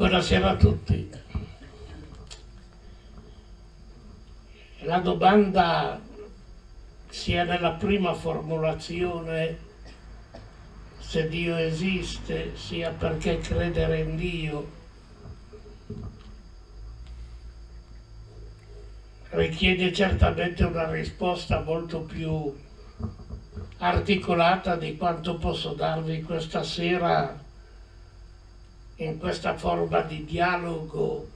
Buonasera a tutti. La domanda sia nella prima formulazione se Dio esiste, sia perché credere in Dio, richiede certamente una risposta molto più articolata di quanto posso darvi questa sera in questa forma di dialogo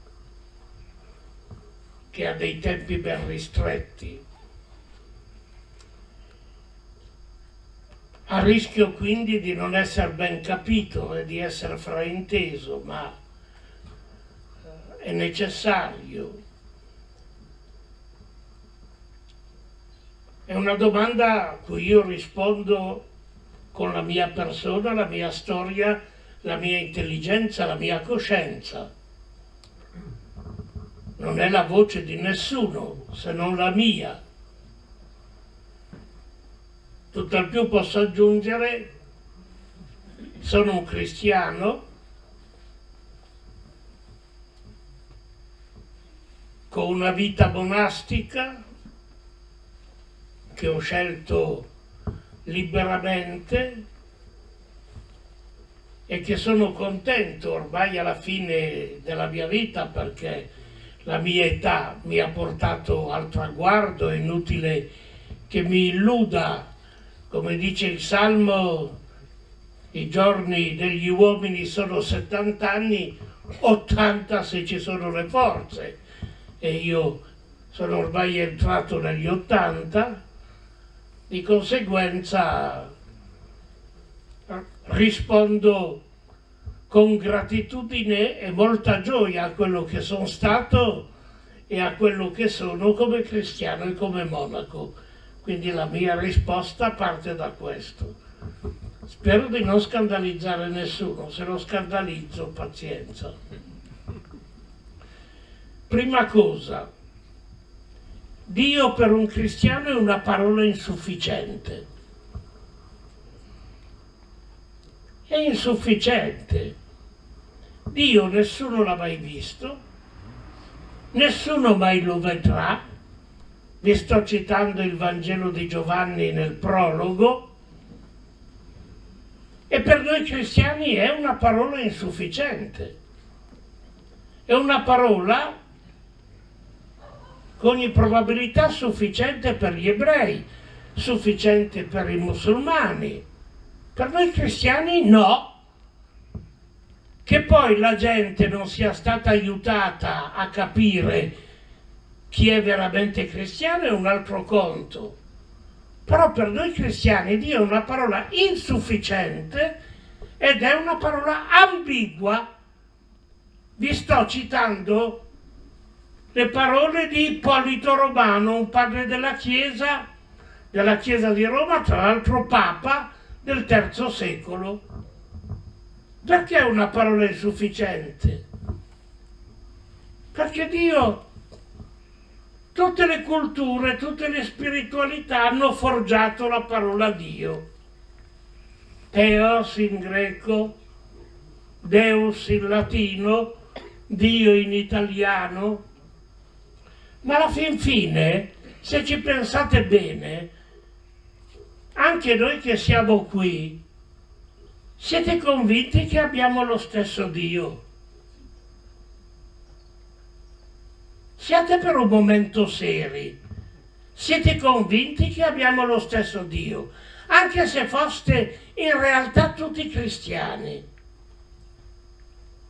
che ha dei tempi ben ristretti. A rischio quindi di non essere ben capito e di essere frainteso, ma eh, è necessario. È una domanda a cui io rispondo con la mia persona, la mia storia, la mia intelligenza, la mia coscienza. Non è la voce di nessuno se non la mia. Tutt'al più posso aggiungere, sono un cristiano con una vita monastica che ho scelto liberamente e che sono contento ormai alla fine della mia vita perché la mia età mi ha portato al traguardo, è inutile che mi illuda, come dice il Salmo, i giorni degli uomini sono 70 anni, 80 se ci sono le forze. E io sono ormai entrato negli 80, di conseguenza rispondo con gratitudine e molta gioia a quello che sono stato e a quello che sono come cristiano e come monaco. Quindi la mia risposta parte da questo. Spero di non scandalizzare nessuno, se lo scandalizzo pazienza. Prima cosa, Dio per un cristiano è una parola insufficiente è insufficiente. Dio nessuno l'ha mai visto, nessuno mai lo vedrà. Vi sto citando il Vangelo di Giovanni nel prologo. E per noi cristiani è una parola insufficiente. È una parola con ogni probabilità sufficiente per gli ebrei, sufficiente per i musulmani, per noi cristiani no. Che poi la gente non sia stata aiutata a capire chi è veramente cristiano è un altro conto. Però per noi cristiani Dio è una parola insufficiente ed è una parola ambigua. Vi sto citando le parole di Ippolito Romano, un padre della Chiesa, della Chiesa di Roma, tra l'altro Papa, del terzo secolo. Perché una parola insufficiente? Perché Dio, tutte le culture, tutte le spiritualità hanno forgiato la parola Dio. Theos in greco, Deus in latino, Dio in italiano. Ma alla fin fine, se ci pensate bene, anche noi che siamo qui, siete convinti che abbiamo lo stesso Dio? Siate per un momento seri. Siete convinti che abbiamo lo stesso Dio, anche se foste in realtà tutti cristiani.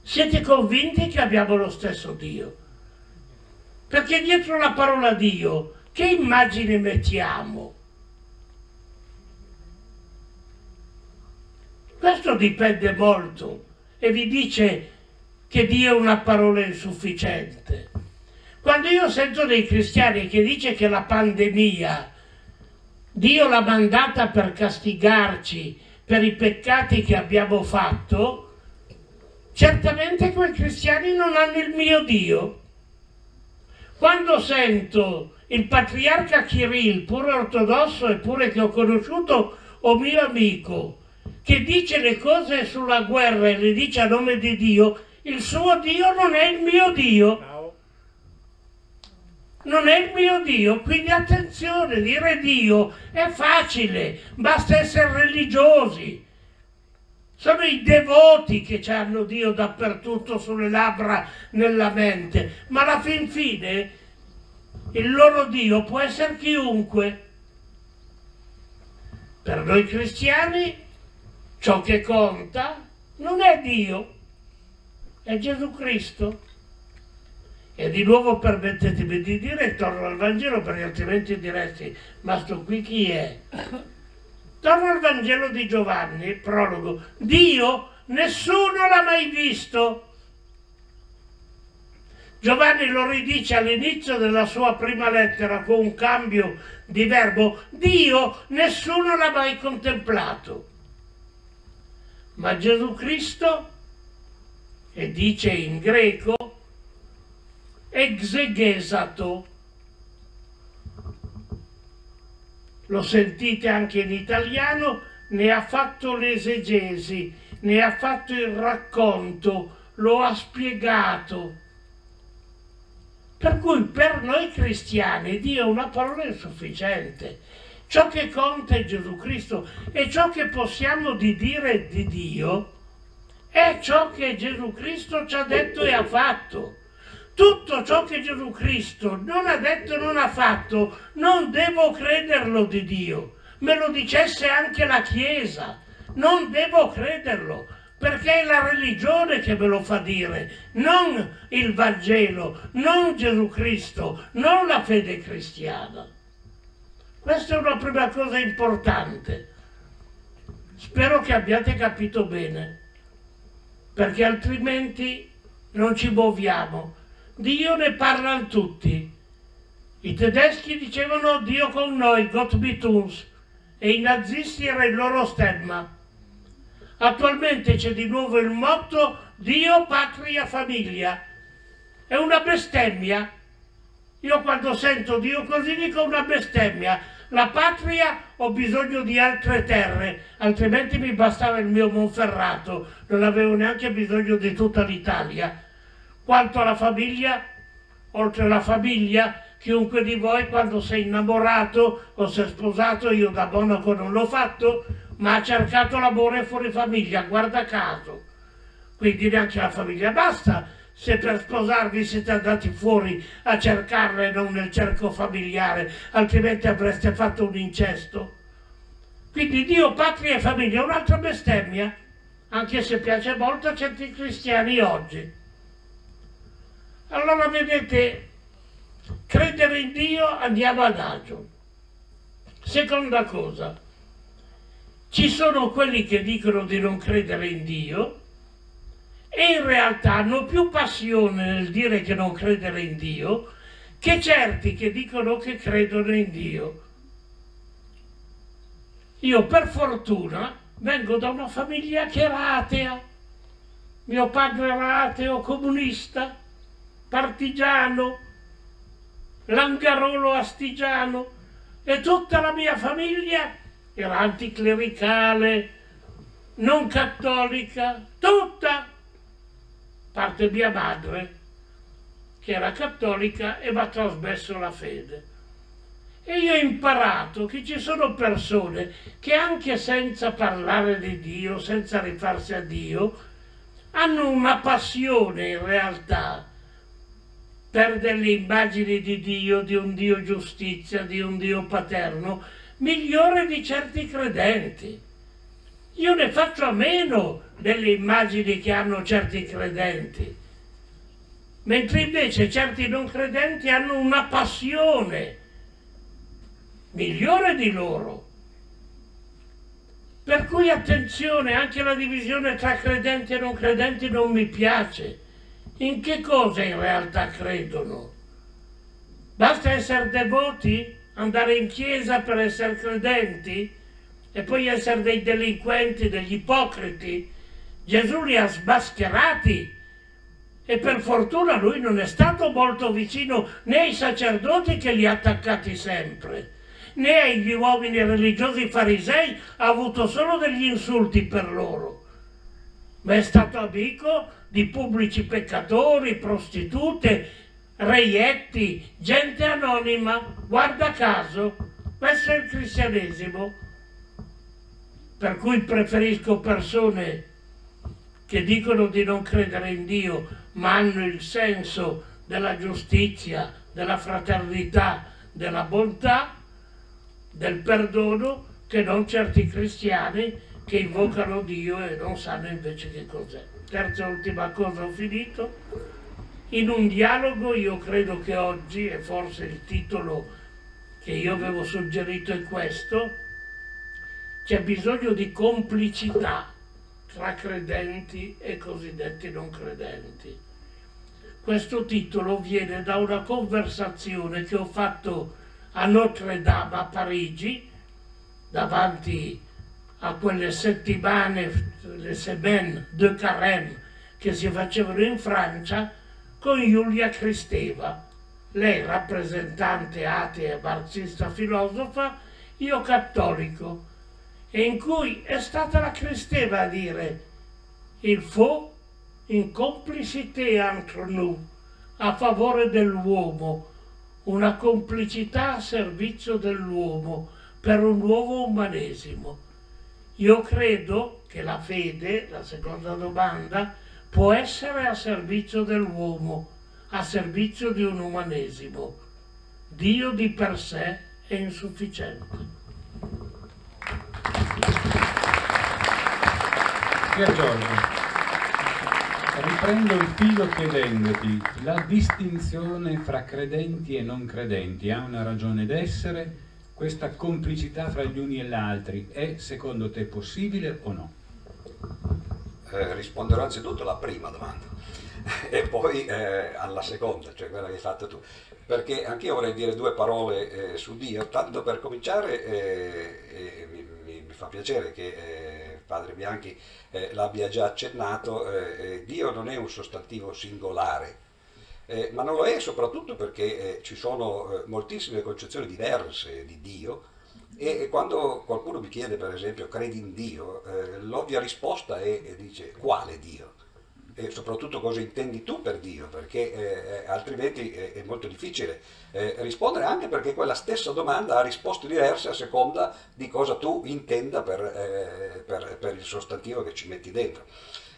Siete convinti che abbiamo lo stesso Dio? Perché dietro la parola Dio, che immagine mettiamo? Questo dipende molto e vi dice che Dio è una parola insufficiente. Quando io sento dei cristiani che dice che la pandemia Dio l'ha mandata per castigarci per i peccati che abbiamo fatto, certamente quei cristiani non hanno il mio Dio. Quando sento il patriarca Kirill, pure ortodosso eppure che ho conosciuto o mio amico, che dice le cose sulla guerra e le dice a nome di Dio, il suo Dio non è il mio Dio. Non è il mio Dio, quindi attenzione, dire Dio è facile, basta essere religiosi. Sono i devoti che hanno Dio dappertutto sulle labbra, nella mente, ma alla fin fine il loro Dio può essere chiunque. Per noi cristiani ciò che conta non è Dio, è Gesù Cristo. E di nuovo permettetemi di dire, torno al Vangelo perché altrimenti diresti, ma sto qui chi è? Torno al Vangelo di Giovanni, prologo. Dio nessuno l'ha mai visto. Giovanni lo ridice all'inizio della sua prima lettera con un cambio di verbo. Dio nessuno l'ha mai contemplato. Ma Gesù Cristo, e dice in greco, exegesato. Lo sentite anche in italiano, ne ha fatto l'esegesi, ne ha fatto il racconto, lo ha spiegato. Per cui per noi cristiani Dio è una parola insufficiente. Ciò che conta è Gesù Cristo e ciò che possiamo di dire di Dio è ciò che Gesù Cristo ci ha detto e ha fatto. Tutto ciò che Gesù Cristo non ha detto e non ha fatto, non devo crederlo di Dio. Me lo dicesse anche la Chiesa. Non devo crederlo, perché è la religione che me lo fa dire, non il Vangelo, non Gesù Cristo, non la fede cristiana. Questa è una prima cosa importante. Spero che abbiate capito bene, perché altrimenti non ci muoviamo. Dio ne parlano tutti. I tedeschi dicevano Dio con noi, Gott mit uns, e i nazisti era il loro stemma. Attualmente c'è di nuovo il motto Dio, patria, famiglia. È una bestemmia. Io quando sento Dio così dico una bestemmia, la patria ho bisogno di altre terre, altrimenti mi bastava il mio Monferrato, non avevo neanche bisogno di tutta l'Italia. Quanto alla famiglia, oltre alla famiglia, chiunque di voi quando si è innamorato o si è sposato, io da monaco non l'ho fatto, ma ha cercato l'amore fuori famiglia, guarda caso. Quindi neanche la famiglia basta se per sposarvi siete andati fuori a cercarla e non nel cerco familiare, altrimenti avreste fatto un incesto. Quindi Dio, patria e famiglia è un'altra bestemmia, anche se piace molto a certi cristiani oggi. Allora vedete, credere in Dio andiamo ad agio. Seconda cosa, ci sono quelli che dicono di non credere in Dio, e in realtà hanno più passione nel dire che non credere in Dio che certi che dicono che credono in Dio. Io per fortuna vengo da una famiglia che era atea. Mio padre era ateo comunista, partigiano, langarolo astigiano e tutta la mia famiglia era anticlericale, non cattolica, tutta parte mia madre, che era cattolica e mi ha trasmesso la fede. E io ho imparato che ci sono persone che anche senza parlare di Dio, senza rifarsi a Dio, hanno una passione in realtà per delle immagini di Dio, di un Dio giustizia, di un Dio paterno, migliore di certi credenti. Io ne faccio a meno delle immagini che hanno certi credenti, mentre invece certi non credenti hanno una passione migliore di loro. Per cui attenzione, anche la divisione tra credenti e non credenti non mi piace. In che cosa in realtà credono? Basta essere devoti? Andare in chiesa per essere credenti? E poi essere dei delinquenti, degli ipocriti? Gesù li ha smascherati e per fortuna lui non è stato molto vicino né ai sacerdoti che li ha attaccati sempre, né agli uomini religiosi farisei, ha avuto solo degli insulti per loro, ma è stato amico di pubblici peccatori, prostitute, reietti, gente anonima, guarda caso, è il cristianesimo. Per cui preferisco persone che dicono di non credere in Dio, ma hanno il senso della giustizia, della fraternità, della bontà, del perdono, che non certi cristiani che invocano Dio e non sanno invece che cos'è. Terza e ultima cosa, ho finito. In un dialogo io credo che oggi, e forse il titolo che io avevo suggerito è questo, c'è bisogno di complicità tra credenti e cosiddetti non credenti. Questo titolo viene da una conversazione che ho fatto a Notre Dame a Parigi, davanti a quelle settimane, le semaine de carême che si facevano in Francia, con Giulia Cristeva, lei rappresentante atea, marxista, filosofa, io cattolico, e in cui è stata la Cristeva a dire il faut in complicité entre nous, a favore dell'uomo, una complicità a servizio dell'uomo per un nuovo umanesimo. Io credo che la fede, la seconda domanda, può essere a servizio dell'uomo, a servizio di un umanesimo. Dio di per sé è insufficiente. Pier Giorgio, riprendo il filo chiedendoti, la distinzione fra credenti e non credenti ha una ragione d'essere? Questa complicità fra gli uni e gli altri è secondo te possibile o no? Eh, risponderò anzitutto alla prima domanda e poi eh, alla seconda, cioè quella che hai fatto tu. Perché anch'io vorrei dire due parole eh, su Dio, tanto per cominciare eh, mi, fa piacere che eh, padre Bianchi eh, l'abbia già accennato, eh, eh, Dio non è un sostantivo singolare, eh, ma non lo è soprattutto perché ci sono moltissime concezioni diverse di Dio e quando qualcuno mi chiede per esempio credi in Dio, l'ovvia risposta è, è dice quale Dio? E soprattutto cosa intendi tu per Dio, perché eh, eh altrimenti è, è, molto difficile eh, rispondere, anche perché quella stessa domanda ha risposte diverse a seconda di cosa tu intenda per, eh, per, per il sostantivo che ci metti dentro.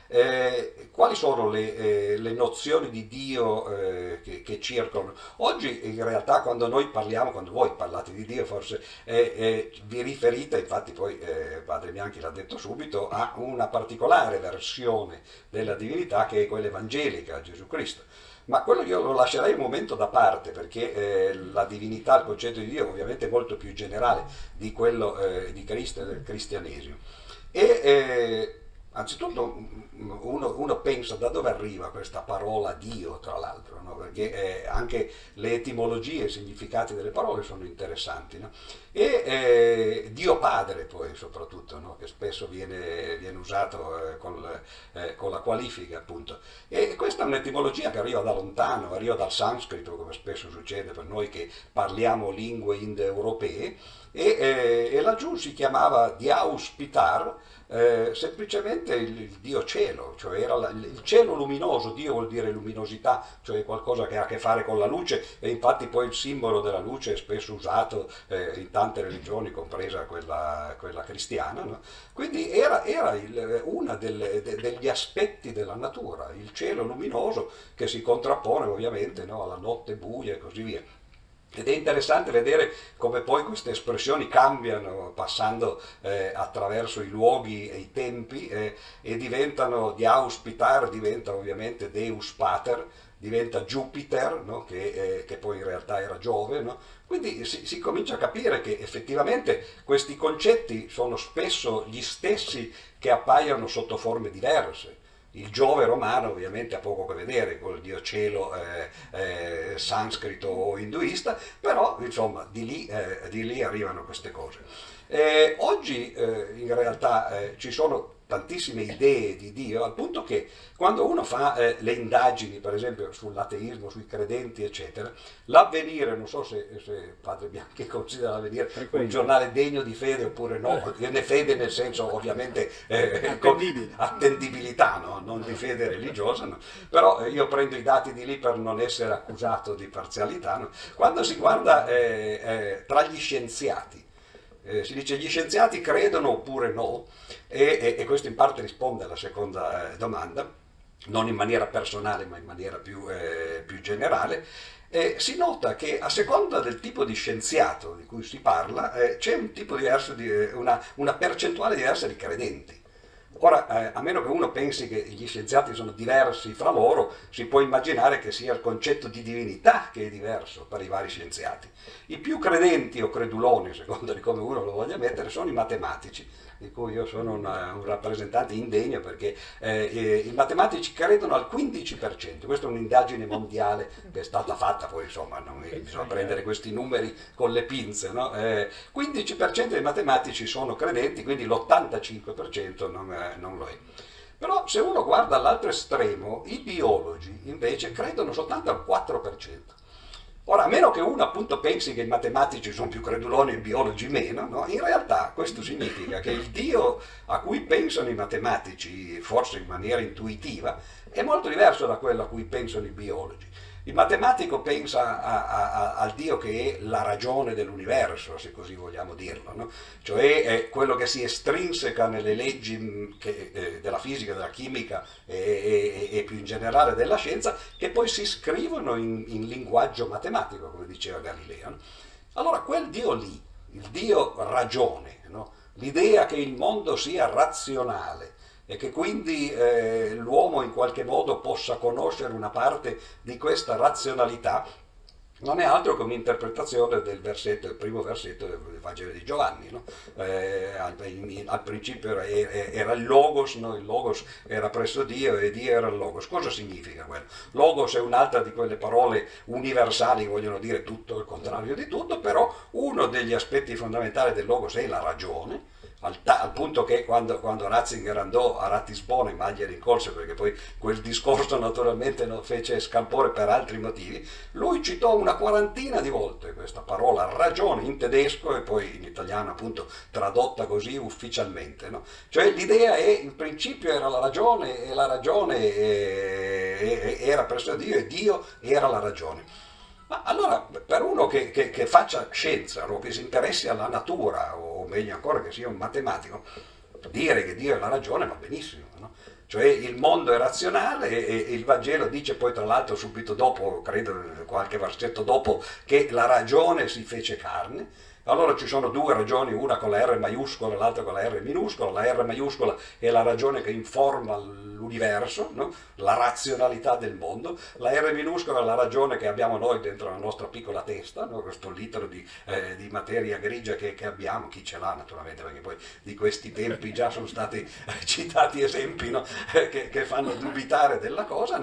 Eh, quali sono le, eh, le, nozioni di Dio eh, che, che, circolano? Oggi in realtà quando noi parliamo, quando voi parlate di Dio forse eh, eh, vi riferite, infatti poi eh, Padre Bianchi l'ha detto subito, a una particolare versione della divinità che è quella evangelica, Gesù Cristo. Ma quello io lo lascerei un momento da parte perché la divinità, il concetto di Dio ovviamente è molto più generale di quello di Cristo e del cristianesimo. E, Anzitutto uno, uno, pensa da dove arriva questa parola Dio, tra l'altro, no? perché eh, anche le etimologie e i significati delle parole sono interessanti. No? E eh, Dio Padre poi soprattutto, no? che spesso viene, viene usato eh, con, eh, con, la qualifica appunto. E questa è un'etimologia che arriva da lontano, arriva dal sanscrito, come spesso succede per noi che parliamo lingue indoeuropee, e, eh, e laggiù si chiamava Diaus Pitar, eh, semplicemente il, il, dio cielo, cioè era la, il cielo luminoso, dio vuol dire luminosità, cioè qualcosa che ha a che fare con la luce e infatti poi il simbolo della luce è spesso usato eh, in tante religioni, compresa quella, quella cristiana. No? Quindi era, era uno de, degli aspetti della natura, il cielo luminoso che si contrappone ovviamente no, alla notte buia e così via. Ed è interessante vedere come poi queste espressioni cambiano passando eh, attraverso i luoghi e i tempi eh, e diventano di auspitar, diventa ovviamente Deus Pater, diventa Jupiter, no? che, eh, che, poi in realtà era Giove. No? Quindi si, si, comincia a capire che effettivamente questi concetti sono spesso gli stessi che appaiono sotto forme diverse. Il Giove romano ovviamente ha poco a che vedere con il dio cielo eh, eh, sanscrito o induista, però insomma di lì, eh, di lì arrivano queste cose. Eh, oggi eh, in realtà eh, ci sono tantissime idee di Dio, al punto che quando uno fa eh, le indagini, per esempio sull'ateismo, sui credenti, eccetera, l'avvenire, non so se, se Padre Bianchi considera l'avvenire un giornale degno di fede oppure no, eh. fede nel senso ovviamente eh, attendibilità, no? non di fede religiosa, no? però eh, io prendo i dati di lì per non essere accusato di parzialità. Quando si guarda eh, eh, tra gli scienziati, eh, si dice gli scienziati credono oppure no, e, e, e questo in parte risponde alla seconda eh, domanda, non in maniera personale ma in maniera più, eh, più generale, eh, si nota che a seconda del tipo di scienziato di cui si parla eh, c'è un di, eh, una, una percentuale diversa di credenti. Ora, eh, a meno che uno pensi che gli scienziati sono diversi fra loro, si può immaginare che sia il concetto di divinità che è diverso per i vari scienziati. I più credenti o creduloni, secondo di come uno lo voglia mettere, sono i matematici di cui io sono una, un rappresentante indegno perché eh, i matematici credono al 15%, questa è un'indagine mondiale che è stata fatta, poi insomma non bisogna prendere questi numeri con le pinze, no? eh, 15% dei matematici sono credenti, quindi l'85% non, eh, non lo è. Però se uno guarda all'altro estremo, i biologi invece credono soltanto al 4%. Ora, a meno che uno appunto pensi che i matematici sono più creduloni e i biologi meno, no? in realtà questo significa che il Dio a cui pensano i matematici, forse in maniera intuitiva, è molto diverso da quello a cui pensano i biologi. Il matematico pensa a, a, a, al Dio che è la ragione dell'universo, se così vogliamo dirlo, no? cioè è quello che si estrinseca nelle leggi mm, che, eh, della fisica, della chimica e, e, e, più in generale della scienza, che poi si scrivono in, in linguaggio matematico, come diceva Galileo. No? Allora quel Dio lì, il Dio ragione, no? l'idea che il mondo sia razionale, e che quindi eh, l'uomo in qualche modo possa conoscere una parte di questa razionalità non è altro che un'interpretazione del versetto, il primo versetto del Vangelo di Giovanni. No? Eh, al, al, principio era, era il Logos, no? il Logos era presso Dio e Dio era il Logos. Cosa significa quello? Logos è un'altra di quelle parole universali che vogliono dire tutto il contrario di tutto, però uno degli aspetti fondamentali del Logos è la ragione al, al, punto che quando, quando, Ratzinger andò a Ratisbona in maglia rincorse, perché poi quel discorso naturalmente non fece scalpore per altri motivi, lui citò una quarantina di volte questa parola ragione in tedesco e poi in italiano appunto tradotta così ufficialmente. No? Cioè l'idea è, il principio era la ragione e la ragione era presso Dio e Dio era la ragione. Ma allora, per uno che, che, che faccia scienza o che si interessi alla natura, o meglio ancora che sia un matematico, dire che Dio è la ragione va benissimo. No? Cioè il mondo è razionale e, il Vangelo dice poi tra l'altro subito dopo, credo qualche versetto dopo, che la ragione si fece carne allora ci sono due ragioni, una con la R maiuscola e l'altra con la R minuscola. La R maiuscola è la ragione che informa l'universo, no? la razionalità del mondo. La R minuscola è la ragione che abbiamo noi dentro la nostra piccola testa, no? questo litro di, eh, di materia grigia che, che, abbiamo, chi ce l'ha naturalmente, perché poi di questi tempi già sono stati citati esempi no? che, che, fanno dubitare della cosa.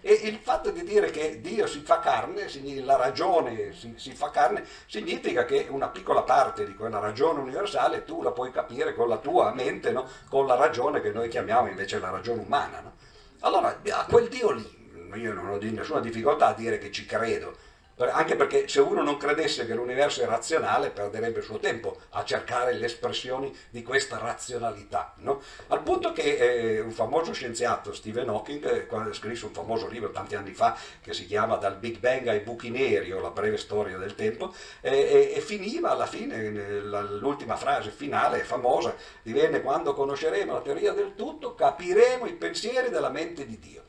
E il fatto di dire che Dio si fa carne, la ragione si, si fa carne, significa che una piccola piccola parte di quella ragione universale tu la puoi capire con la tua mente, no? con la ragione che noi chiamiamo invece la ragione umana. No? Allora, a quel Dio lì, io non ho nessuna difficoltà a dire che ci credo, anche perché se uno non credesse che l'universo è razionale perderebbe il suo tempo a cercare le espressioni di questa razionalità. No? Al punto che eh, un famoso scienziato, Stephen Hawking, eh, scrisse un famoso libro tanti anni fa che si chiama Dal Big Bang ai buchi neri o la breve storia del tempo eh, e finiva alla fine, l'ultima frase finale famosa divenne quando conosceremo la teoria del tutto capiremo i pensieri della mente di Dio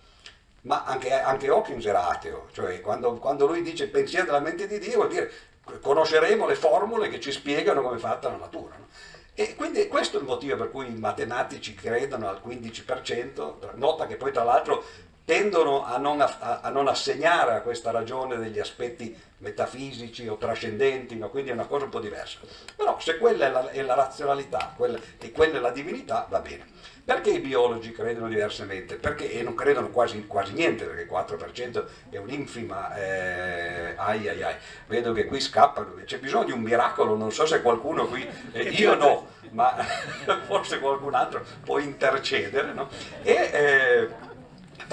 ma anche, anche Hawkins era ateo, cioè quando, quando lui dice pensiero della mente di Dio vuol dire conosceremo le formule che ci spiegano come è fatta la natura. No? E quindi questo è il motivo per cui i matematici credono al 15%, nota che poi tra l'altro tendono a non, a, a non, assegnare a questa ragione degli aspetti metafisici o trascendenti, no? quindi è una cosa un po' diversa. Però se quella è la, è la razionalità quella, e quella è la divinità, va bene. Perché i biologi credono diversamente? Perché, e non credono quasi, quasi niente, perché il 4% è un'infima, eh, ai ai ai, vedo che qui scappano, c'è bisogno di un miracolo, non so se qualcuno qui, eh, io no, ma forse qualcun altro può intercedere, no? E, eh,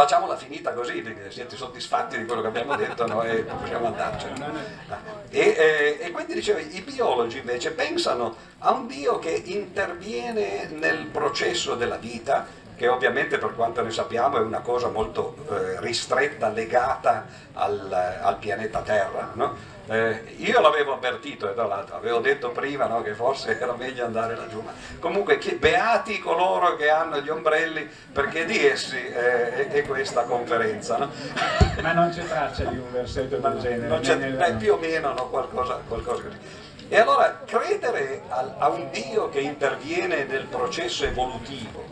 facciamola finita così, siete soddisfatti di quello che abbiamo detto no? e possiamo andarcene. E, e, e, quindi dicevo, i biologi invece pensano a un Dio che interviene nel processo della vita, che ovviamente per quanto ne sappiamo è una cosa molto eh, ristretta, legata al, al pianeta Terra. No? Eh, io l'avevo avvertito, tra l'altro, avevo detto prima no, che forse era meglio andare laggiù, ma comunque che beati coloro che hanno gli ombrelli, perché di essi eh, è, questa conferenza. No? Ma non c'è traccia di un versetto del genere. Beh, più o meno no, qualcosa, qualcosa così. E allora credere a, a un Dio che interviene nel processo evolutivo,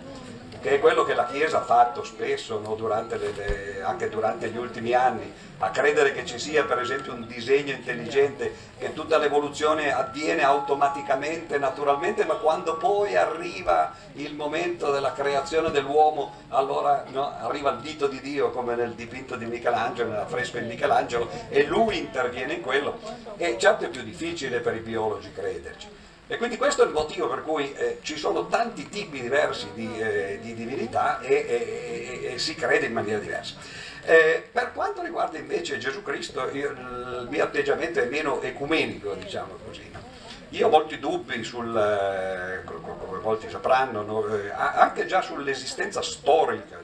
che è quello che la Chiesa ha fatto spesso no, durante le, le, anche durante gli ultimi anni, a credere che ci sia per esempio un disegno intelligente, che tutta l'evoluzione avviene automaticamente, naturalmente, ma quando poi arriva il momento della creazione dell'uomo, allora no, arriva il dito di Dio come nel dipinto di Michelangelo, nell'affresco di Michelangelo, e lui interviene in quello. E certo è più difficile per i biologi crederci. E quindi questo è il motivo per cui eh, ci sono tanti tipi diversi di, eh, di divinità e, e, e, si crede in maniera diversa. Eh, per quanto riguarda invece Gesù Cristo, io, il mio atteggiamento è meno ecumenico, diciamo così. No? Io ho molti dubbi sul, eh, come molti sapranno, no? Eh, anche già sull'esistenza storica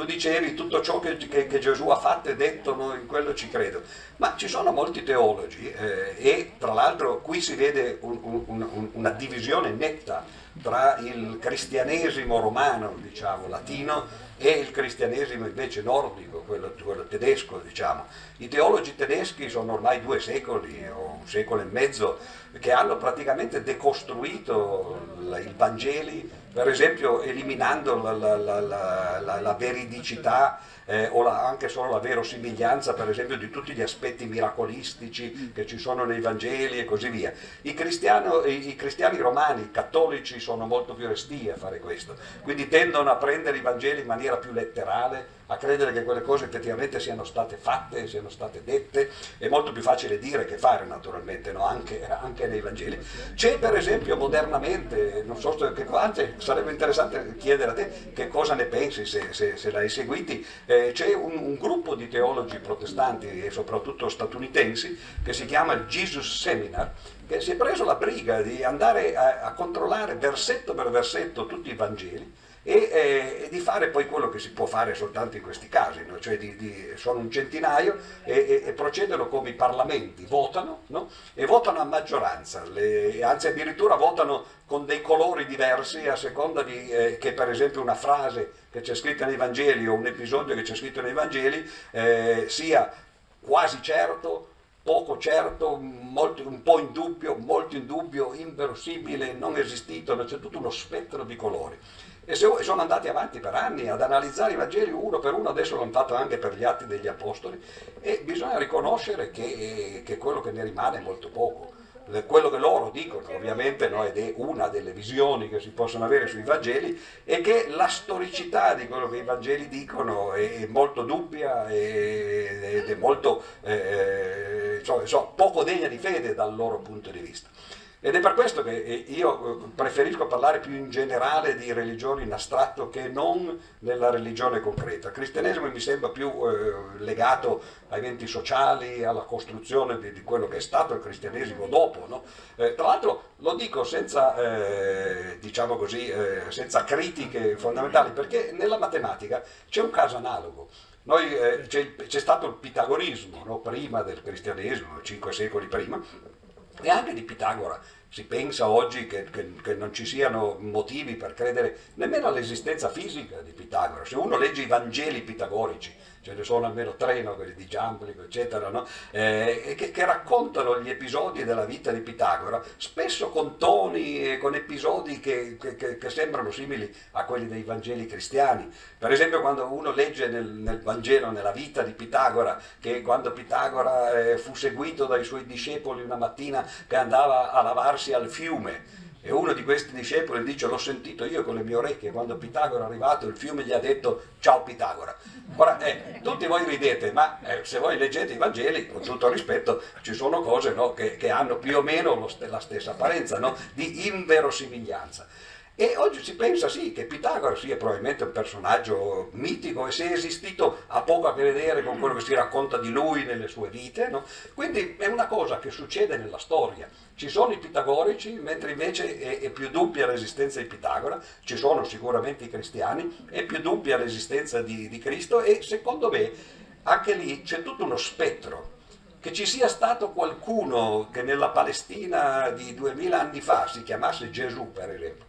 tu dicevi tutto ciò che, che, che, Gesù ha fatto e detto, no, in quello ci credo. Ma ci sono molti teologi eh, e tra l'altro qui si vede un, un, un, una divisione netta tra il cristianesimo romano, diciamo, latino, e il cristianesimo invece nordico, quello, quello, tedesco, diciamo. I teologi tedeschi sono ormai due secoli o un secolo e mezzo che hanno praticamente decostruito i Vangeli, per esempio eliminando la, la, la, la veridicità eh, o anche solo la verosimiglianza, per esempio, di tutti gli aspetti miracolistici che ci sono nei Vangeli e così via. I, i, i cristiani romani, i cattolici, sono molto più resti a fare questo, quindi tendono a prendere i Vangeli in maniera più letterale a credere che quelle cose effettivamente siano state fatte, siano state dette, è molto più facile dire che fare naturalmente, no? anche, anche, nei Vangeli. C'è per esempio modernamente, non so, che, anzi sarebbe interessante chiedere a te che cosa ne pensi se, se, se l'hai seguiti, eh, c'è un, un, gruppo di teologi protestanti e soprattutto statunitensi che si chiama il Jesus Seminar, che si è preso la briga di andare a, a controllare versetto per versetto tutti i Vangeli e, eh, di fare poi quello che si può fare soltanto in questi casi, no? cioè di, di, sono un centinaio e, e, e, procedono come i parlamenti, votano no? e votano a maggioranza, le, anzi addirittura votano con dei colori diversi a seconda di, eh, che per esempio una frase che c'è scritta nei Vangeli o un episodio che c'è scritto nei Vangeli eh, sia quasi certo poco certo, molto, un po' in dubbio, molto in dubbio, inverosimile, non esistito, c'è tutto uno spettro di colori. E sono andati avanti per anni ad analizzare i Vangeli uno per uno, adesso l'hanno fatto anche per gli atti degli Apostoli, e bisogna riconoscere che, che quello che ne rimane è molto poco. Quello che loro dicono, ovviamente, no, ed è una delle visioni che si possono avere sui Vangeli, è che la storicità di quello che i Vangeli dicono è molto dubbia ed è molto, eh, so, so, poco degna di fede dal loro punto di vista. Ed è per questo che eh, io eh, preferisco parlare più in generale di religione in astratto che non nella religione concreta. Il cristianesimo mi sembra più eh, legato ai eventi sociali, alla costruzione di, di, quello che è stato il cristianesimo dopo. No? Eh, tra l'altro lo dico senza, eh, diciamo così, eh, senza critiche fondamentali, perché nella matematica c'è un caso analogo. Noi, c'è, c'è, stato il pitagorismo no? prima del cristianesimo, cinque secoli prima, e anche di Pitagora si pensa oggi che, che, che, non ci siano motivi per credere nemmeno all'esistenza fisica di Pitagora. Se uno legge i Vangeli pitagorici, ce ne sono almeno tre, no? quelli di Giamblico, eccetera, no? eh, che, che, raccontano gli episodi della vita di Pitagora, spesso con toni e con episodi che, che, sembrano simili a quelli dei Vangeli cristiani. Per esempio quando uno legge nel, nel Vangelo, nella vita di Pitagora, che quando Pitagora eh, fu seguito dai suoi discepoli una mattina che andava a lavarsi al fiume, e uno di questi discepoli dice, l'ho sentito io con le mie orecchie, quando Pitagora è arrivato il fiume gli ha detto ciao Pitagora. Ora, eh, tutti voi ridete, ma eh, se voi leggete i Vangeli, con tutto rispetto, ci sono cose no, che, che, hanno più o meno st- la stessa apparenza, no, di inverosimiglianza. E oggi si pensa sì che Pitagora sia probabilmente un personaggio mitico e se è esistito ha poco a che vedere con quello che si racconta di lui nelle sue vite, no? quindi è una cosa che succede nella storia. Ci sono i pitagorici, mentre invece è, è più dubbia l'esistenza di Pitagora, ci sono sicuramente i cristiani, è più dubbia l'esistenza di, di Cristo e secondo me anche lì c'è tutto uno spettro che ci sia stato qualcuno che nella Palestina di duemila anni fa si chiamasse Gesù, per esempio,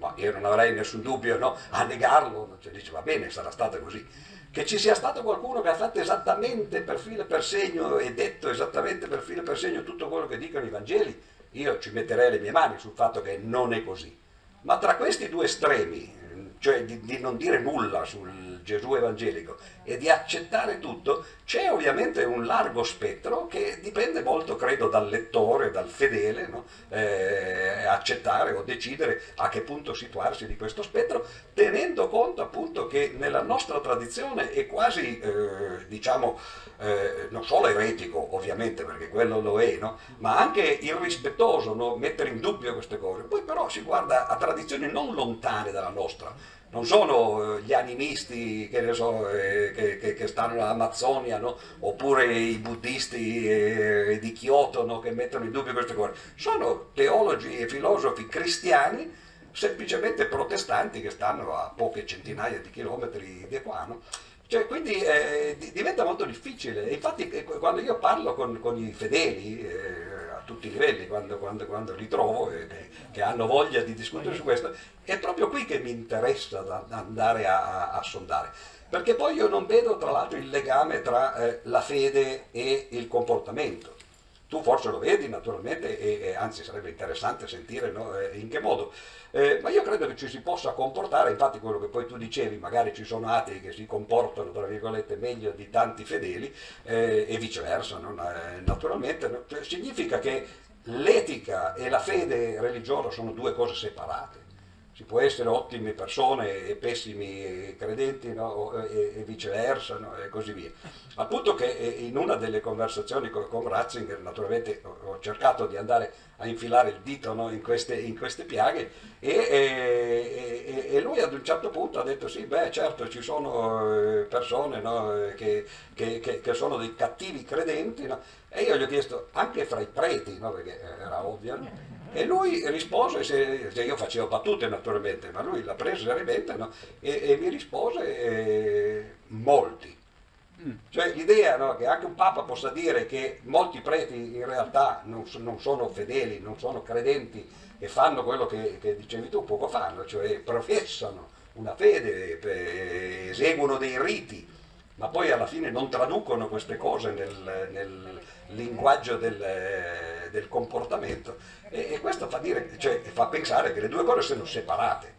ma io non avrei nessun dubbio no, a negarlo, cioè, dice va bene, sarà stato così. Che ci sia stato qualcuno che ha fatto esattamente per filo e per segno e detto esattamente per filo e per segno tutto quello che dicono i Vangeli, io ci metterei le mie mani sul fatto che non è così. Ma tra questi due estremi, cioè di, di non dire nulla sul Gesù evangelico e di accettare tutto, c'è ovviamente un largo spettro che dipende molto, credo, dal lettore, dal fedele, no? eh, accettare o decidere a che punto situarsi di questo spettro, tenendo conto appunto che nella nostra tradizione è quasi, eh, diciamo, eh, non solo eretico, ovviamente, perché quello lo è, no? ma anche irrispettoso no? mettere in dubbio queste cose. Poi però si guarda a tradizioni non lontane dalla nostra, non sono eh, gli animisti che, so, eh, che, che, che stanno nell'Amazzonia, no? oppure i buddisti eh, di Kyoto no? che mettono in dubbio queste cose, sono teologi e filosofi cristiani semplicemente protestanti che stanno a poche centinaia di chilometri di qua. No? Cioè, quindi eh, diventa molto difficile. Infatti quando io parlo con, con i fedeli, eh, tutti i livelli quando, quando, quando li trovo e che, che, hanno voglia di discutere su questo, è proprio qui che mi interessa da, da andare a, a, a, sondare. Perché poi io non vedo tra l'altro il legame tra eh, la fede e il comportamento. Tu forse lo vedi naturalmente e, e anzi sarebbe interessante sentire no, eh, in che modo. Eh, ma io credo che ci si possa comportare, infatti quello che poi tu dicevi, magari ci sono atei che si comportano tra virgolette meglio di tanti fedeli eh, e viceversa, no? Eh, naturalmente, no? Cioè, significa che l'etica e la fede religiosa sono due cose separate ci può essere ottime persone e pessimi credenti no? e, e, viceversa no? e così via. Al punto che eh, in una delle conversazioni con, con Ratzinger, naturalmente ho, cercato di andare a infilare il dito no? in, queste, in, queste, piaghe e, e, e, lui ad un certo punto ha detto sì, beh certo ci sono eh, persone che, che, che, che, sono dei cattivi credenti e io gli ho chiesto anche fra i preti, perché era ovvio, e lui rispose, se, se io facevo battute naturalmente, ma lui l'ha preso seriamente no? e, e, mi rispose eh, molti. Mm. Cioè l'idea no, che anche un Papa possa dire che molti preti in realtà non, non sono fedeli, non sono credenti e fanno quello che, che dicevi tu poco fanno, cioè professano una fede, eseguono dei riti, ma poi alla fine non traducono queste cose nel, nel linguaggio del, del comportamento e, e questo fa, dire, cioè, fa, pensare che le due cose siano separate.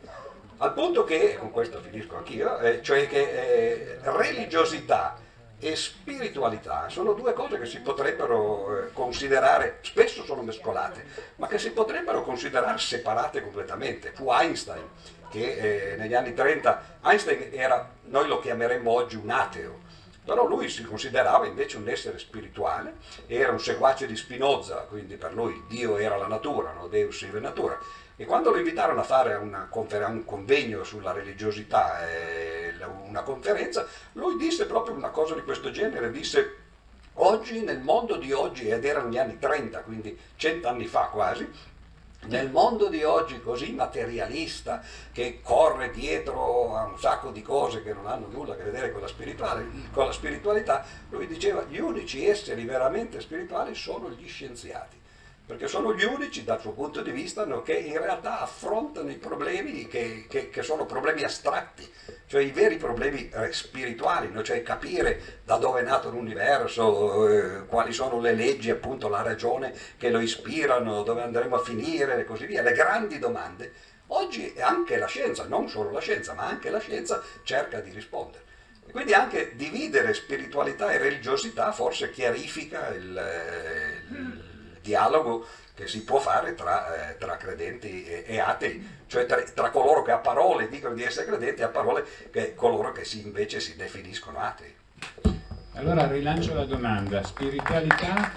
Al punto che, con questo finisco anch'io, eh, cioè che eh, religiosità e spiritualità sono due cose che si potrebbero eh, considerare, spesso sono mescolate, ma che si potrebbero considerare separate completamente. Fu Einstein che eh, negli anni 30, Einstein era, noi lo chiameremmo oggi un ateo, però lui si considerava invece un essere spirituale, era un seguace di Spinoza, quindi per lui Dio era la natura, no? Deus ire natura. E quando lo invitarono a fare confer- un convegno sulla religiosità, eh, una conferenza, lui disse proprio una cosa di questo genere, disse oggi, nel mondo di oggi, ed erano gli anni 30, quindi cent'anni fa quasi, nel mondo di oggi così materialista che corre dietro a un sacco di cose che non hanno nulla a che vedere con la, con la spiritualità, lui diceva gli unici esseri veramente spirituali sono gli scienziati perché sono gli unici dal suo punto di vista no, che in realtà affrontano i problemi che, che, che, sono problemi astratti, cioè i veri problemi eh, spirituali, no? cioè capire da dove è nato l'universo, eh, quali sono le leggi, appunto la ragione che lo ispirano, dove andremo a finire e così via, le grandi domande. Oggi anche la scienza, non solo la scienza, ma anche la scienza cerca di rispondere. Quindi anche dividere spiritualità e religiosità forse chiarifica il, eh, il dialogo che si può fare tra, eh, tra credenti e, e, atei, cioè tra, tra, coloro che a parole dicono di essere credenti e a parole che coloro che si, invece si definiscono atei. Allora rilancio la domanda, spiritualità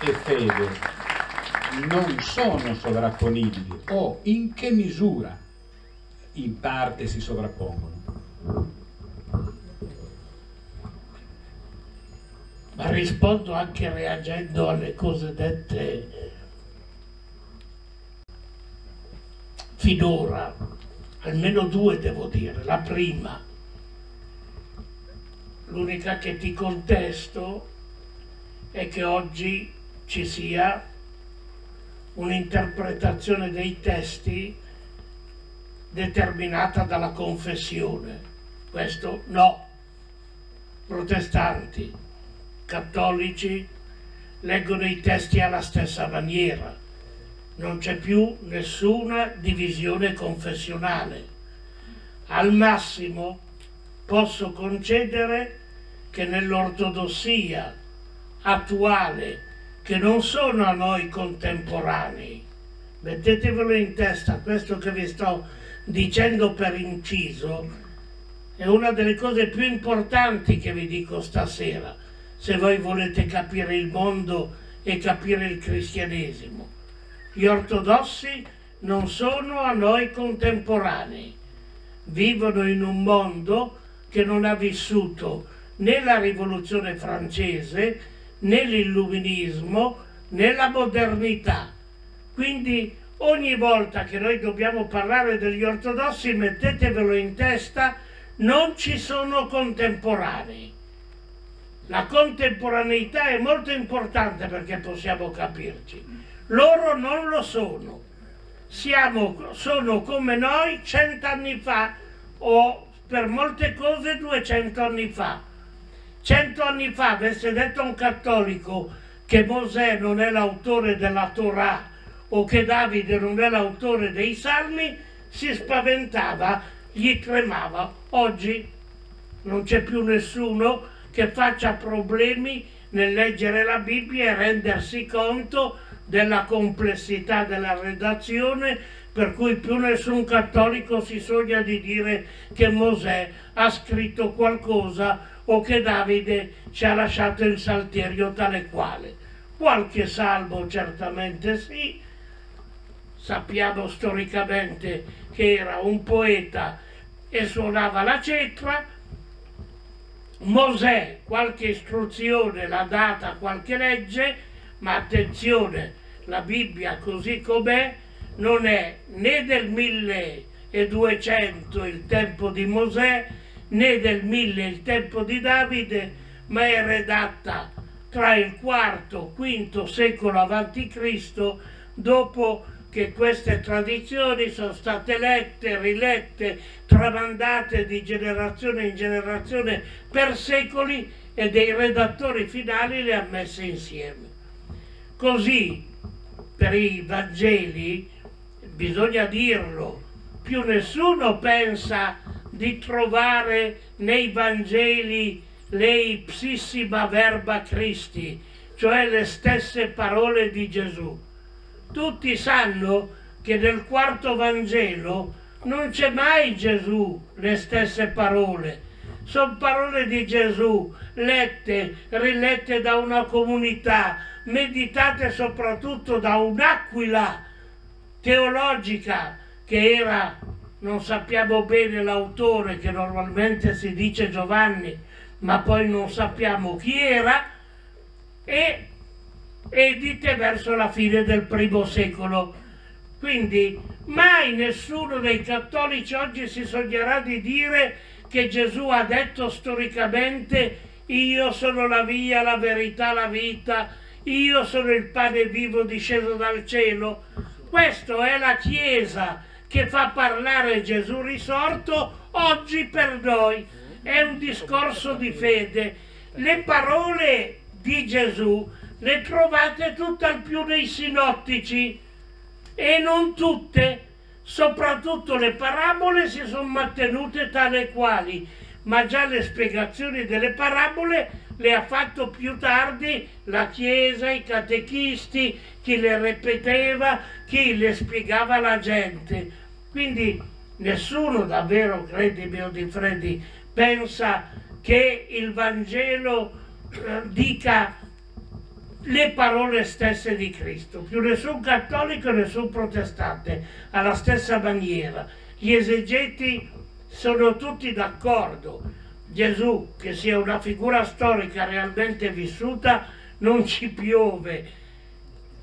e fede non sono sovrapponibili o in che misura in parte si sovrappongono? Ma rispondo anche reagendo alle cose dette finora, almeno due devo dire. La prima, l'unica che ti contesto è che oggi ci sia un'interpretazione dei testi determinata dalla confessione. Questo no. Protestanti, cattolici leggono i testi alla stessa maniera, non c'è più nessuna divisione confessionale. Al massimo posso concedere che nell'ortodossia attuale, che non sono a noi contemporanei, mettetevelo in testa, questo che vi sto dicendo per inciso, è una delle cose più importanti che vi dico stasera se voi volete capire il mondo e capire il cristianesimo. Gli ortodossi non sono a noi contemporanei, vivono in un mondo che non ha vissuto né la rivoluzione francese, né l'illuminismo, né la modernità. Quindi ogni volta che noi dobbiamo parlare degli ortodossi mettetevelo in testa, non ci sono contemporanei la contemporaneità è molto importante perché possiamo capirci. Loro non lo sono. Siamo, sono come noi cent'anni fa o per molte cose duecento anni fa. Cento anni fa avesse detto un cattolico che Mosè non è l'autore della Torah o che Davide non è l'autore dei Salmi, si spaventava, gli tremava. Oggi non c'è più nessuno che faccia problemi nel leggere la Bibbia e rendersi conto della complessità della redazione per cui più nessun cattolico si sogna di dire che Mosè ha scritto qualcosa o che Davide ci ha lasciato il salterio tale quale. Qualche salmo certamente sì, sappiamo storicamente che era un poeta e suonava la cetra, Mosè qualche istruzione l'ha data, qualche legge, ma attenzione, la Bibbia così com'è non è né del 1200 il tempo di Mosè né del 1000 il tempo di Davide, ma è redatta tra il IV e V secolo a.C. dopo che queste tradizioni sono state lette, rilette, tramandate di generazione in generazione per secoli e dei redattori finali le ha messe insieme. Così per i Vangeli, bisogna dirlo, più nessuno pensa di trovare nei Vangeli le ipsissima verba Christi, cioè le stesse parole di Gesù tutti sanno che nel quarto Vangelo non c'è mai Gesù le stesse parole. Sono parole di Gesù, lette, rilette da una comunità, meditate soprattutto da un'aquila teologica che era, non sappiamo bene l'autore, che normalmente si dice Giovanni, ma poi non sappiamo chi era, e edite verso la fine del primo secolo. Quindi mai nessuno dei cattolici oggi si sognerà di dire che Gesù ha detto storicamente io sono la via, la verità, la vita, io sono il pane vivo disceso dal cielo. Questa è la Chiesa che fa parlare Gesù risorto oggi per noi. È un discorso di fede. Le parole di Gesù le trovate tutt'al più nei sinottici e non tutte, soprattutto le parabole si sono mantenute tale quali, ma già le spiegazioni delle parabole le ha fatto più tardi la Chiesa, i catechisti, chi le ripeteva, chi le spiegava alla gente. Quindi nessuno davvero, credimi o di Freddi, pensa che il Vangelo eh, dica le parole stesse di Cristo. Più nessun cattolico e nessun protestante alla stessa maniera. Gli esegeti sono tutti d'accordo Gesù, che sia una figura storica realmente vissuta, non ci piove.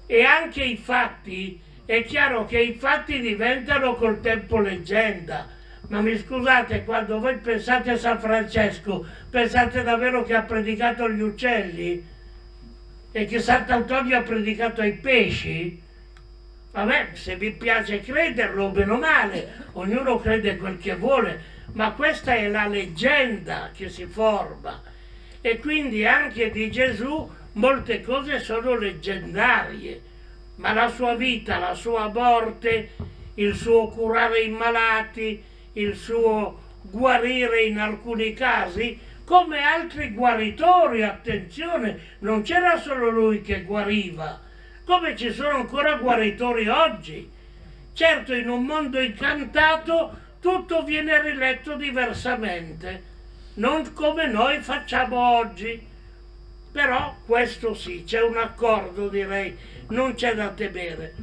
E anche i fatti, è chiaro che i fatti diventano col tempo leggenda. Ma mi scusate, quando voi pensate a San Francesco, pensate davvero che ha predicato agli uccelli? E che Sant'Antonio ha predicato ai pesci? Vabbè, se vi piace crederlo, bene o male, ognuno crede quel che vuole, ma questa è la leggenda che si forma e quindi anche di Gesù molte cose sono leggendarie, ma la sua vita, la sua morte, il suo curare i malati, il suo guarire in alcuni casi, come altri guaritori, attenzione, non c'era solo lui che guariva, come ci sono ancora guaritori oggi. Certo, in un mondo incantato tutto viene riletto diversamente, non come noi facciamo oggi. Però questo sì, c'è un accordo direi, non c'è da temere.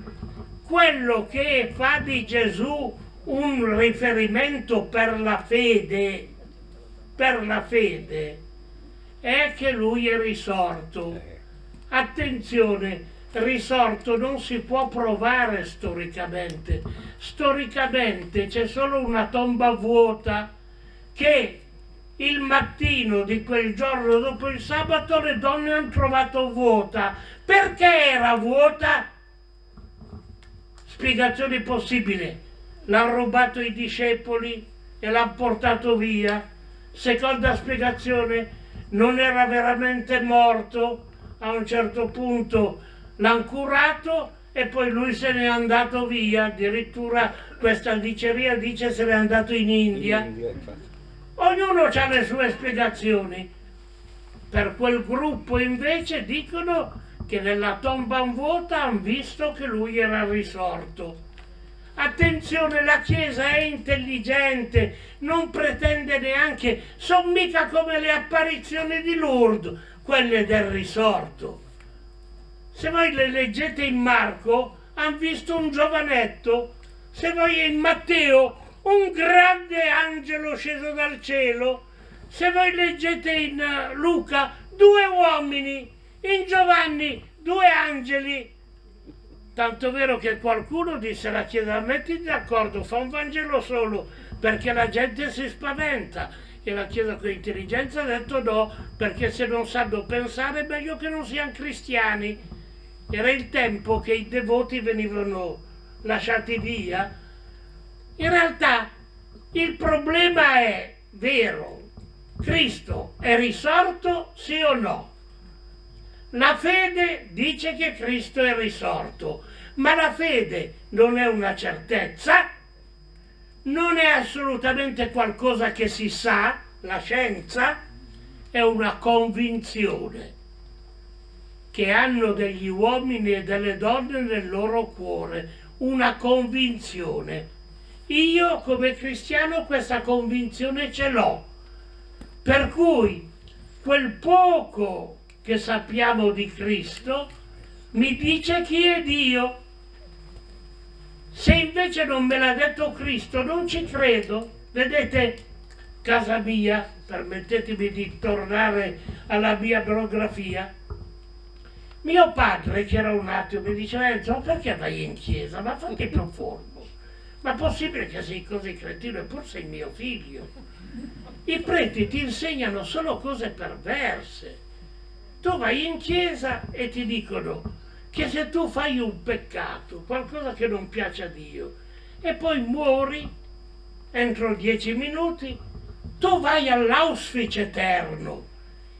Quello che fa di Gesù un riferimento per la fede, per la fede, è che lui è risorto. Attenzione, risorto non si può provare storicamente. Storicamente c'è solo una tomba vuota che il mattino di quel giorno dopo il sabato le donne hanno trovato vuota. Perché era vuota? Spiegazioni possibili. L'hanno rubato i discepoli e l'hanno portato via. Seconda spiegazione, non era veramente morto. A un certo punto l'hanno curato e poi lui se n'è andato via, addirittura questa diceria dice se n'è andato in India. In India Ognuno ha le sue spiegazioni. Per quel gruppo invece dicono che nella tomba vuota hanno visto che lui era risorto. Attenzione, la Chiesa è intelligente, non pretende neanche, sono mica come le apparizioni di Lourdes, quelle del risorto se voi le leggete in Marco, hanno visto un giovanetto. Se voi in Matteo, un grande angelo sceso dal cielo. Se voi leggete in eh, Luca, due uomini. In Giovanni, due angeli. Tanto vero che qualcuno disse alla Chiesa, metti d'accordo, fa un Vangelo solo, perché la gente si spaventa. E la Chiesa con intelligenza ha detto no, perché se non sanno pensare è meglio che non siano cristiani era il tempo che i devoti venivano lasciati via. In realtà il problema è vero, Cristo è risorto sì o no? La fede dice che Cristo è risorto, ma la fede non è una certezza, non è assolutamente qualcosa che si sa, la scienza è una convinzione che hanno degli uomini e delle donne nel loro cuore, una convinzione. Io come cristiano questa convinzione ce l'ho. Per cui quel poco che sappiamo di Cristo mi dice chi è Dio. Se invece non me l'ha detto Cristo non ci credo. Vedete, casa mia, permettetemi di tornare alla mia biografia, mio padre, che era un attimo, mi diceva, Enzo, ma perché vai in chiesa? Ma fatti più forno. Ma possibile che sei così cretino, eppure sei mio figlio. I preti ti insegnano solo cose perverse. Tu vai in chiesa e ti dicono che se tu fai un peccato, qualcosa che non piace a Dio, e poi muori entro dieci minuti, tu vai all'Auschwitz eterno.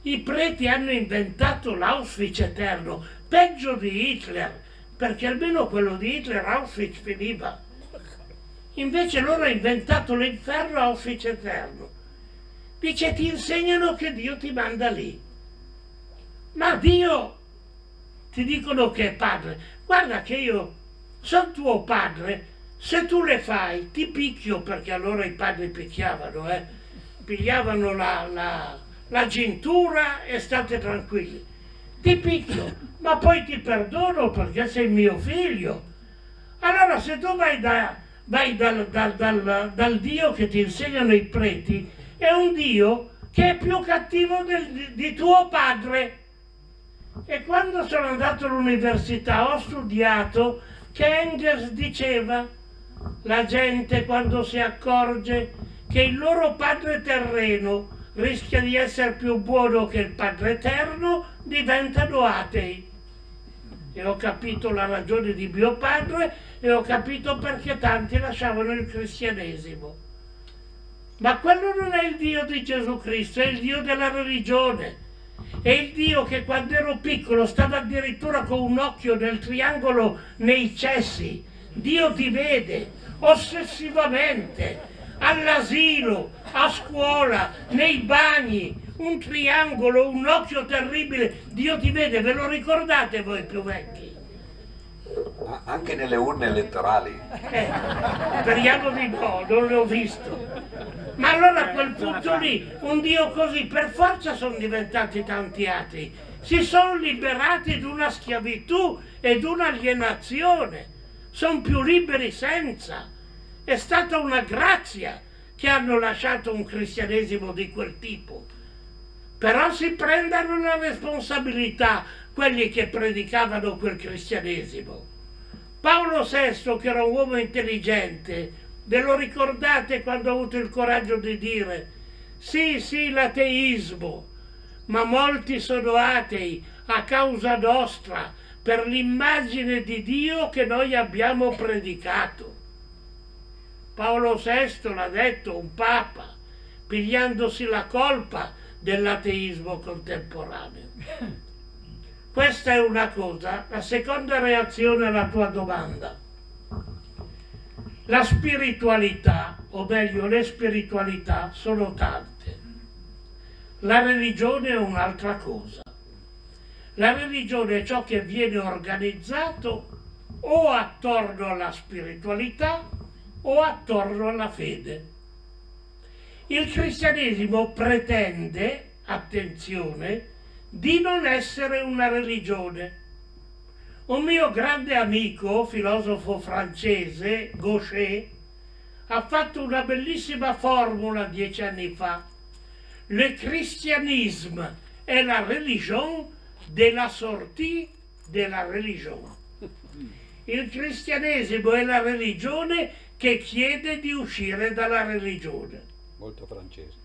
I preti hanno inventato l'Auschwitz eterno, peggio di Hitler, perché almeno quello di Hitler Auschwitz finiva. Invece loro hanno inventato l'inferno Auschwitz eterno. Dice ti insegnano che Dio ti manda lì. Ma Dio ti dicono che è padre. Guarda che io sono tuo padre, se tu le fai ti picchio perché allora i padri picchiavano, eh? pigliavano la, la, la cintura e state tranquilli. Ti picchio, ma poi ti perdono perché sei mio figlio. Allora se tu vai, da, vai dal, dal, dal, dal Dio che ti insegnano i preti, è un Dio che è più cattivo del, di tuo padre. E quando sono andato all'università ho studiato che Engels diceva la gente quando si accorge che il loro padre terreno rischia di essere più buono che il padre eterno, diventano atei. E ho capito la ragione di mio padre e ho capito perché tanti lasciavano il cristianesimo. Ma quello non è il Dio di Gesù Cristo, è il Dio della religione è il Dio che quando ero piccolo stava addirittura con un occhio nel triangolo nei cessi. Dio ti vede ossessivamente, all'asilo, a scuola, nei bagni, un triangolo, un occhio terribile. Dio ti vede, ve lo ricordate voi più vecchi? Anche nelle urne elettorali. Eh, speriamo di no, non l'ho visto. Ma allora a quel punto lì, un Dio così, per forza sono diventati tanti atei. Si sono liberati di una schiavitù e di un'alienazione. Sono più liberi senza. È stata una grazia che hanno lasciato un cristianesimo di quel tipo. Però si prendano la responsabilità quelli che predicavano quel cristianesimo. Paolo VI, che era un uomo intelligente, ve lo ricordate quando ha avuto il coraggio di dire sì, sì, l'ateismo, ma molti sono atei a causa nostra, per l'immagine di Dio che noi abbiamo predicato. Paolo VI l'ha detto, un papa, pigliandosi la colpa dell'ateismo contemporaneo. Questa è una cosa. La seconda reazione alla tua domanda. La spiritualità, o meglio le spiritualità, sono tante. La religione è un'altra cosa. La religione è ciò che viene organizzato o attorno alla spiritualità o attorno alla fede. Il cristianesimo pretende, attenzione, di non essere una religione. Un mio grande amico, filosofo francese, Gaucher, ha fatto una bellissima formula dieci anni fa. Le christianisme è la religione della sortie della religione. Il cristianesimo è la religione che chiede di uscire dalla religione. Molto francese.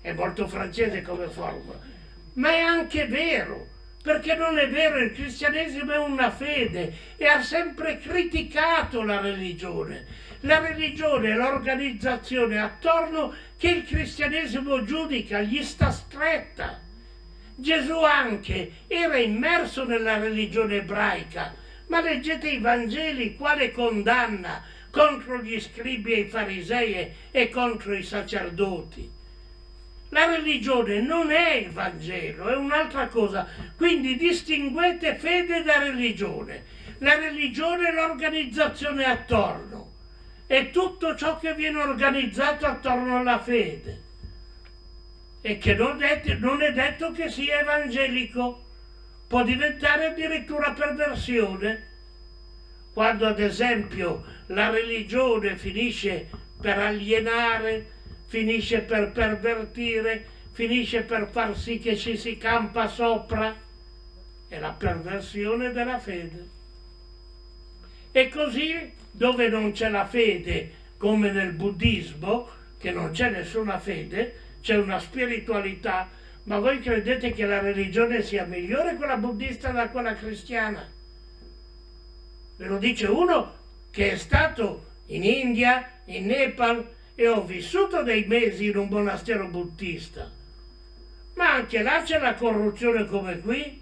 È molto francese come formula ma è anche vero, perché non è vero, il cristianesimo è una fede e ha sempre criticato la religione. La religione è l'organizzazione attorno che il cristianesimo giudica, gli sta stretta. Gesù anche era immerso nella religione ebraica, ma leggete i Vangeli quale condanna contro gli scribi e i farisei e contro i sacerdoti. La religione non è il Vangelo, è un'altra cosa. Quindi distinguete fede da religione. La religione è l'organizzazione attorno. È tutto ciò che viene organizzato attorno alla fede. E che non è, non è detto che sia evangelico. Può diventare addirittura perversione. Quando ad esempio la religione finisce per alienare finisce per pervertire, finisce per far sì che ci si campa sopra. È la perversione della fede. E così, dove non c'è la fede, come nel buddismo, che non c'è nessuna fede, c'è una spiritualità, Ma voi credete che la religione sia migliore quella buddista da quella cristiana? Ve lo dice uno che è stato in India, in Nepal e ho vissuto dei mesi in un monastero buddista. Ma anche là c'è la corruzione come qui.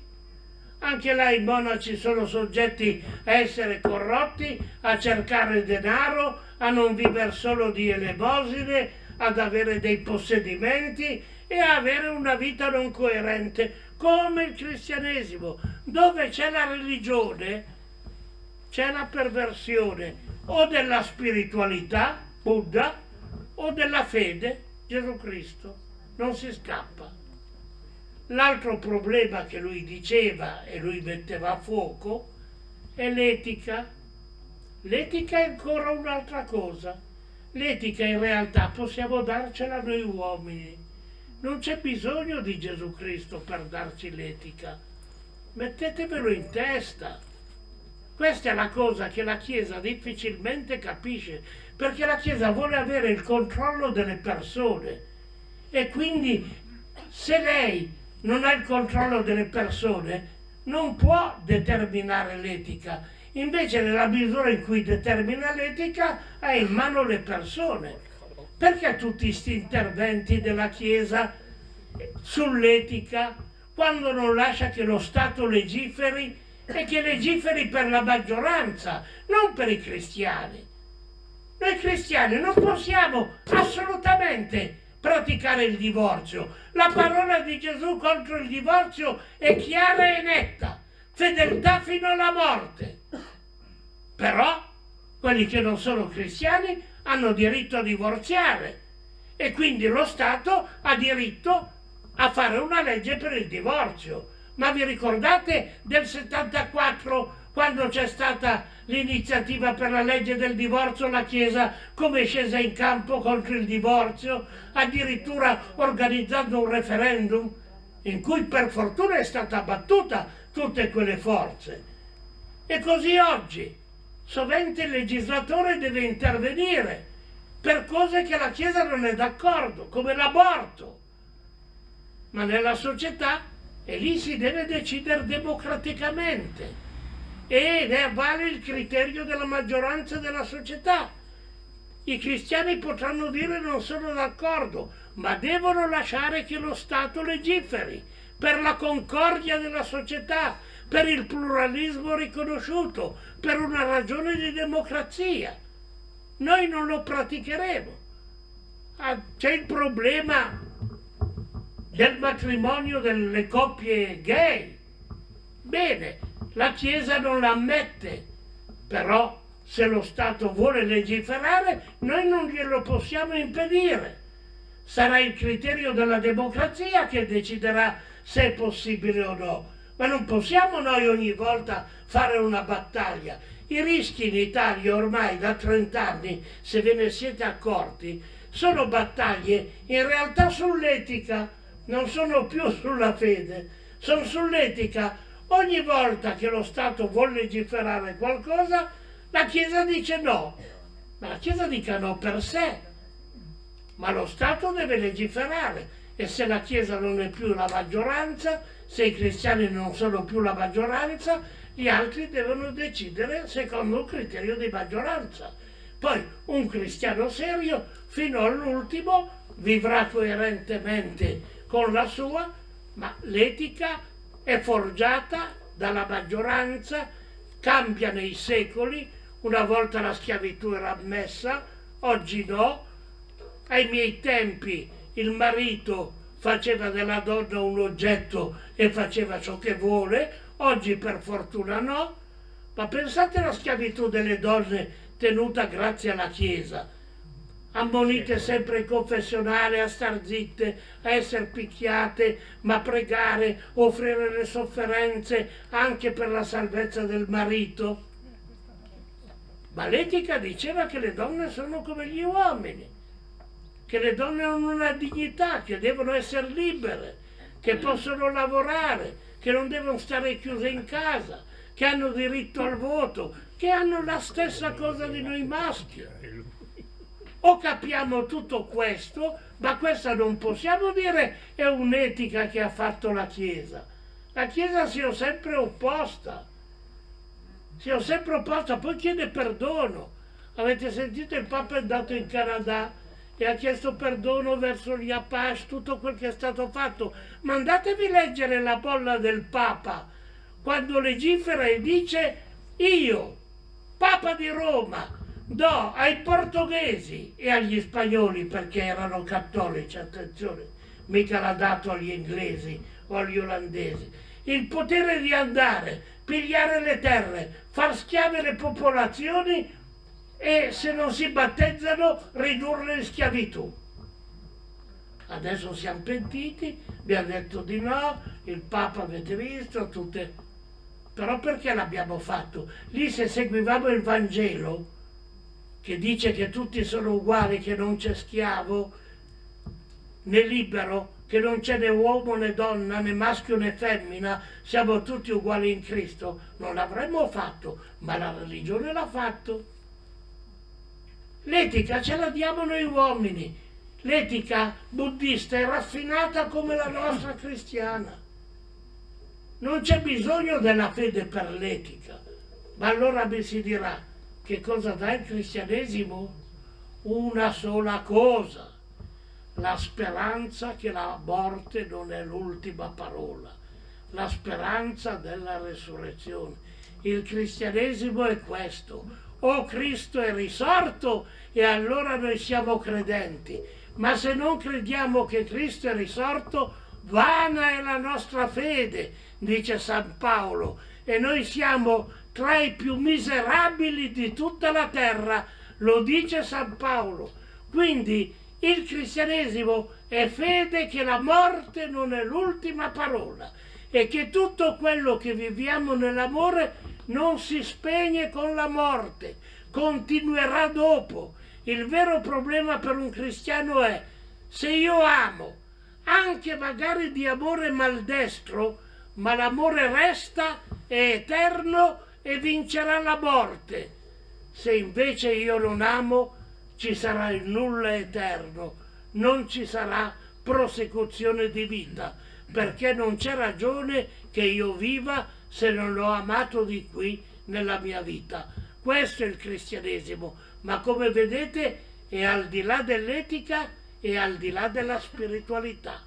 Anche là i monaci sono soggetti a essere corrotti, a cercare denaro, a non vivere solo di elemosine, ad avere dei possedimenti e a avere una vita non coerente, come il cristianesimo, dove c'è la religione, c'è la perversione o della spiritualità, Buddha, o della fede, Gesù Cristo. Non si scappa. L'altro problema che lui diceva e lui metteva a fuoco è l'etica. L'etica è ancora un'altra cosa. L'etica in realtà possiamo darcela noi uomini. Non c'è bisogno di Gesù Cristo per darci l'etica. Mettetevelo in testa. Questa è la cosa che la Chiesa difficilmente capisce, perché la Chiesa vuole avere il controllo delle persone e quindi se lei non ha il controllo delle persone non può determinare l'etica. Invece nella misura in cui determina l'etica ha in mano le persone. Perché tutti questi interventi della Chiesa sull'etica quando non lascia che lo Stato legiferi e che legiferi per la maggioranza, non per i cristiani? Noi cristiani non possiamo assolutamente praticare il divorzio. La parola di Gesù contro il divorzio è chiara e netta, fedeltà fino alla morte. Però quelli che non sono cristiani hanno diritto a divorziare e quindi lo Stato ha diritto a fare una legge per il divorzio. Ma vi ricordate del 74 quando c'è stata l'iniziativa per la legge del divorzio, la Chiesa come è scesa in campo contro il divorzio, addirittura organizzando un referendum in cui per fortuna è stata battuta tutte quelle forze. E così oggi, sovente il legislatore deve intervenire per cose che la Chiesa non è d'accordo, come l'aborto. Ma nella società, e lì si deve decidere democraticamente ed è vale il criterio della maggioranza della società. I cristiani potranno dire non sono d'accordo, ma devono lasciare che lo Stato legiferi per la concordia della società, per il pluralismo riconosciuto, per una ragione di democrazia. Noi non lo praticheremo. Ah, c'è il problema del matrimonio delle coppie gay. Bene, la Chiesa non l'ammette, però se lo Stato vuole legiferare noi non glielo possiamo impedire. Sarà il criterio della democrazia che deciderà se è possibile o no. Ma non possiamo noi ogni volta fare una battaglia. I rischi in Italia ormai da 30 anni, se ve ne siete accorti, sono battaglie in realtà sull'etica, non sono più sulla fede, sono sull'etica Ogni volta che lo Stato vuole legiferare qualcosa, la Chiesa dice no. Ma la Chiesa dica no per sé. Ma lo Stato deve legiferare e se la Chiesa non è più la maggioranza, se i cristiani non sono più la maggioranza, gli altri devono decidere secondo un criterio di maggioranza. Poi un cristiano serio fino all'ultimo vivrà coerentemente con la sua, ma l'etica è forgiata dalla maggioranza, cambia nei secoli, una volta la schiavitù era ammessa, oggi no. Ai miei tempi il marito faceva della donna un oggetto e faceva ciò che vuole, oggi per fortuna no. Ma pensate alla schiavitù delle donne tenuta grazie alla Chiesa ammonite sempre in confessionale a star zitte, a essere picchiate, ma pregare, offrire le sofferenze anche per la salvezza del marito. Ma l'etica diceva che le donne sono come gli uomini, che le donne hanno una dignità, che devono essere libere, che possono lavorare, che non devono stare chiuse in casa, che hanno diritto al voto, che hanno la stessa cosa di noi maschi o capiamo tutto questo, ma questa non possiamo dire è un'etica che ha fatto la Chiesa. La Chiesa si è sempre opposta, si è sempre opposta, poi chiede perdono. Avete sentito il Papa è andato in Canada e ha chiesto perdono verso gli Apache, tutto quel che è stato fatto. Ma andatevi a leggere la bolla del Papa, quando legifera e dice io, Papa di Roma, do ai portoghesi e agli spagnoli perché erano cattolici, attenzione, mica l'ha dato agli inglesi o agli olandesi, il potere di andare, pigliare le terre, far schiave le popolazioni e se non si battezzano ridurle in schiavitù. Adesso siamo pentiti, abbiamo detto di no, il Papa avete visto, tutte... Però perché l'abbiamo fatto? Lì se seguivamo il Vangelo, che dice che tutti sono uguali, che non c'è schiavo né libero, che non c'è né uomo né donna, né maschio né femmina, siamo tutti uguali in Cristo, non l'avremmo fatto, ma la religione l'ha fatto. L'etica ce la diamo noi uomini, l'etica buddista è raffinata come la nostra cristiana. Non c'è bisogno della fede per l'etica, ma allora mi si dirà, che cosa dà il cristianesimo? Una sola cosa, la speranza che la morte non è l'ultima parola, la speranza della resurrezione. Il cristianesimo è questo, o Cristo è risorto e allora noi siamo credenti, ma se non crediamo che Cristo è risorto, vana è la nostra fede, dice San Paolo, e noi siamo tra i più miserabili di tutta la terra, lo dice San Paolo. Quindi il cristianesimo è fede che la morte non è l'ultima parola e che tutto quello che viviamo nell'amore non si spegne con la morte, continuerà dopo. Il vero problema per un cristiano è se io amo, anche magari di amore maldestro, ma l'amore resta, è eterno e vincerà la morte. Se invece io non amo, ci sarà il nulla eterno, non ci sarà prosecuzione di vita, perché non c'è ragione che io viva se non l'ho amato di qui nella mia vita. Questo è il cristianesimo, ma come vedete è al di là dell'etica e al di là della spiritualità.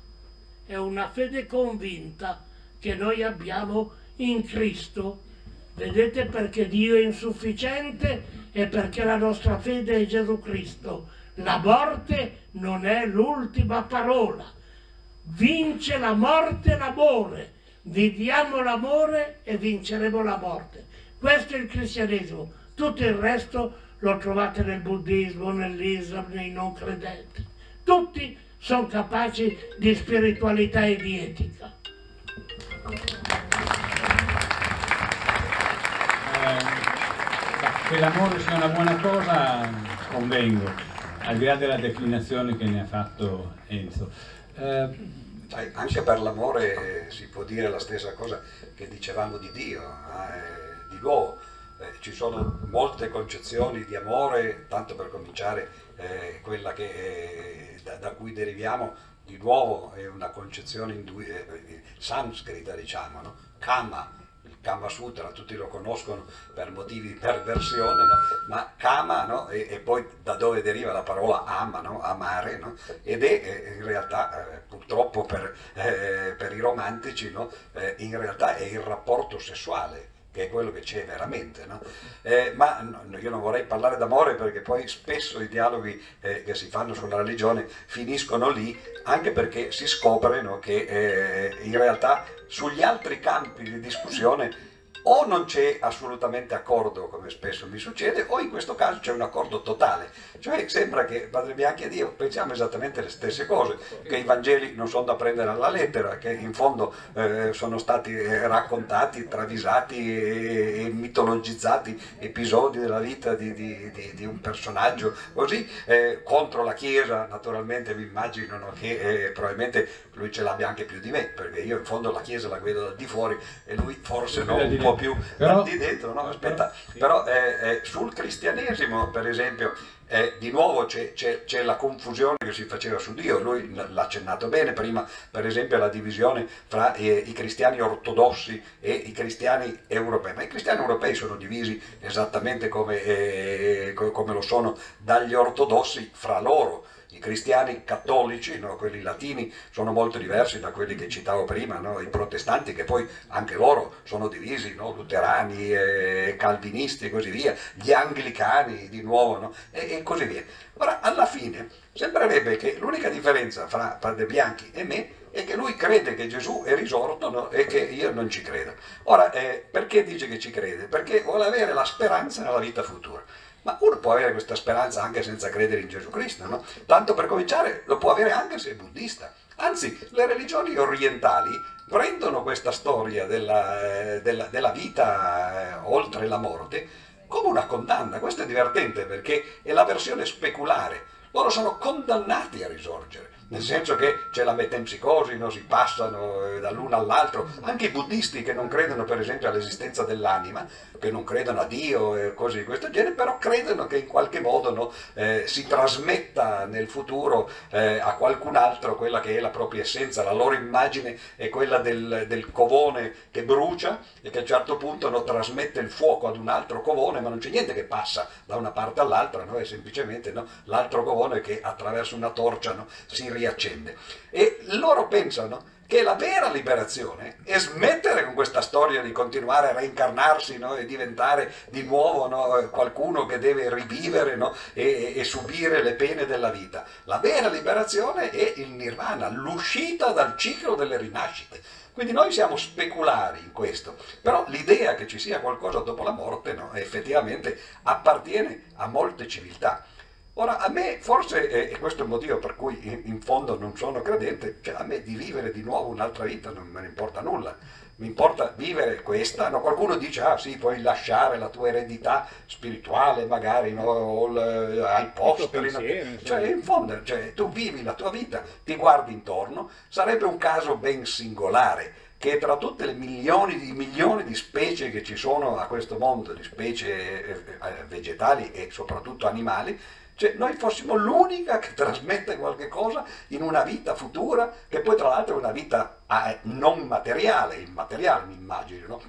È una fede convinta che noi abbiamo in Cristo Vedete perché Dio è insufficiente e perché la nostra fede è Gesù Cristo. La morte non è l'ultima parola. Vince la morte l'amore. Viviamo l'amore e vinceremo la morte. Questo è il cristianesimo. Tutto il resto lo trovate nel buddismo, nell'islam, nei non credenti. Tutti sono capaci di spiritualità e di etica. Che l'amore sia una buona cosa convengo, al di là della declinazione che ne ha fatto Enzo. Eh, anche per l'amore si può dire la stessa cosa che dicevamo di Dio, eh, di nuovo. Eh, ci sono molte concezioni di amore, tanto per cominciare eh, quella che, eh, da, da, cui deriviamo di nuovo è una concezione in, eh, sanscrita, diciamo, no? Kama, Kama Sutra, tutti lo conoscono per motivi di perversione, no? ma Kama, no? e, e, poi da dove deriva la parola ama, no? amare, ed è in realtà, eh, purtroppo per, eh, per, i romantici, eh, in realtà è il rapporto sessuale che è quello che c'è veramente. No? Eh, ma no, io non vorrei parlare d'amore perché poi spesso i dialoghi eh, che si fanno sulla religione finiscono lì, anche perché si scopre no, che eh, in realtà sugli altri campi di discussione o non c'è assolutamente accordo, come spesso mi succede, o in questo caso c'è un accordo totale. Cioè sembra che Padre Bianchi e io pensiamo esattamente le stesse cose, che i Vangeli non sono da prendere alla lettera, che in fondo eh, sono stati eh, raccontati, travisati e, e, mitologizzati episodi della vita di, di, di, di un personaggio così, eh, contro la Chiesa naturalmente vi immaginano che eh, probabilmente lui ce l'abbia anche più di me, perché io in fondo la Chiesa la vedo da di fuori e lui forse no, un po' più Però- di dentro, no? Aspetta, però eh, eh, sul cristianesimo, per esempio, eh, di nuovo c'è, la confusione che si faceva su Dio, lui l'ha accennato bene prima, per esempio la divisione fra eh, i cristiani ortodossi e i cristiani europei, ma i cristiani europei sono divisi esattamente come, eh, co- come lo sono dagli ortodossi fra loro. Cristiani cattolici, no, quelli latini, sono molto diversi da quelli che citavo prima, no, i protestanti che poi anche loro sono divisi, no, luterani, eh, calvinisti e così via, gli anglicani di nuovo e, e così via. Ora, alla fine, sembrerebbe che l'unica differenza fra Padre Bianchi e me è che lui crede che Gesù è risorto e che io non ci credo. Ora, eh, perché dice che ci crede? Perché vuole avere la speranza nella vita futura. Ma uno può avere questa speranza anche senza credere in Gesù Cristo, no? Tanto per cominciare lo può avere anche se è buddista. Anzi, le religioni orientali prendono questa storia della, eh, della- della vita eh, oltre la morte come una condanna. Questo è divertente perché è la versione speculare. Loro sono condannati a risorgere, nel senso che c'è la metempsicosi, no? si passano eh, dall'uno all'altro. Anche i buddisti che non credono per esempio all'esistenza dell'anima, che non credono a Dio e cose di questo genere, però credono che in qualche modo no, eh, si trasmetta nel futuro eh, a qualcun altro quella che è la propria essenza. La loro immagine è quella del, del covone che brucia e che a un certo punto no, trasmette il fuoco ad un altro covone, ma non c'è niente che passa da una parte all'altra, è semplicemente l'altro covone che attraverso una torcia si riaccende. E loro pensano che la vera liberazione è smettere con questa storia di continuare a reincarnarsi no, e diventare di nuovo no, qualcuno che deve rivivere no, e, e subire le pene della vita. La vera liberazione è il nirvana, l'uscita dal ciclo delle rinascite. Quindi noi siamo speculari in questo, però l'idea che ci sia qualcosa dopo la morte effettivamente appartiene a molte civiltà. Ora, a me forse, eh, e questo è il motivo per cui in, fondo non sono credente, cioè a me di vivere di nuovo un'altra vita non me ne importa nulla. Mi importa vivere questa, no? qualcuno dice, ah sì, puoi lasciare la tua eredità spirituale magari no? o l- ai posteri. no? Cioè, in fondo, cioè, tu vivi la tua vita, ti guardi intorno, sarebbe un caso ben singolare che tra tutte le milioni di milioni di specie che ci sono a questo mondo, di specie eh, eh, vegetali e soprattutto animali, cioè noi fossimo l'unica che trasmette qualche cosa in una vita futura, che poi tra l'altro è una vita eh, non materiale, immateriale mi immagino, no?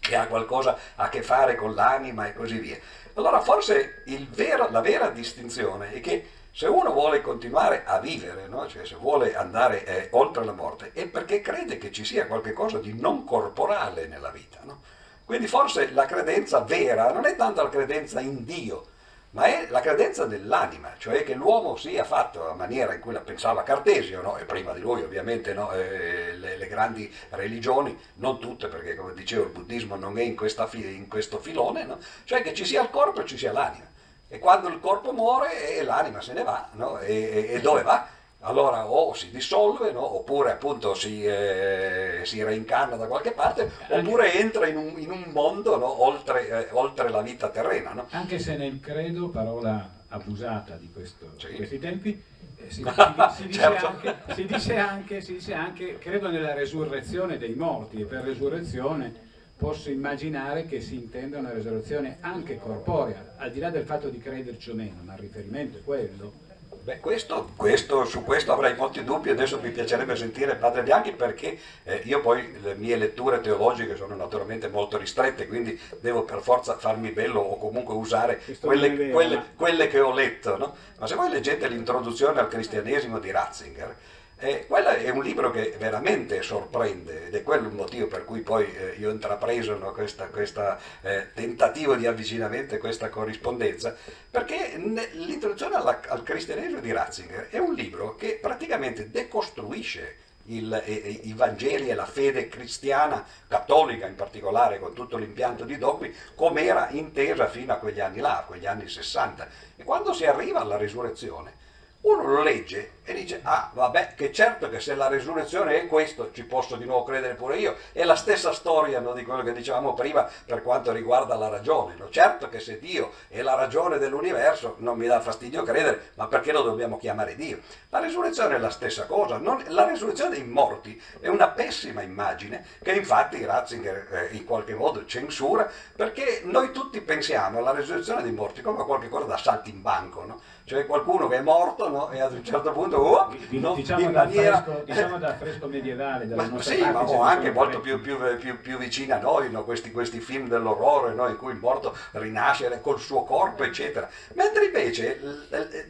che ha qualcosa a che fare con l'anima e così via. Allora forse il vero- la vera distinzione è che se uno vuole continuare a vivere, no? cioè se vuole andare eh, oltre la morte, è perché crede che ci sia qualcosa di non corporale nella vita. no? Quindi forse la credenza vera non è tanto la credenza in Dio, ma è la credenza dell'anima, cioè che l'uomo sia fatto a maniera in cui la pensava Cartesio, no? e prima di lui ovviamente no? Eh, le, le grandi religioni, non tutte perché come dicevo il buddismo non è in, fi- in questo filone, no? cioè che ci sia il corpo e ci sia l'anima. E quando il corpo muore eh, l'anima se ne va, e, e- e dove va? Allora o si dissolve, no? oppure appunto si, eh, si reincarna da qualche parte, oppure entra in un, in un mondo no? oltre, eh, oltre la vita terrena. No? Anche se nel credo, parola abusata di, questo- Sì. di questi tempi, eh, si, si- Certo. anche, si dice anche, si dice anche, credo nella resurrezione dei morti e per resurrezione posso immaginare che si intenda una resurrezione anche corporea, al di là del fatto di crederci o meno, ma il riferimento è quello. Beh, questo, questo- su questo avrei molti dubbi, adesso mi piacerebbe sentire Padre Bianchi perché eh, io poi le mie letture teologiche sono naturalmente molto ristrette, quindi devo per forza farmi bello o comunque usare quelle, quelle- quelle che ho letto. no? Ma se voi leggete l'introduzione al cristianesimo di Ratzinger, eh, quello è un libro che veramente sorprende ed è quello il motivo per cui poi eh, io ho intrapreso no, questa, eh, tentativo di avvicinamento e questa corrispondenza, perché ne- l'introduzione alla- al cristianesimo di Ratzinger è un libro che praticamente decostruisce il- e- e- i Vangeli e la fede cristiana, cattolica in particolare, con tutto l'impianto di dogmi, come era intesa fino a quegli anni là, a quegli anni 60. E quando si arriva alla risurrezione, uno lo legge e dice, ah vabbè, che certo che se la risurrezione è questo, ci posso di nuovo credere pure io. È la stessa storia no, di quello che dicevamo prima per quanto riguarda la ragione. No? Certo che se Dio è la ragione dell'universo non mi dà fastidio credere, ma perché lo dobbiamo chiamare Dio? La risurrezione è la stessa cosa. Non, la risurrezione dei morti è una pessima immagine che infatti Ratzinger eh, in qualche modo censura perché noi tutti pensiamo alla risurrezione dei morti come a qualcosa da saltimbanco. No? Cioè qualcuno che è morto e ad un certo punto oh, no, diciamo, in maniera... fresco, diciamo dal fresco medievale ma, sì, ma oh, anche molto più, più, più, più, vicino a noi no? questi, questi, film dell'orrore no? in cui il morto rinasce col suo corpo eccetera mentre invece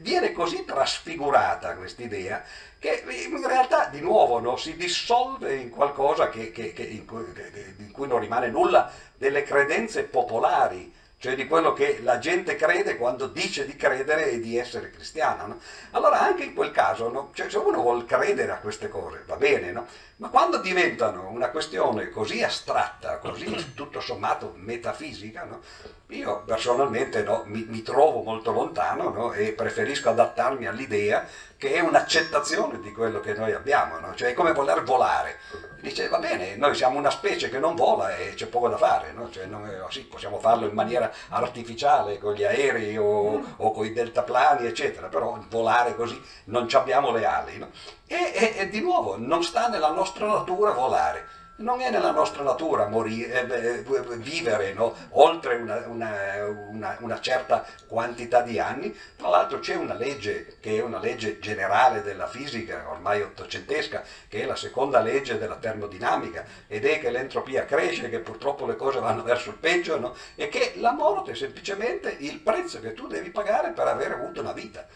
viene così trasfigurata questa idea che in realtà di nuovo no, si dissolve in qualcosa che, che, che, in, cui, in cui non rimane nulla delle credenze popolari cioè di quello che la gente crede quando dice di credere e di essere cristiano. No? Allora anche in quel caso, no? cioè, se uno vuole credere a queste cose, va bene, no? ma quando diventano una questione così astratta, così tutto sommato metafisica, io personalmente mi, mi, trovo molto lontano e preferisco adattarmi all'idea che è un'accettazione di quello che noi abbiamo, no? cioè è come voler volare. Dice, va bene, noi siamo una specie che non vola e c'è poco da fare, no? cioè, non, sì, possiamo farlo in maniera artificiale con gli aerei o, o con i deltaplani, eccetera, però volare così non abbiamo le ali. No? E, e, e di nuovo, non sta nella nostra natura volare non è nella nostra natura morire, eh, eh vivere no? oltre una, una, una, una, certa quantità di anni. Tra l'altro c'è una legge che è una legge generale della fisica, ormai ottocentesca, che è la seconda legge della termodinamica, ed è che l'entropia cresce, che purtroppo le cose vanno verso il peggio, no? e che la morte è semplicemente il prezzo che tu devi pagare per aver avuto una vita.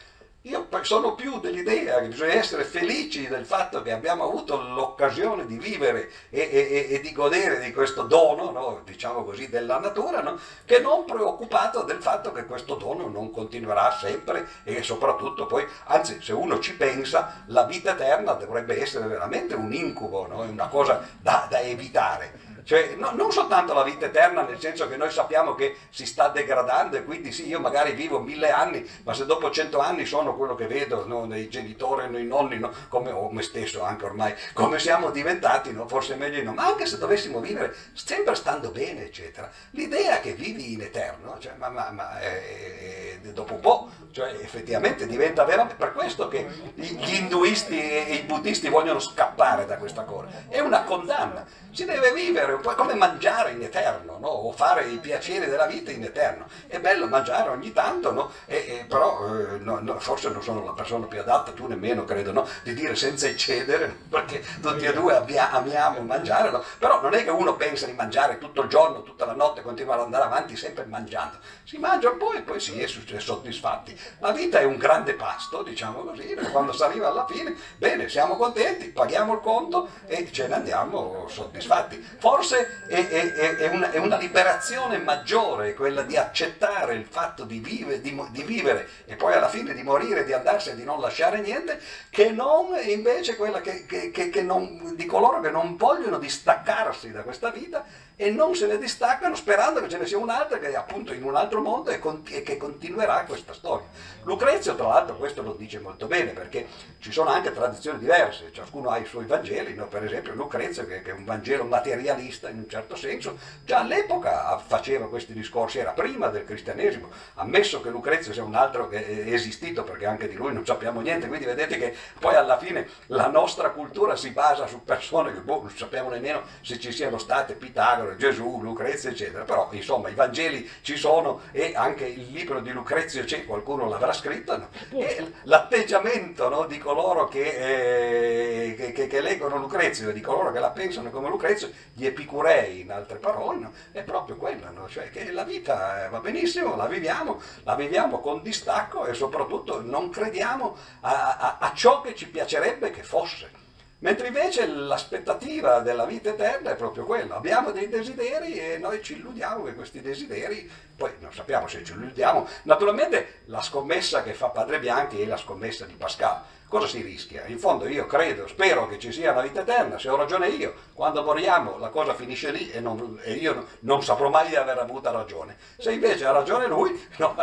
Io sono più dell'idea che bisogna essere felici del fatto che abbiamo avuto l'occasione di vivere e, e, e, di godere di questo dono, no? diciamo così, della natura, no? che non preoccupato del fatto che questo dono non continuerà sempre e soprattutto poi, anzi se uno ci pensa, la vita eterna dovrebbe essere veramente un incubo, no? una cosa da, da evitare. Cioè, no, non soltanto la vita eterna, nel senso che noi sappiamo che si sta degradando e quindi sì, io magari vivo mille anni, ma se dopo cento anni sono quello che vedo no, nei genitori, nei nonni, no, come o me stesso anche ormai, come siamo diventati, no, forse meglio no, ma anche se dovessimo vivere sempre stando bene, eccetera, l'idea che vivi in eterno, cioè, ma, ma, ma eh, eh, dopo un po', cioè, effettivamente diventa veramente per questo che gli induisti e i buddisti vogliono scappare da questa cosa, è una condanna, si deve vivere mangiare, come mangiare in eterno, no? o fare i piaceri della vita in eterno. È bello mangiare ogni tanto, no? e, e, però eh, no, forse non sono la persona più adatta, tu nemmeno credo, di dire senza eccedere, perché tutti e due abbia, amiamo mangiare, però non è che uno pensa di mangiare tutto il giorno, tutta la notte, continuare ad andare avanti sempre mangiando. Si mangia un po' e poi si è soddisfatti. La vita è un grande pasto, diciamo così, quando si arriva alla fine, bene, siamo contenti, paghiamo il conto e ce ne andiamo soddisfatti. Forse forse è, è, è, una, è, una, liberazione maggiore quella di accettare il fatto di, vive, di, di, vivere e poi alla fine di morire, di andarsene, di non lasciare niente, che non invece quella che, che, che non, di coloro che non vogliono distaccarsi da questa vita e non se ne distaccano sperando che ce ne sia un'altra che è appunto in un altro mondo e, e che continuerà questa storia. Lucrezio tra l'altro questo lo dice molto bene perché ci sono anche tradizioni diverse, ciascuno ha i suoi Vangeli, no? per esempio Lucrezio che, che è un Vangelo materialista in un certo senso, già all'epoca faceva questi discorsi, era prima del cristianesimo, ammesso che Lucrezio sia un altro che è esistito perché anche di lui non sappiamo niente, quindi vedete che poi alla fine la nostra cultura si basa su persone che boh, non sappiamo nemmeno se ci siano state Pitagora, Gesù, Lucrezia, eccetera. Però insomma i Vangeli ci sono e anche il libro di Lucrezio c'è, qualcuno l'avrà scritto. No? E l'atteggiamento no, di coloro che, eh, che, che, leggono Lucrezio e di coloro che la pensano come Lucrezio, gli epicurei in altre parole, no? è proprio quella, cioè che la vita va benissimo, la viviamo, la viviamo con distacco e soprattutto non crediamo a, a, a ciò che ci piacerebbe che fosse. Mentre invece l'aspettativa della vita eterna è proprio quella. Abbiamo dei desideri e noi ci illudiamo che questi desideri, poi non sappiamo se ci illudiamo. Naturalmente la scommessa che fa Padre Bianchi è la scommessa di Pascal cosa si rischia? In fondo io credo, spero che ci sia la vita eterna, se ho ragione io, quando moriamo la cosa finisce lì e, non, e io non saprò mai di aver avuto ragione. Se invece ha ragione lui, no,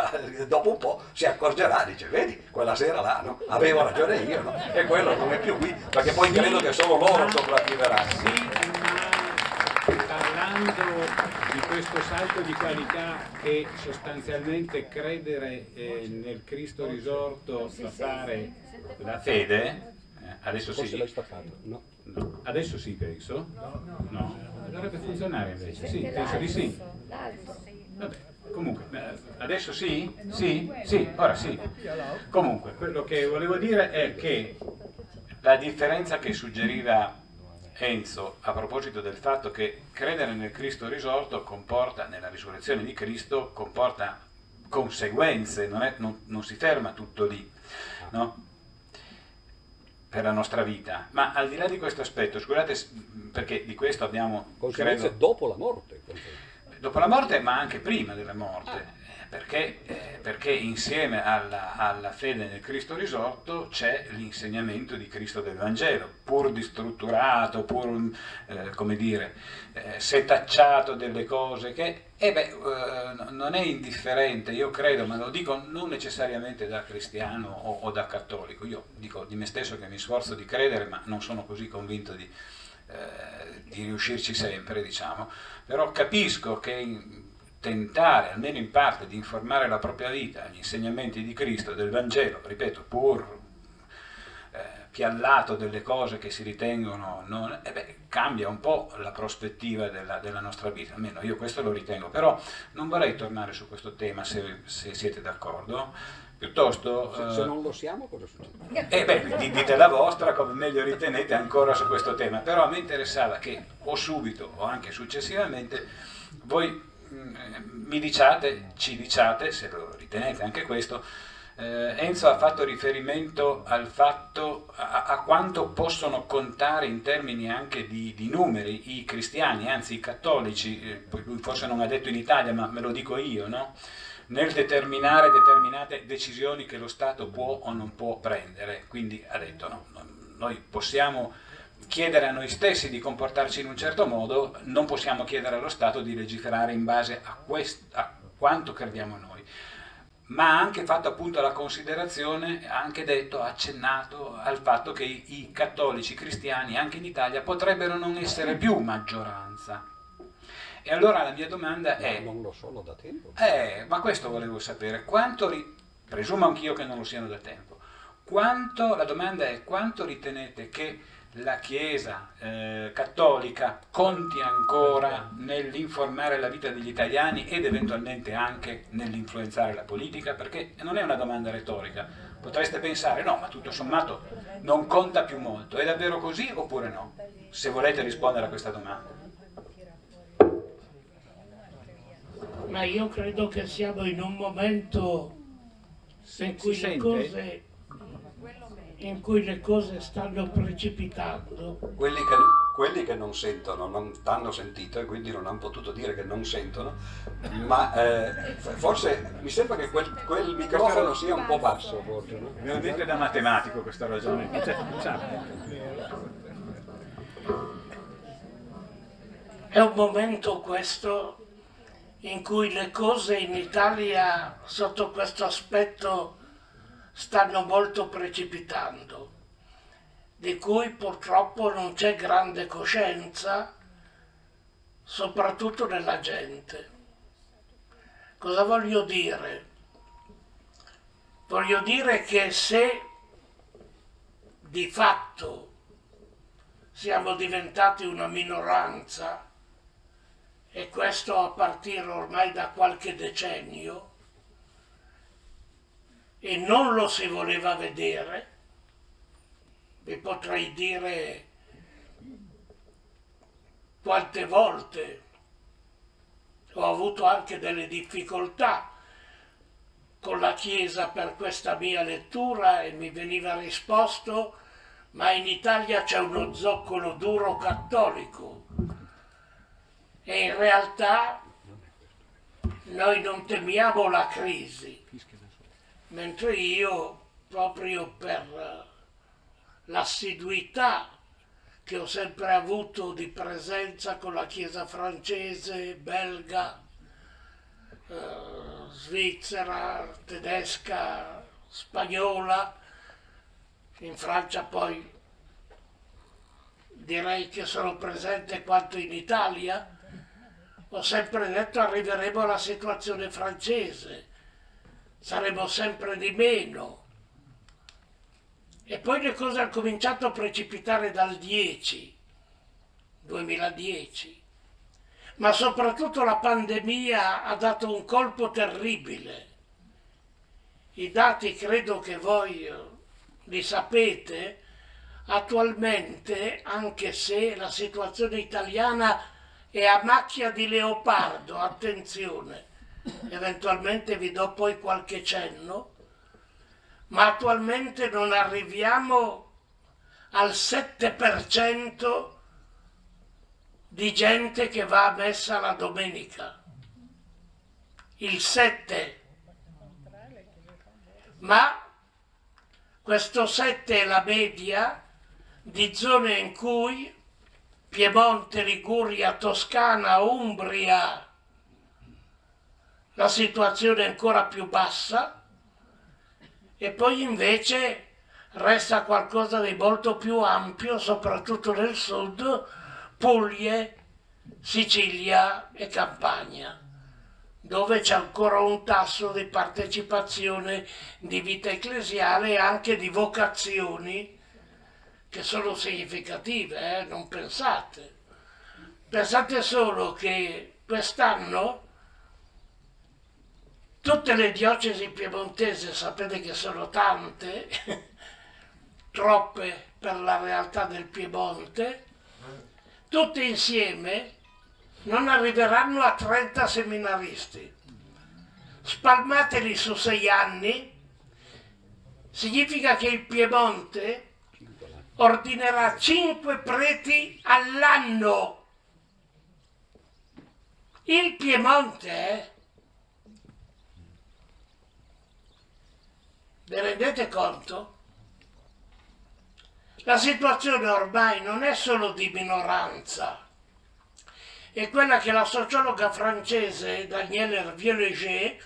dopo un po' si accorgerà, dice, vedi, quella sera là, no? avevo ragione io, no? e quello non è più qui, perché poi credo che solo loro sopravviveranno. Sì, ma parlando di questo salto di qualità che sostanzialmente credere eh, nel Cristo risorto fa fare la fede, eh, adesso Forse sì, l'hai staccato? No. no, adesso sì penso, no, dovrebbe funzionare invece, sì, penso di sì. Vabbè, comunque, adesso sì? Sì? Sì, ora sì. Comunque, quello che volevo dire è che la differenza che suggeriva Enzo a proposito del fatto che credere nel Cristo risorto comporta, nella risurrezione di Cristo, comporta conseguenze, non, è- non- non si ferma tutto lì, no? Per la nostra vita. Ma al di là di questo aspetto, scusate s- perché di questo abbiamo, Conseguenze credo, dopo la morte. dopo la morte, ma anche prima della morte, eh, perché, eh, perché insieme alla, alla fede nel Cristo risorto c'è l'insegnamento di Cristo del Vangelo, pur distrutturato, pur, eh, come dire, eh, setacciato delle cose che, eh beh, eh, non è indifferente, io credo, ma lo dico non necessariamente da cristiano o, o da cattolico, io dico di me stesso che mi sforzo di credere, ma non sono così convinto di, eh, di riuscirci sempre, diciamo, però capisco che tentare, almeno in parte, di informare la propria vita agli insegnamenti di Cristo, del Vangelo, ripeto, pur eh, piallato delle cose che si ritengono non, eh beh, cambia un po' la prospettiva della, della nostra vita, almeno io questo lo ritengo, però non vorrei tornare su questo tema se, se siete d'accordo, piuttosto... Se, eh, se non lo siamo, cosa succede? e beh, di- dite la vostra come meglio ritenete ancora su questo tema, però a me interessava che o subito o anche successivamente voi eh, mi diciate, ci diciate, se lo ritenete anche questo, eh, Enzo ha fatto riferimento al fatto a, a quanto possono contare in termini anche di, di numeri i cristiani, anzi i cattolici, eh, lui forse non ha detto in Italia, ma me lo dico io, no? nel determinare determinate decisioni che lo Stato può o non può prendere. Quindi ha detto no, noi possiamo chiedere a noi stessi di comportarci in un certo modo, non possiamo chiedere allo Stato di legiferare in base a, a quanto crediamo noi. Ma ha anche fatto appunto la considerazione, ha anche detto, accennato al fatto che i, i cattolici cristiani anche in Italia potrebbero non essere più maggioranza. E allora la mia domanda è, Non lo sono da tempo. eh, ma questo volevo sapere, quanto, ri- presumo anch'io che non lo siano da tempo, quanto, la domanda è quanto ritenete che la Chiesa eh, cattolica conti ancora nell'informare la vita degli italiani ed eventualmente anche nell'influenzare la politica? Perché non è una domanda retorica, potreste pensare no, ma tutto sommato non conta più molto, è davvero così oppure no? Se volete rispondere a questa domanda. Ma io credo che siamo in un momento in cui, si le sente? cose, in cui le cose stanno precipitando. Quelli che, quelli che non sentono non t'hanno sentito e quindi non hanno potuto dire che non sentono, ma eh, forse mi sembra che quel, quel microfono sia un po' basso. Forse, no? Dite da matematico questa ragione. È un momento questo in cui le cose in Italia sotto questo aspetto stanno molto precipitando, di cui purtroppo non c'è grande coscienza, soprattutto nella gente. Cosa voglio dire? Voglio dire che se di fatto siamo diventati una minoranza, e questo a partire ormai da qualche decennio, e non lo si voleva vedere, vi potrei dire quante volte ho avuto anche delle difficoltà con la Chiesa per questa mia lettura e mi veniva risposto ma in Italia c'è uno zoccolo duro cattolico e in realtà noi non temiamo la crisi, mentre io proprio per l'assiduità che ho sempre avuto di presenza con la Chiesa francese, belga, eh, svizzera, tedesca, spagnola, in Francia poi direi che sono presente quanto in Italia, ho sempre detto arriveremo alla situazione francese, saremo sempre di meno. E poi le cose hanno cominciato a precipitare dal 10, 2010, ma soprattutto la pandemia ha dato un colpo terribile. I dati credo che voi li sapete, attualmente, anche se la situazione italiana è a macchia di leopardo, attenzione, eventualmente vi do poi qualche cenno, ma attualmente non arriviamo al 7% di gente che va a messa la domenica. Il 7. Ma questo 7 è la media di zone in cui Piemonte, Liguria, Toscana, Umbria, la situazione è ancora più bassa e poi invece resta qualcosa di molto più ampio, soprattutto nel sud, Puglie, Sicilia e Campania dove c'è ancora un tasso di partecipazione di vita ecclesiale e anche di vocazioni che sono significative, eh? non pensate. Pensate solo che quest'anno tutte le diocesi piemontesi, sapete che sono tante, troppe per la realtà del Piemonte, tutte insieme non arriveranno a 30 seminaristi. Spalmateli su sei anni, significa che il Piemonte ordinerà 5 preti all'anno. Il Piemonte, Vi rendete conto? La situazione ormai non è solo di minoranza è quella che la sociologa francese Danielle Hervieux-Léger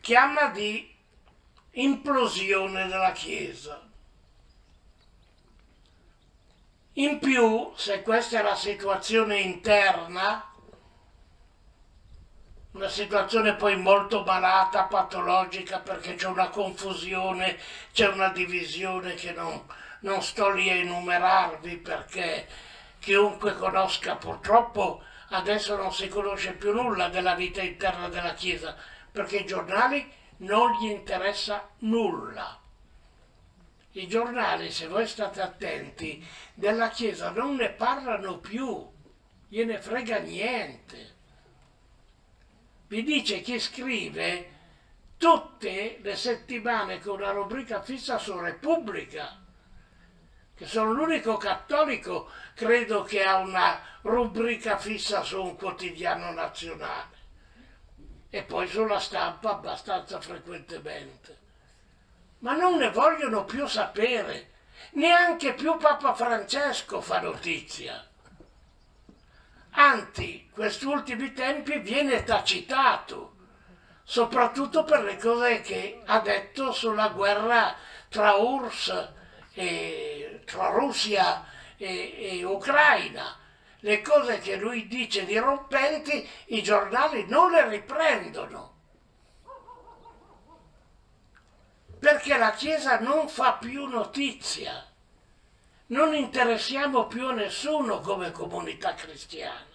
chiama di implosione della Chiesa. In più, se questa è la situazione interna, una situazione poi molto malata, patologica, perché c'è una confusione, c'è una divisione che non, non sto lì a enumerarvi perché chiunque conosca purtroppo adesso non si conosce più nulla della vita interna della Chiesa, perché i giornali non gli interessa nulla. I giornali, se voi state attenti, della Chiesa non ne parlano più, gliene frega niente. Vi dice chi scrive tutte le settimane con una rubrica fissa su Repubblica che sono l'unico cattolico, credo che ha una rubrica fissa su un quotidiano nazionale e poi sulla stampa abbastanza frequentemente. Ma non ne vogliono più sapere, neanche più Papa Francesco fa notizia. Anzi, questi ultimi tempi viene tacitato, soprattutto per le cose che ha detto sulla guerra tra URSS e tra Russia e, e Ucraina. Le cose che lui dice dirompenti i giornali non le riprendono. Perché la Chiesa non fa più notizia. Non interessiamo più a nessuno come comunità cristiana.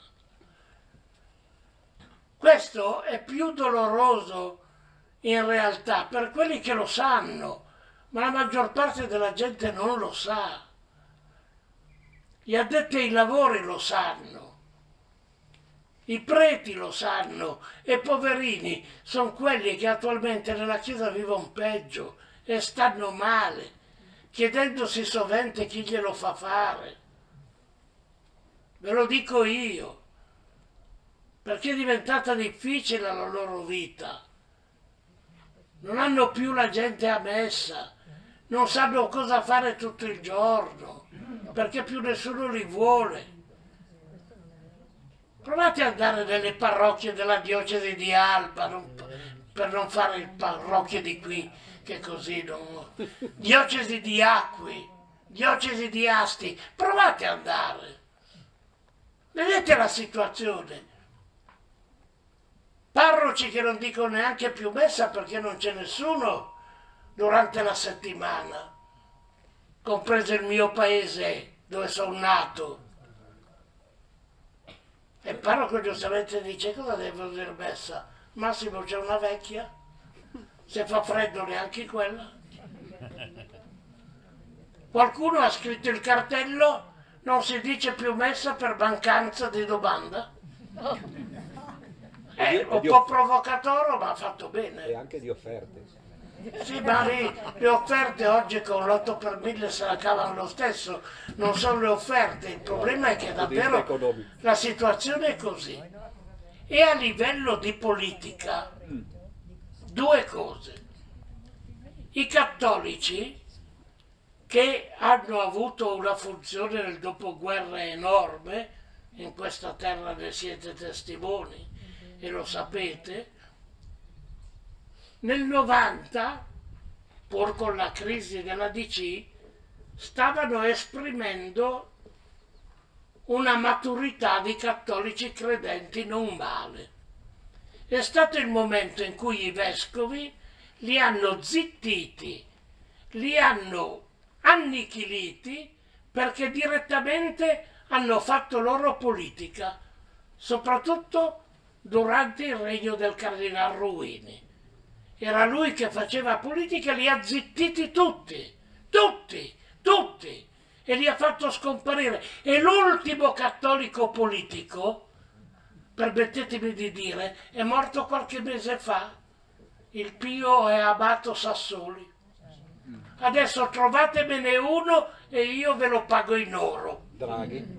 Questo è più doloroso in realtà per quelli che lo sanno, ma la maggior parte della gente non lo sa. Gli addetti ai lavori lo sanno, i preti lo sanno e poverini sono quelli che attualmente nella Chiesa vivono peggio e stanno male, chiedendosi sovente chi glielo fa fare. Ve lo dico io, perché è diventata difficile la loro vita. Non hanno più la gente a messa, non sanno cosa fare tutto il giorno, perché più nessuno li vuole. Provate ad andare nelle parrocchie della diocesi di Alba, non- per non fare il parrocchio di qui, che così non... Diocesi di Acqui, diocesi di Asti, provate ad andare. Vedete la situazione. Parroci che non dicono neanche più messa perché non c'è nessuno durante la settimana, compreso il mio paese dove sono nato. E parroco giustamente dice cosa devo dire messa? Massimo c'è una vecchia, se fa freddo neanche quella. Qualcuno ha scritto il cartello non si dice più messa per mancanza di domanda. È un po' provocatorio ma ha fatto e bene. anche di offerte. Sì, ma le offerte oggi con l'8 per 1000 se la cavano lo stesso, non sono le offerte, il problema è che davvero la situazione è così. E a livello di politica, due cose. I cattolici, che hanno avuto una funzione nel dopoguerra enorme, in questa terra ne siete testimoni e lo sapete, nel 90, pur con la crisi della DC, stavano esprimendo una maturità di cattolici credenti non male. È stato il momento in cui i vescovi li hanno zittiti, li hanno annichiliti perché direttamente hanno fatto loro politica, soprattutto durante il regno del cardinal Ruini. Era lui che faceva politica, li ha zittiti tutti, tutti, tutti, e li ha fatto scomparire. E l'ultimo cattolico politico, permettetemi di dire, è morto qualche mese fa. Il Pio è Amato Sassoli. Adesso trovatemene uno e io ve lo pago in oro. Draghi,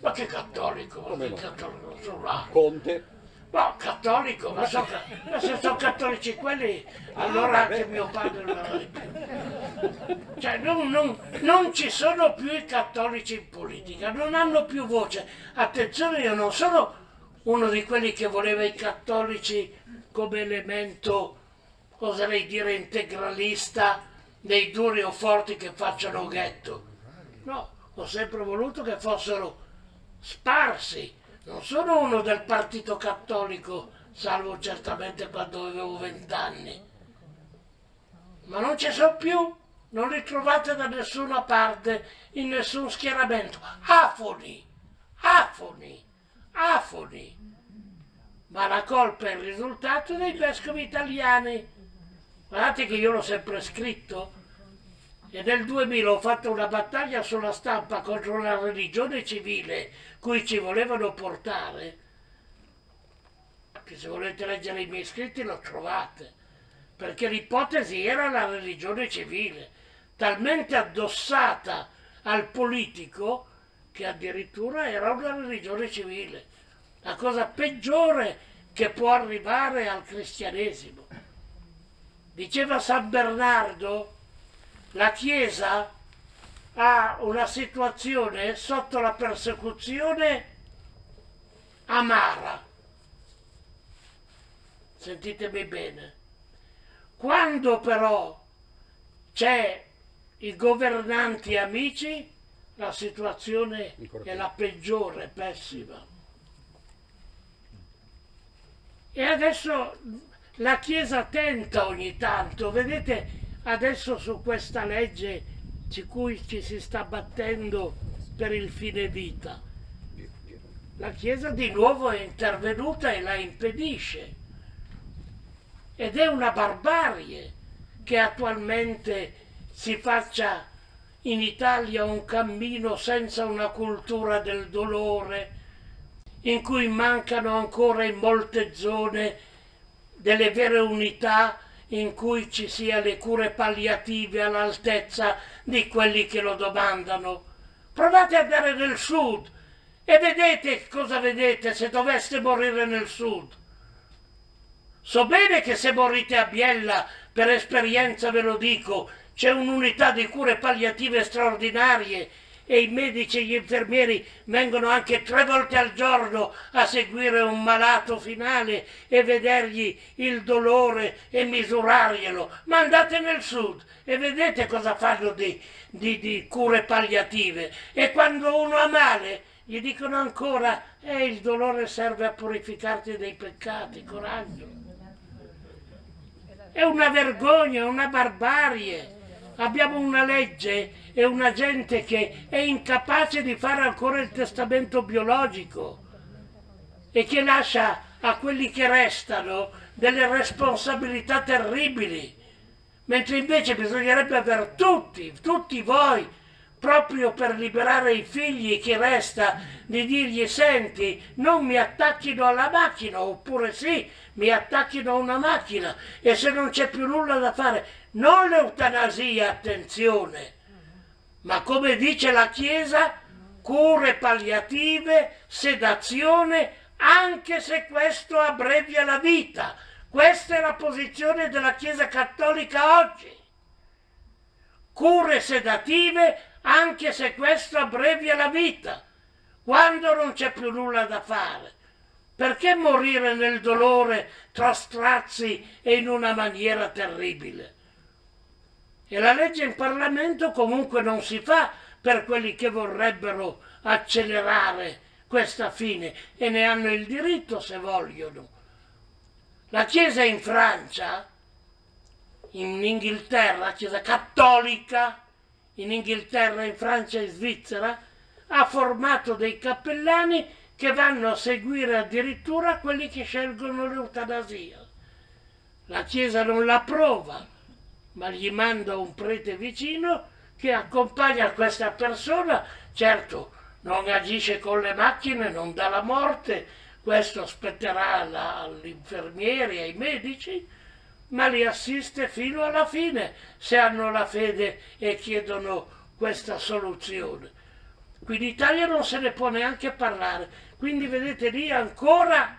Ma che cattolico, ma Come che no? cattolico sono là. Conte, No, cattolico, ma, so- ma se sono cattolici quelli, allora anche mio padre non era di più. Cioè, non, non- non ci sono più i cattolici in politica, non hanno più voce. Attenzione, io non sono uno di quelli che voleva i cattolici come elemento, oserei dire, integralista dei duri o forti che facciano ghetto. No, ho sempre voluto che fossero sparsi. Non sono uno del partito cattolico, salvo certamente quando avevo vent'anni. Ma non ci sono più, non li trovate da nessuna parte, in nessun schieramento. Afoni, afoni, afoni. Ma la colpa è il risultato dei vescovi italiani. Guardate che io l'ho sempre scritto. E nel 2000 ho fatto una battaglia sulla stampa contro la religione civile cui ci volevano portare. Che se volete leggere i miei scritti lo trovate. Perché l'ipotesi era la religione civile, talmente addossata al politico che addirittura era una religione civile. La cosa peggiore che può arrivare al cristianesimo. Diceva San Bernardo, la Chiesa ha una situazione sotto la persecuzione amara. Sentitemi bene. Quando però c'è i governanti amici, la situazione è la peggiore, pessima. E adesso la Chiesa tenta ogni tanto, vedete adesso su questa legge su cui ci si sta battendo per il fine vita, la Chiesa di nuovo è intervenuta e la impedisce. Ed è una barbarie che attualmente si faccia in Italia un cammino senza una cultura del dolore, in cui mancano ancora in molte zone delle vere unità in cui ci sia le cure palliative all'altezza di quelli che lo domandano. Provate ad andare nel sud e vedete cosa vedete se doveste morire nel sud. So bene che se morite a Biella, per esperienza ve lo dico, c'è un'unità di cure palliative straordinarie e i medici e gli infermieri vengono anche tre volte al giorno a seguire un malato finale e vedergli il dolore e misurarglielo. Ma andate nel sud e vedete cosa fanno di, di, di cure palliative. E quando uno ha male gli dicono ancora, eh, il dolore serve a purificarti dei peccati, coraggio. È una vergogna, una barbarie. Abbiamo una legge e una gente che è incapace di fare ancora il testamento biologico e che lascia a quelli che restano delle responsabilità terribili, mentre invece bisognerebbe avere tutti, tutti voi, proprio per liberare i figli che resta, di dirgli senti, non mi attacchino alla macchina, oppure sì, mi attacchino a una macchina e se non c'è più nulla da fare, non l'eutanasia, attenzione, ma come dice la Chiesa, cure palliative, sedazione, anche se questo abbrevia la vita. Questa è la posizione della Chiesa Cattolica oggi. Cure sedative, anche se questo abbrevia la vita, quando non c'è più nulla da fare. Perché morire nel dolore tra strazzi e in una maniera terribile? E la legge in Parlamento comunque non si fa per quelli che vorrebbero accelerare questa fine e ne hanno il diritto se vogliono. La Chiesa in Francia, in Inghilterra, la Chiesa cattolica, in Inghilterra, in Francia e in Svizzera, ha formato dei cappellani che vanno a seguire addirittura quelli che scelgono l'eutanasia. La Chiesa non l'approva, ma gli manda un prete vicino che accompagna questa persona, certo non agisce con le macchine, non dà la morte, questo spetterà agli infermieri ai medici, ma li assiste fino alla fine se hanno la fede e chiedono questa soluzione. Qui in Italia non se ne può neanche parlare, quindi vedete lì ancora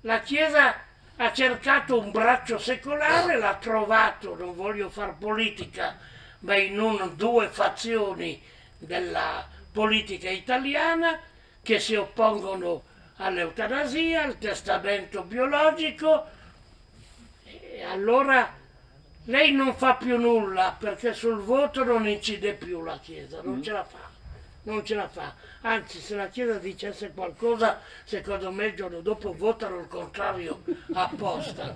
la Chiesa ha cercato un braccio secolare, l'ha trovato, non voglio far politica, ma in una, due fazioni della politica italiana che si oppongono all'eutanasia, al testamento biologico e allora lei non fa più nulla perché sul voto non incide più la Chiesa, non mm. ce la fa non ce la fa. Anzi, se la Chiesa dicesse qualcosa, secondo me il giorno dopo votano il contrario apposta.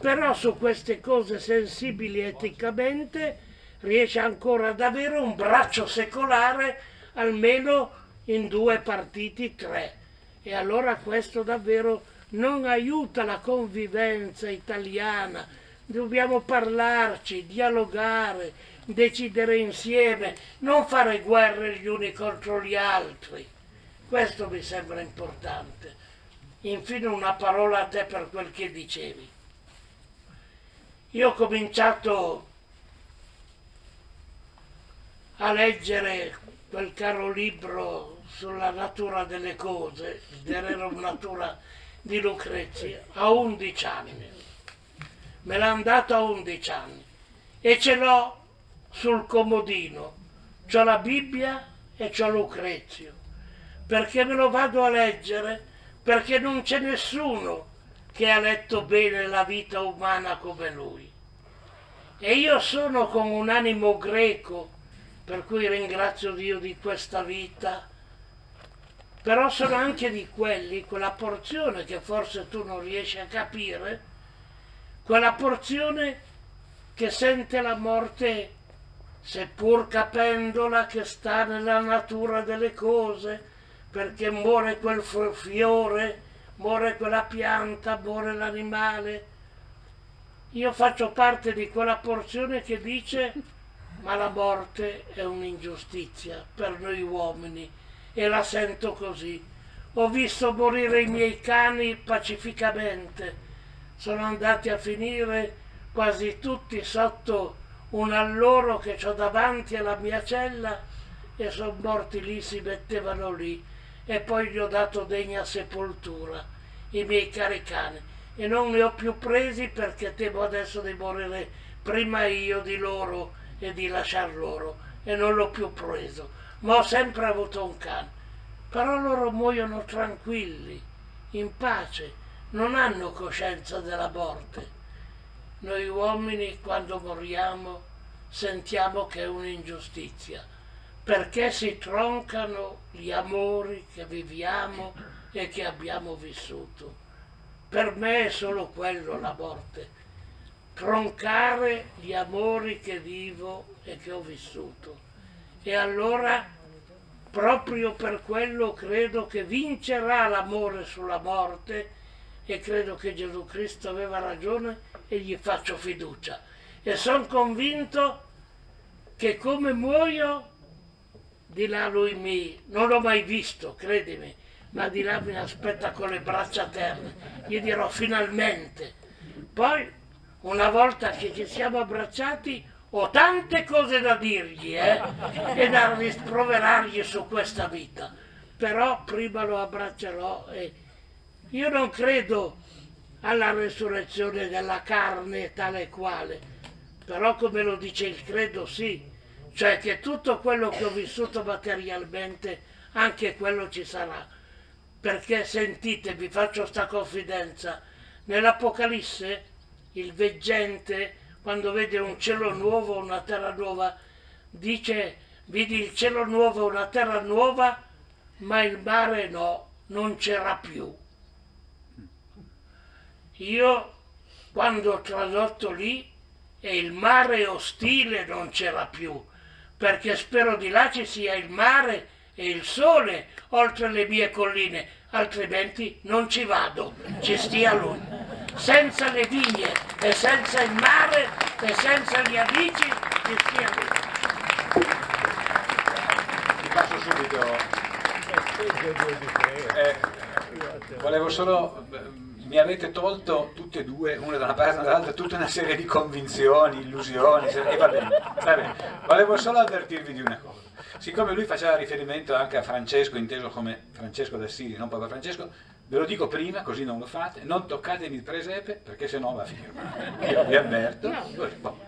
Però su queste cose sensibili eticamente riesce ancora ad avere un braccio secolare almeno in due partiti, tre. E allora questo davvero non aiuta la convivenza italiana. Dobbiamo parlarci, dialogare, decidere insieme, non fare guerre gli uni contro gli altri. Questo mi sembra importante. Infine una parola a te per quel che dicevi. Io ho cominciato a leggere quel caro libro sulla natura delle cose, Rerum Natura di Lucrezia, a 11 anni. Me l'ha dato a 11 anni e ce l'ho sul comodino, c'ho la Bibbia e c'ho Lucrezio, perché me lo vado a leggere, perché non c'è nessuno che ha letto bene la vita umana come lui. E io sono con un animo greco, per cui ringrazio Dio di questa vita, però sono anche di quelli, quella porzione che forse tu non riesci a capire, quella porzione che sente la morte seppur capendola che sta nella natura delle cose, perché muore quel fiore, muore quella pianta, muore l'animale. Io faccio parte di quella porzione che dice ma la morte è un'ingiustizia per noi uomini e la sento così. Ho visto morire i miei cani pacificamente, sono andati a finire quasi tutti sotto un alloro che ho davanti alla mia cella e sono morti lì, si mettevano lì. E poi gli ho dato degna sepoltura, i miei cari cani, e non ne ho più presi perché temo adesso di morire prima io di loro e di lasciar loro. E non l'ho più preso, ma ho sempre avuto un cane. Però loro muoiono tranquilli, in pace, non hanno coscienza della morte. Noi uomini quando moriamo sentiamo che è un'ingiustizia, perché si troncano gli amori che viviamo e che abbiamo vissuto. Per me è solo quello la morte, troncare gli amori che vivo e che ho vissuto. E allora, proprio per quello, credo che vincerà l'amore sulla morte e credo che Gesù Cristo aveva ragione e gli faccio fiducia. E sono convinto che come muoio, di là lui mi... non l'ho mai visto, credimi, ma di là mi aspetta con le braccia a terra. Gli dirò finalmente. Poi, una volta che ci siamo abbracciati, ho tante cose da dirgli eh? e da risproverargli su questa vita. Però prima lo abbraccerò e io non credo alla resurrezione della carne tale e quale, però come lo dice il credo sì, cioè che tutto quello che ho vissuto materialmente, anche quello ci sarà. Perché sentite, vi faccio sta confidenza, nell'Apocalisse il veggente, quando vede un cielo nuovo, una terra nuova, dice, vidi il cielo nuovo, una terra nuova, ma il mare no, non c'era più. Io, quando ho tradotto lì, e il mare ostile non c'era più, perché spero di là ci sia il mare e il sole oltre le mie colline, altrimenti non ci vado, ci stia lui. Senza le vigne e senza il mare e senza gli amici, ci stia lui. Ti passo subito. Eh, volevo solo mi avete tolto tutte e due, una da una parte e dall'altra, tutta una serie di convinzioni, illusioni, e va bene, va bene. Volevo solo avvertirvi di una cosa. Siccome lui faceva riferimento anche a Francesco, inteso come Francesco d'Assisi, non Papa Francesco, ve lo dico prima, così non lo fate, non toccatemi il presepe, perché sennò va a firma. Io vi avverto. Boh.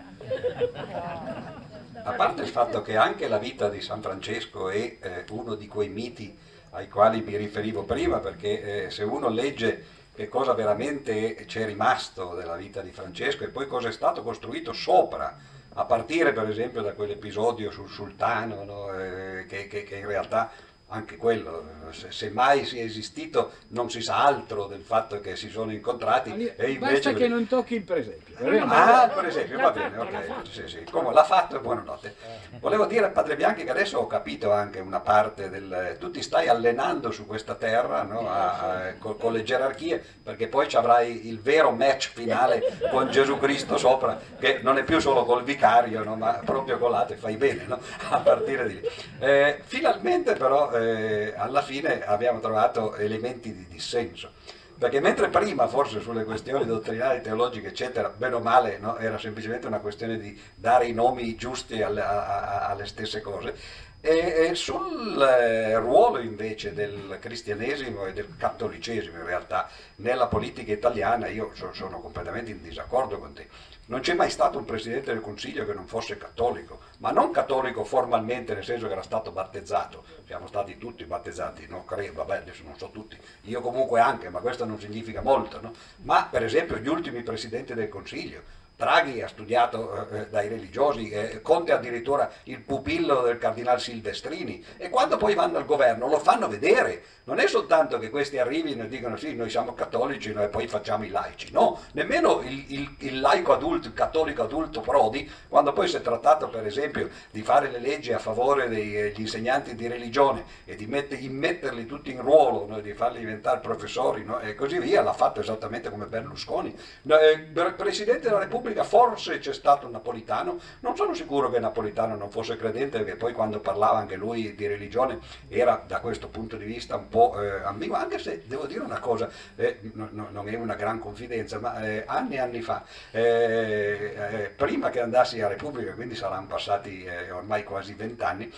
A parte il fatto che anche la vita di San Francesco è eh, uno di quei miti ai quali mi riferivo prima, perché eh, se uno legge che cosa veramente c'è rimasto della vita di Francesco e poi cosa è stato costruito sopra, a partire per esempio da quell'episodio sul sultano, no? eh, che, che, che in realtà anche quello, se, se, mai sia esistito non si sa altro del fatto che si sono incontrati Ali, e invece... Basta che non tocchi il presepio. Ah, per esempio, va bene, ok. Sì, sì. Come l'ha fatto e buonanotte. Volevo dire a Padre Bianchi che adesso ho capito anche una parte del... Tu ti stai allenando su questa terra no? a, a, con, con, le gerarchie perché poi ci avrai il vero match finale con Gesù Cristo sopra che non è più solo col vicario no? ma proprio con l'ate, fai bene no? a partire di lì. Eh, finalmente però eh, alla fine abbiamo trovato elementi di dissenso. Perché mentre prima forse sulle questioni dottrinali, teologiche, eccetera, bene o male no, era semplicemente una questione di dare i nomi giusti alle, a, alle stesse cose, e, sul eh, ruolo invece del cristianesimo e del cattolicesimo in realtà nella politica italiana io sono completamente in disaccordo con te. Non c'è mai stato un Presidente del Consiglio che non fosse cattolico, ma non cattolico formalmente nel senso che era stato battezzato, siamo stati tutti battezzati, no? credo, vabbè adesso non so tutti, io comunque anche, ma questo non significa molto, no? ma per esempio gli ultimi Presidenti del Consiglio, Draghi ha studiato eh, eh, dai religiosi, eh, Conte addirittura il pupillo del cardinale Silvestrini. E quando poi vanno al governo lo fanno vedere, non è soltanto che questi arrivino e dicono sì noi siamo cattolici e poi facciamo i laici, no, nemmeno il, il, il, laico adulto, il cattolico adulto Prodi, quando poi si è trattato per esempio di fare le leggi a favore degli eh, insegnanti di religione e di metter, metterli tutti in ruolo, no, di farli diventare professori no, e così via, l'ha fatto esattamente come Berlusconi. Eh, Presidente della Repubblica Repubblica, forse c'è stato napolitano, non sono sicuro che Napolitano non fosse credente, perché poi quando parlava anche lui di religione era da questo punto di vista un po' eh, ambiguo, anche se devo dire una cosa, eh, no, no, non è una gran confidenza, ma eh, anni e anni fa, eh, eh, prima che andassi a Repubblica, quindi saranno passati eh, ormai quasi vent'anni,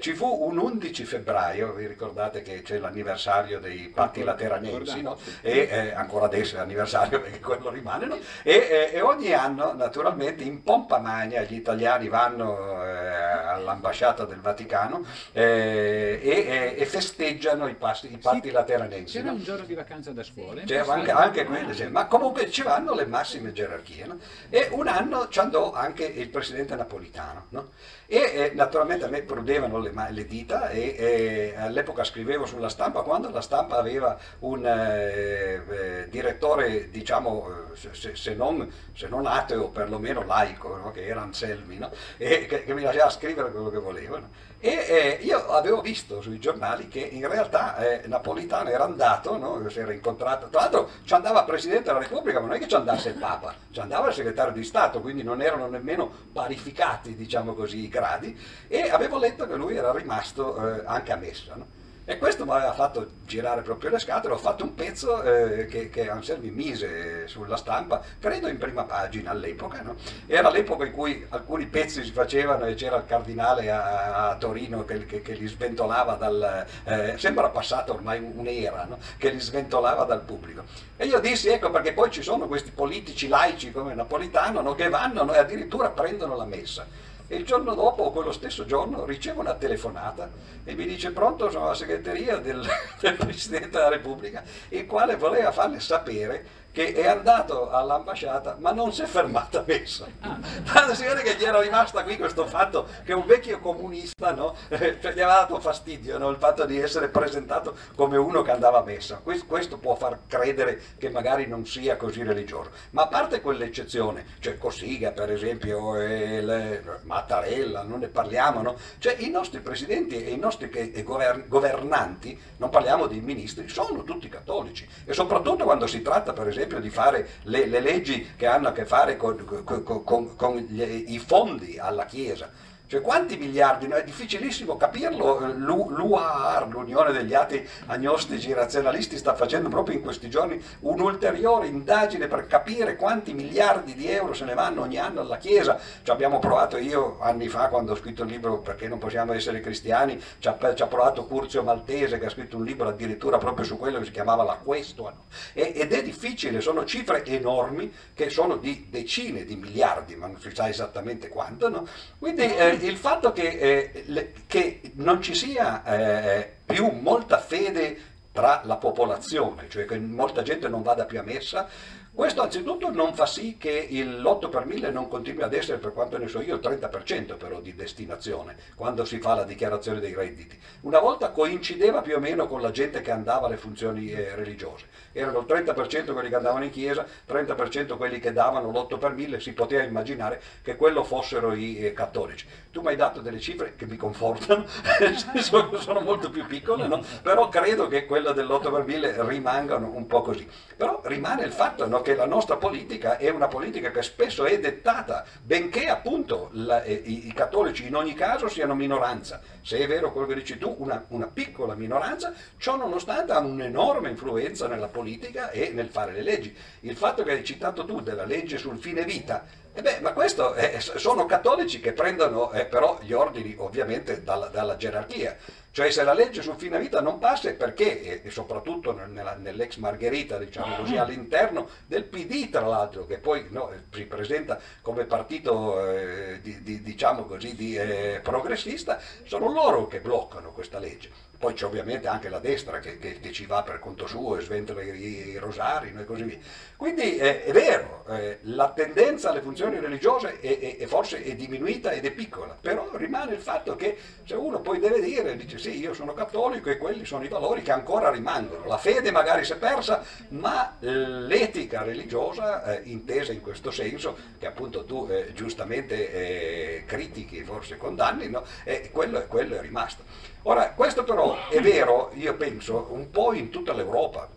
ci fu un 11 febbraio, vi ricordate che c'è l'anniversario dei patti lateranensi, no? e ancora adesso è l'anniversario perché quello rimane, e, e ogni anno anno, naturalmente, in pompa magna gli italiani vanno eh, all'ambasciata del Vaticano eh, e, e, festeggiano i, passi, i patti Sì, lateranensi. C'era no? un giorno di vacanza da scuola. Anche, anche quelli, sì. ma comunque ci vanno le massime gerarchie. no? E un anno ci andò anche il presidente napolitano. no? E eh, naturalmente a me prudevano le, le dita e eh, all'epoca scrivevo sulla stampa, quando la stampa aveva un eh, eh, direttore, diciamo, eh, se- se, non, se non ateo, perlomeno laico, no? che era Anselmi, no? e che, che mi lasciava scrivere quello che volevo. E eh, io avevo visto sui giornali che in realtà eh, Napolitano era andato, no? si era incontrato, tra l'altro ci andava il Presidente della Repubblica, ma non è che ci andasse il Papa, ci andava il Segretario di Stato, quindi non erano nemmeno parificati, diciamo così, i gradi, e avevo letto che lui era rimasto eh, anche a messa. no? E questo mi aveva fatto girare proprio le scatole, ho fatto un pezzo eh, che, che Anselmi mise sulla stampa, credo in prima pagina all'epoca, no? era l'epoca in cui alcuni pezzi si facevano e c'era il cardinale a, a Torino che, che- che li sventolava dal... eh, sembra passata ormai un'era, no? che li sventolava dal pubblico. E io dissi, ecco perché poi ci sono questi politici laici come Napolitano no? che vanno no? e addirittura prendono la messa. E il giorno dopo, o quello stesso giorno, ricevo una telefonata e mi dice pronto, sono alla segreteria del, del Presidente della Repubblica, il quale voleva farle sapere che è andato all'ambasciata ma non si è fermata a messa. Ma si vede che gli era rimasta qui questo fatto che un vecchio comunista no? Eh, cioè, gli aveva dato fastidio no? il fatto di essere presentato come uno che andava a messa. Questo, questo può far credere che magari non sia così religioso. Ma a parte quell'eccezione, cioè Cossiga per esempio, le- Mattarella, non ne parliamo, no? cioè i nostri presidenti e i nostri govern- governanti, non parliamo dei ministri, sono tutti cattolici e soprattutto quando si tratta per esempio di fare le, le leggi che hanno a che fare con, con- con- con gli- i fondi alla Chiesa. Cioè quanti miliardi? No, è difficilissimo capirlo. eh, L'U- L'UAR, l'Unione degli Ati Agnostici Razionalisti, sta facendo proprio in questi giorni un'ulteriore indagine per capire quanti miliardi di euro se ne vanno ogni anno alla Chiesa. Ci abbiamo provato io anni fa quando ho scritto il libro Perché non possiamo essere cristiani, ci ha, ci ha provato Curzio Maltese che ha scritto un libro addirittura proprio su quello che si chiamava la Questuano. E- ed è difficile, sono cifre enormi che sono di decine di miliardi, ma non si sa esattamente quanto. no? Quindi eh, il fatto che, eh, le- che non ci sia eh, più molta fede tra la popolazione, cioè che molta gente non vada più a messa, questo anzitutto non fa sì che il lotto per mille non continui ad essere, per quanto ne so io, il 30% però di destinazione, quando si fa la dichiarazione dei redditi. Una volta coincideva più o meno con la gente che andava alle funzioni eh, religiose. Erano il 30% quelli che andavano in chiesa, 30% quelli che davano l'otto per mille, si poteva immaginare che quello fossero i eh, cattolici. Tu mi hai dato delle cifre che mi confortano, sono molto più piccole, no? però credo che quella dell'8 per mille rimangano un po' così. Però rimane il fatto no, che la nostra politica è una politica che spesso è dettata, benché appunto la- eh, i, i cattolici in ogni caso siano minoranza. Se è vero quello che dici tu, una, una piccola minoranza, ciò nonostante hanno un'enorme influenza nella politica e nel fare le leggi. Il fatto che hai citato tu della legge sul fine vita, e beh, ma questo è- sono cattolici che prendono eh, però gli ordini ovviamente dalla, dalla gerarchia. Cioè se la legge sul fine vita non passa è perché, e, e soprattutto nel- nella- nell'ex Margherita, diciamo così, all'interno del PD tra l'altro, che poi no, si presenta come partito eh, di, di- diciamo così, di, eh, progressista, sono loro che bloccano questa legge. Poi c'è ovviamente anche la destra che, che- che ci va per conto suo e sventola i, i rosari e così via. Quindi eh, è vero, eh, la tendenza alle funzioni religiose è, è- è forse è diminuita ed è piccola, però rimane il fatto che se uno poi deve dire, dice sì, io sono cattolico e quelli sono i valori che ancora rimangono. La fede magari si è persa, ma l'etica religiosa, eh, intesa in questo senso, che appunto tu eh, giustamente eh, critichi, forse condanni, no? Eh, quello, quello è rimasto. Ora, questo però è vero, io penso, un po' in tutta l'Europa.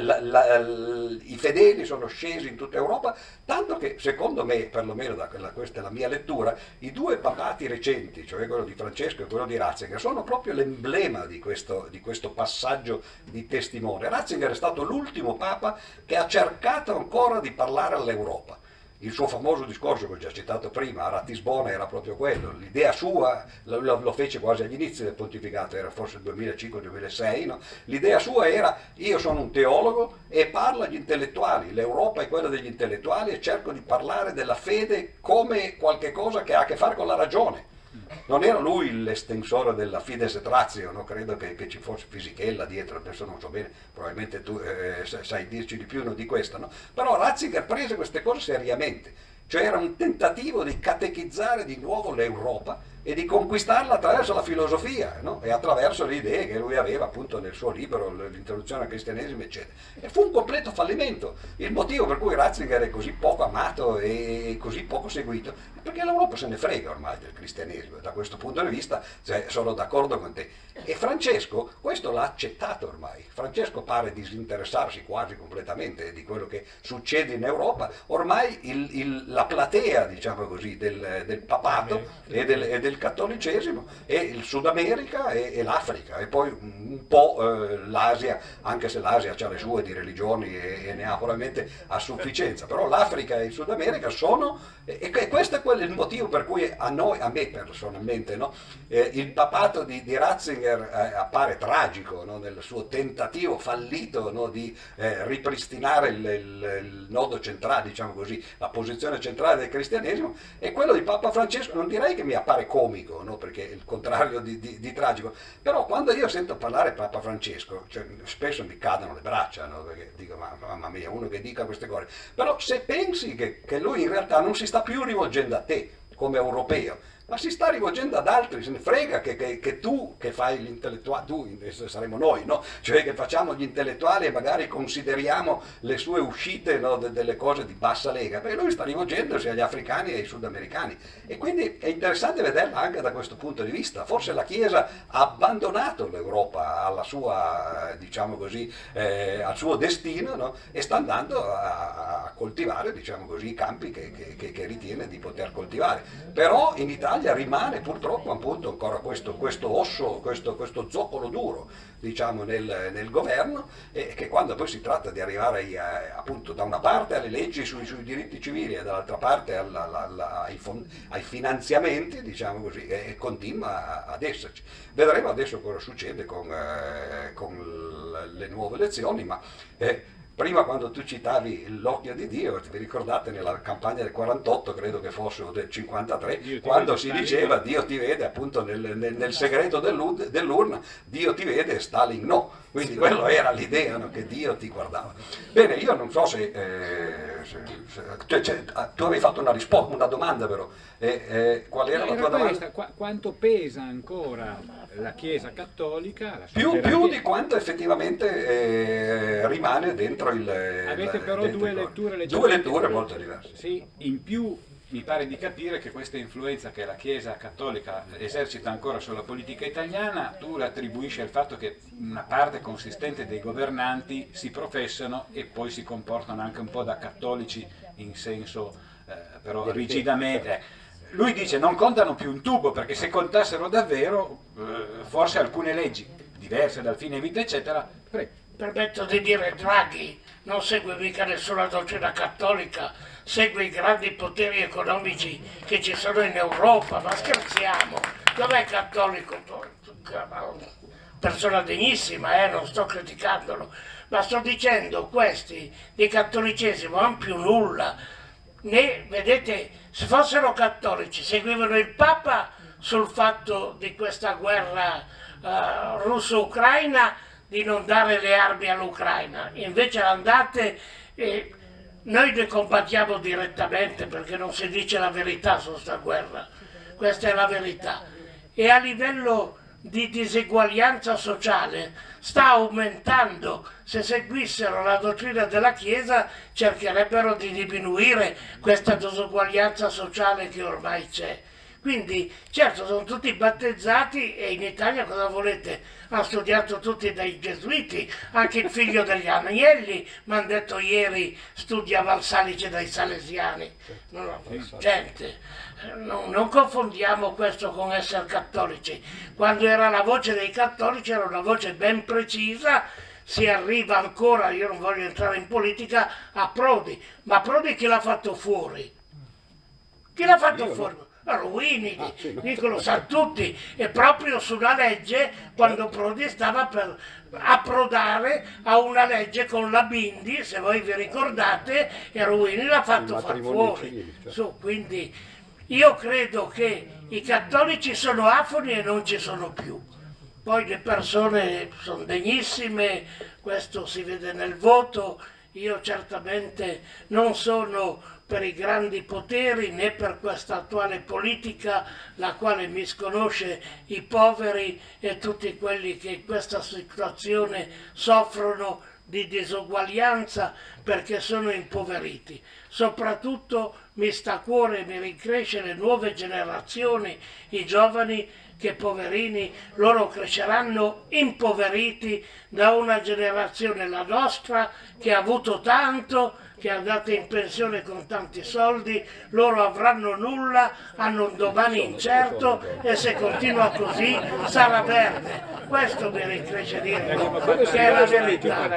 La- la- I fedeli sono scesi in tutta Europa, tanto che secondo me, perlomeno da quella, questa è la mia lettura, i due papati recenti, cioè quello di Francesco e quello di Ratzinger, sono proprio l'emblema di questo, di questo passaggio di testimone. Ratzinger è stato l'ultimo papa che ha cercato ancora di parlare all'Europa. Il suo famoso discorso che ho già citato prima a Ratisbona era proprio quello, l'idea sua lo, lo fece quasi agli inizi del pontificato, era forse il 2005-2006, no? l'idea sua era io sono un teologo e parlo agli intellettuali, l'Europa è quella degli intellettuali e cerco di parlare della fede come qualcosa che ha a che fare con la ragione. Non era lui l'estensore della fides et ratio, no? credo che, che, ci fosse Fisichella dietro, adesso non so bene, probabilmente tu eh, sai dirci di più no, di questo, no? però Ratzinger prese queste cose seriamente, cioè era un tentativo di catechizzare di nuovo l'Europa e di conquistarla attraverso la filosofia no? e attraverso le idee che lui aveva appunto nel suo libro L'introduzione al cristianesimo eccetera. E fu un completo fallimento. Il motivo per cui Ratzinger è così poco amato e così poco seguito è perché l'Europa se ne frega ormai del cristianesimo. Da questo punto di vista cioè, sono d'accordo con te. E Francesco questo l'ha accettato ormai. Francesco pare disinteressarsi quasi completamente di quello che succede in Europa. Ormai il, il, la platea, diciamo così, del, del papato e del, e del il cattolicesimo e il Sud America e, e l'Africa e poi un po' eh, l'Asia, anche se l'Asia ha le sue di religioni e, e, ne ha probabilmente a sufficienza, però l'Africa e il Sud America sono, e, e questo è quel, il motivo per cui a noi, a me personalmente, no, eh, il papato di, di Ratzinger eh, appare tragico no, nel suo tentativo fallito no, di eh, ripristinare il, il, il nodo centrale, diciamo così, la posizione centrale del cristianesimo, e quello di Papa Francesco non direi che mi appare come comico, no? perché è il contrario di, di, di, tragico, però quando io sento parlare Papa Francesco, cioè, spesso mi cadono le braccia, no? perché dico ma, mamma mia, uno che dica queste cose, però se pensi che, che lui in realtà non si sta più rivolgendo a te come europeo, ma si sta rivolgendo ad altri, se ne frega che, che, che tu che fai l'intellettuale, tu saremo noi, no? cioè che facciamo gli intellettuali e magari consideriamo le sue uscite no, de, delle cose di bassa lega, perché lui sta rivolgendosi agli africani e ai sudamericani e quindi è interessante vederla anche da questo punto di vista, forse la Chiesa ha abbandonato l'Europa sua, diciamo così, eh, al suo destino no? e sta andando a, a coltivare diciamo così, i campi che, che ritiene di poter coltivare, però in Italia Italia rimane purtroppo appunto ancora questo, questo osso, questo, questo, zoccolo duro diciamo, nel, nel, governo e che quando poi si tratta di arrivare ai, appunto da una parte alle leggi sui, sui diritti civili e dall'altra parte alla, alla, ai, fond, ai, finanziamenti diciamo così, e, continua ad esserci. Vedremo adesso cosa succede con, eh, con le nuove elezioni ma eh, Prima quando tu citavi l'occhio di Dio, vi ricordate nella campagna del 48, credo che fosse o del 53, quando si diceva Dio ti vede appunto nel, nel, nel segreto dell'urna, Dio ti vede e Stalin no. Quindi quello era l'idea no? che Dio ti guardava. Bene, io non so se, eh, se, se cioè, cioè, tu avevi fatto una risposta, una domanda però, eh, eh, qual era la tua domanda? Questa, qu quanto pesa ancora la Chiesa cattolica? La più, più, di quanto effettivamente eh, rimane dentro il... Avete però due letture, due letture molto diverse. Sì, in più mi pare di capire che questa influenza che la Chiesa cattolica esercita ancora sulla politica italiana, tu la attribuisci al fatto che una parte consistente dei governanti si professano e poi si comportano anche un po' da cattolici in senso eh, però rigidamente. Lui dice non contano più un tubo perché se contassero davvero eh, forse alcune leggi diverse dal fine vita eccetera, prego. Permetto di dire Draghi non segue mica nessuna dottrina cattolica segue i grandi poteri economici che ci sono in Europa, ma scherziamo, dov'è cattolico? Persona degnissima, eh? non sto criticandolo, ma sto dicendo questi di cattolicesimo non più nulla. Né, vedete, se fossero cattolici seguivano il Papa sul fatto di questa guerra uh, russo-ucraina di non dare le armi all'Ucraina, invece andate e noi ne combattiamo direttamente perché non si dice la verità su questa guerra, questa è la verità. E a livello di diseguaglianza sociale sta aumentando. Se seguissero la dottrina della Chiesa cercherebbero di diminuire questa diseguaglianza sociale che ormai c'è. Quindi certo sono tutti battezzati e in Italia cosa volete? Hanno studiato tutti dai gesuiti, anche il figlio degli Agnelli mi hanno detto ieri studiava al Salice dai Salesiani. No, no, gente, no, non confondiamo questo con essere cattolici. Quando era la voce dei cattolici era una voce ben precisa si arriva ancora, io non voglio entrare in politica, a Prodi, ma Prodi chi l'ha fatto fuori? Chi l'ha fatto Io fuori? Ruini, Ah, sì, no. dico lo sanno tutti, e proprio su una legge quando Prodi stava per approdare a una legge con la Bindi, se voi vi ricordate, e Ruini l'ha fatto far fuori. civili, certo. Su, quindi io credo che i cattolici sono afoni e non ci sono più. Poi le persone sono degnissime, questo si vede nel voto, io certamente non sono per i grandi poteri né per questa attuale politica la quale misconosce i poveri e tutti quelli che in questa situazione soffrono di disuguaglianza perché sono impoveriti. Soprattutto mi sta a cuore e mi rincresce le nuove generazioni, i giovani che poverini loro cresceranno impoveriti da una generazione, la nostra, che ha avuto tanto, che è andata in pensione con tanti soldi, loro avranno nulla, hanno un domani incerto e se continua così sarà verde. Questo mi rincresce dire, che è la verità.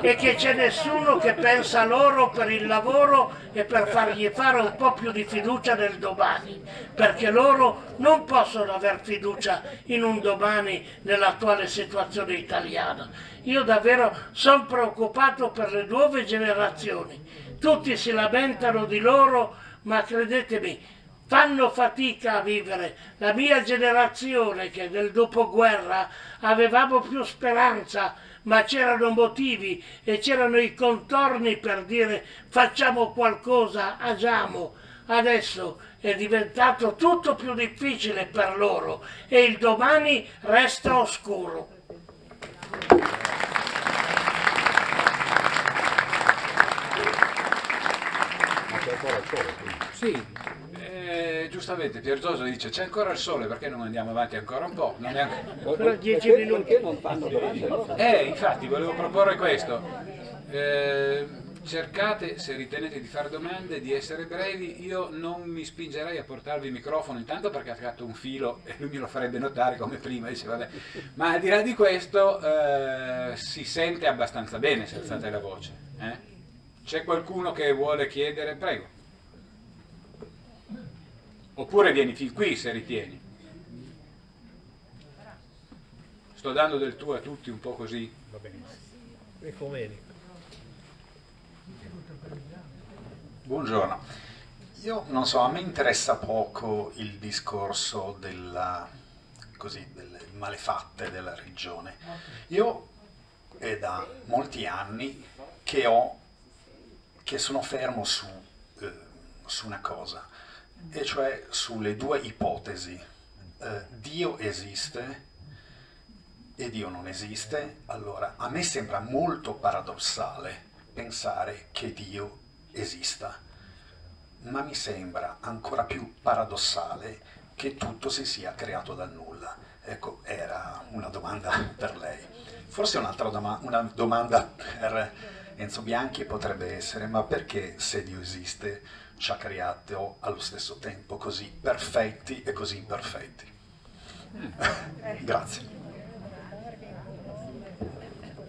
E che c'è nessuno che pensa a loro per il lavoro e per fargli fare un po' più di fiducia nel domani, perché loro non possono aver fiducia in un domani nell'attuale situazione italiana. Io davvero sono preoccupato per le nuove generazioni. Tutti si lamentano di loro, ma credetemi, fanno fatica a vivere. La mia generazione, che nel dopoguerra avevamo più speranza, ma c'erano motivi e c'erano i contorni per dire facciamo qualcosa, agiamo. Adesso è diventato tutto più difficile per loro e il domani resta oscuro. Ma c'è ancora il sole, quindi. Sì, eh, giustamente Pier Giorgio dice c'è ancora il sole, perché non andiamo avanti ancora un po'? Non è anche- Ancora dieci Perché- minuti. Perché non fanno domande? Eh, infatti, volevo proporre questo. Eh, cercate, se ritenete di fare domande, di essere brevi. Io non mi spingerei a portarvi il microfono, intanto perché ha tratto un filo e lui me lo farebbe notare come prima. Dice, vabbè. Ma al di là di questo, eh, si sente abbastanza bene se alzate la voce. eh? C'è qualcuno che vuole chiedere? Prego. Oppure vieni fin qui se ritieni. Sto dando del tuo a tutti un po' così. Va benissimo. Ecumenico. Buongiorno. Io non so, a me interessa poco il discorso della, così, delle malefatte della religione. Io è da molti anni che, ho, che sono fermo su, eh, su una cosa, e cioè sulle due ipotesi. Eh, Dio esiste e Dio non esiste, allora a me sembra molto paradossale pensare che Dio esista, ma mi sembra ancora più paradossale che tutto si sia creato dal nulla. Ecco, era una domanda per lei. Forse un'altra doma- una domanda per Enzo Bianchi potrebbe essere, ma perché se Dio esiste ci ha creato allo stesso tempo così perfetti e così imperfetti? Grazie.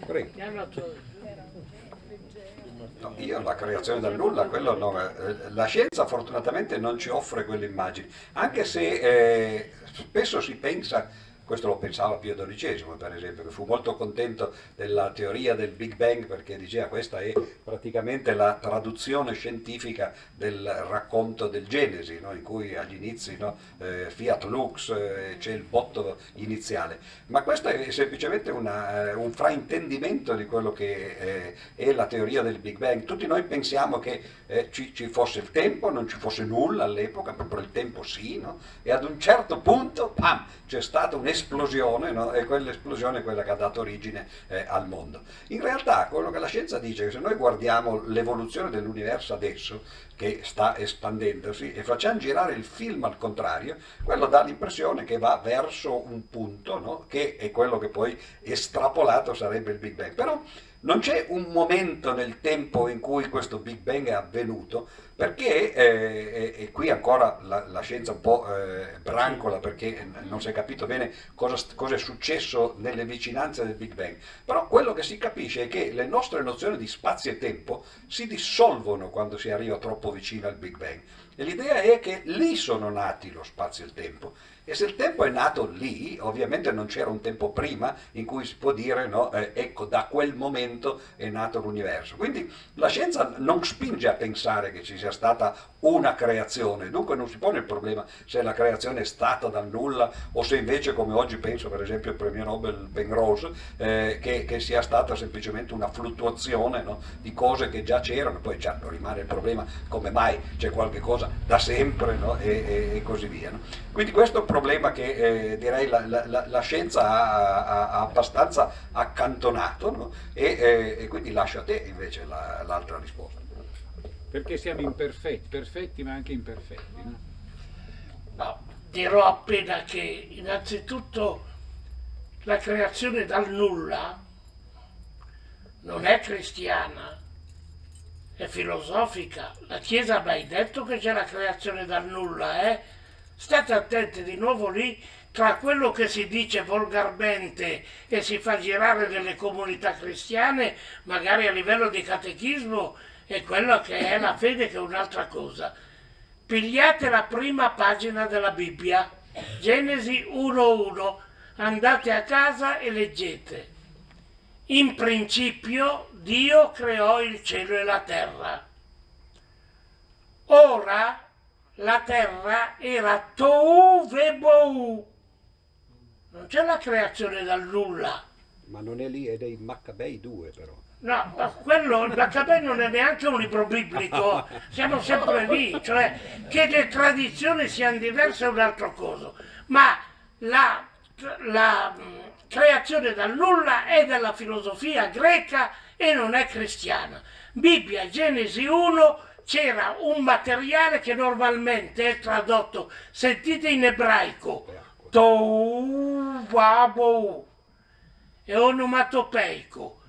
Prego. No, io la creazione dal nulla, quello no, eh, la scienza fortunatamente non ci offre quelle immagini, anche se eh, spesso si pensa, questo lo pensava Pio XII per esempio, che fu molto contento della teoria del Big Bang perché diceva questa è praticamente la traduzione scientifica del racconto del Genesi, no? in cui agli inizi no, eh, Fiat Lux eh, c'è il botto iniziale, ma questo è semplicemente una, eh, un fraintendimento di quello che eh, è la teoria del Big Bang. Tutti noi pensiamo che eh, ci, ci fosse il tempo, non ci fosse nulla all'epoca, proprio il tempo sì, no? e ad un certo punto, pam, c'è stata un'esplosione, no? e quell'esplosione è quella che ha dato origine eh, al mondo. In realtà quello che la scienza dice è che se noi guardiamo l'evoluzione dell'universo adesso, che sta espandendosi, e facciamo girare il film al contrario, quello dà l'impressione che va verso un punto, no? che è quello che poi estrapolato sarebbe il Big Bang. Però non c'è un momento nel tempo in cui questo Big Bang è avvenuto, perché, eh, e, qui ancora la, la scienza un po' eh, brancola perché non si è capito bene cosa, cosa, è successo nelle vicinanze del Big Bang, però quello che si capisce è che le nostre nozioni di spazio e tempo si dissolvono quando si arriva troppo vicino al Big Bang. E l'idea è che lì sono nati lo spazio e il tempo. E se il tempo è nato lì, ovviamente non c'era un tempo prima in cui si può dire, no, eh, ecco, da quel momento è nato l'universo. Quindi la scienza non spinge a pensare che ci sia stata una creazione, dunque non si pone il problema se la creazione è stata dal nulla o se invece, come oggi penso per esempio il premio Nobel Penrose, eh, che, che, sia stata semplicemente una fluttuazione no, di cose che già c'erano, poi già rimane il problema come mai c'è qualche cosa da sempre no, e, e, e, così via. Quindi questo un problema che eh, direi la, la, la scienza ha, ha, ha, abbastanza accantonato e, e, quindi lascio a te invece la, l'altra risposta. Perché siamo imperfetti, perfetti ma anche imperfetti. No? No, dirò appena che innanzitutto la creazione dal nulla non è cristiana, è filosofica. La Chiesa ha mai detto che c'è la creazione dal nulla, eh? State attenti di nuovo lì tra quello che si dice volgarmente e si fa girare nelle comunità cristiane, magari a livello di catechismo, e quello che è la fede che è un'altra cosa. Pigliate la prima pagina della Bibbia, Genesi 1.1, andate a casa e leggete. In principio Dio creò il cielo e la terra. Ora la terra era Tohu Vebou. Non c'è la creazione dal nulla. Ma non è lì, è dei Maccabei 2 però. No, ma quello, il Maccabei non è neanche un libro biblico, siamo sempre lì, cioè che le tradizioni siano diverse è un altro coso, ma la, la creazione dal nulla è della filosofia greca e non è cristiana. Bibbia, Genesi 1, c'era un materiale che normalmente è tradotto, sentite in ebraico, tou, è onomatopeico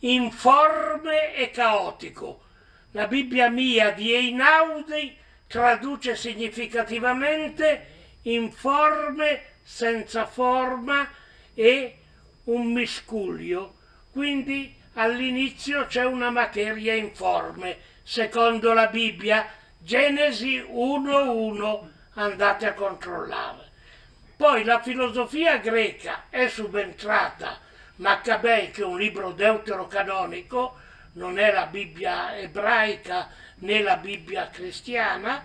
informe e caotico. La Bibbia mia di Einaudi traduce significativamente informe, senza forma e un miscuglio. Quindi all'inizio c'è una materia informe, secondo la Bibbia, Genesi 1.1, andate a controllare. Poi la filosofia greca è subentrata Maccabei, che è un libro deuterocanonico, non è la Bibbia ebraica né la Bibbia cristiana,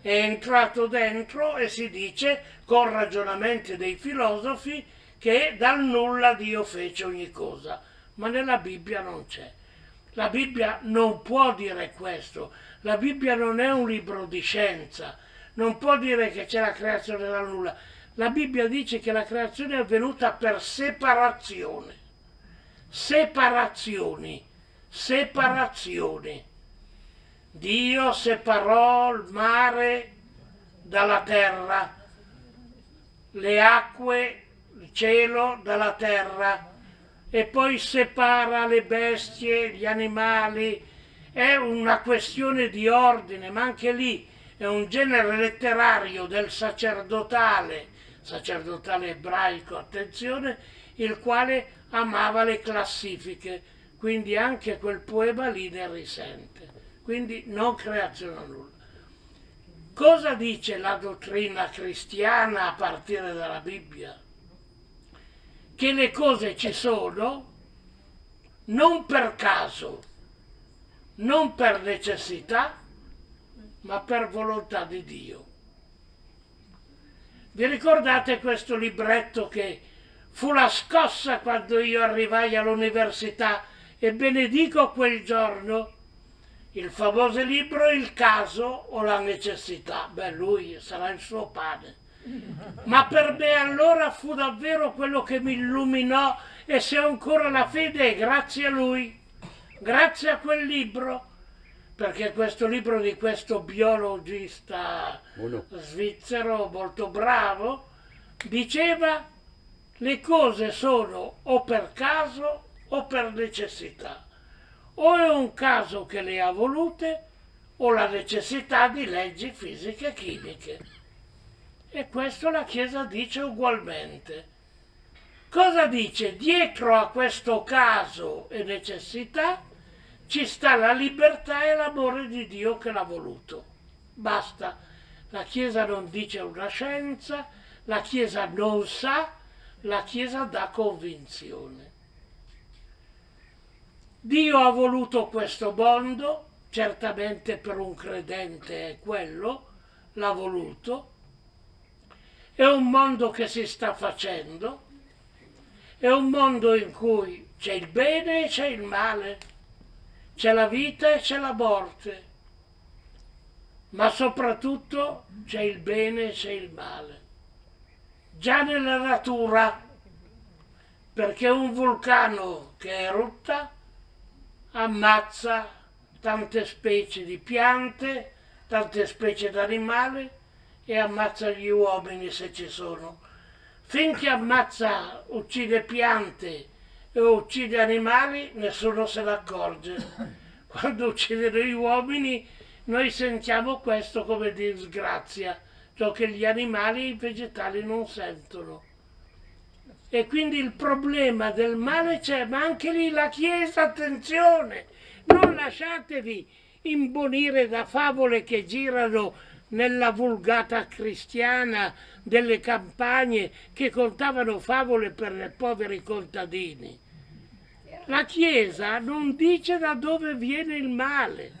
è entrato dentro e si dice, con ragionamenti dei filosofi, che dal nulla Dio fece ogni cosa, ma nella Bibbia non c'è. La Bibbia non può dire questo, la Bibbia non è un libro di scienza, non può dire che c'è la creazione dal nulla. La Bibbia dice che la creazione è avvenuta per separazione. Separazioni, separazioni. Dio separò il mare dalla terra, le acque, il cielo dalla terra e poi separa le bestie, gli animali. È una questione di ordine, ma anche lì è un genere letterario del sacerdotale sacerdotale ebraico, attenzione, il quale amava le classifiche, quindi anche quel poema lì ne risente. Quindi non creazione a nulla. Cosa dice la dottrina cristiana a partire dalla Bibbia? Che le cose ci sono non per caso, non per necessità, ma per volontà di Dio. Vi ricordate questo libretto che fu la scossa quando io arrivai all'università e benedico quel giorno? Il famoso libro Il caso o la necessità. Beh, lui sarà il suo pane. Ma per me allora fu davvero quello che mi illuminò e se ho ancora la fede è grazie a lui, grazie a quel libro perché questo libro di questo biologista svizzero molto bravo diceva le cose sono o per caso o per necessità. O è un caso che le ha volute o la necessità di leggi fisiche e chimiche. E questo la Chiesa dice ugualmente. Cosa dice? Dietro a questo caso e necessità ci sta la libertà e l'amore di Dio che l'ha voluto. Basta. La Chiesa non dice una scienza, la Chiesa non sa, la Chiesa dà convinzione. Dio ha voluto questo mondo, certamente per un credente è quello, l'ha voluto, è un mondo che si sta facendo, è un mondo in cui c'è il bene e c'è il male, c'è la vita e c'è la morte, ma soprattutto c'è il bene e c'è il male. Già nella natura, perché un vulcano che erutta ammazza tante specie di piante, tante specie di animali e ammazza gli uomini se ci sono. Finché ammazza, uccide piante e uccide animali, nessuno se ne accorge. Quando uccidono gli uomini, noi sentiamo questo come disgrazia, ciò che gli animali e i vegetali non sentono. E quindi il problema del male c'è, ma anche lì la Chiesa, attenzione, non lasciatevi imbonire da favole che girano nella vulgata cristiana delle campagne che contavano favole per i poveri contadini. La Chiesa non dice da dove viene il male,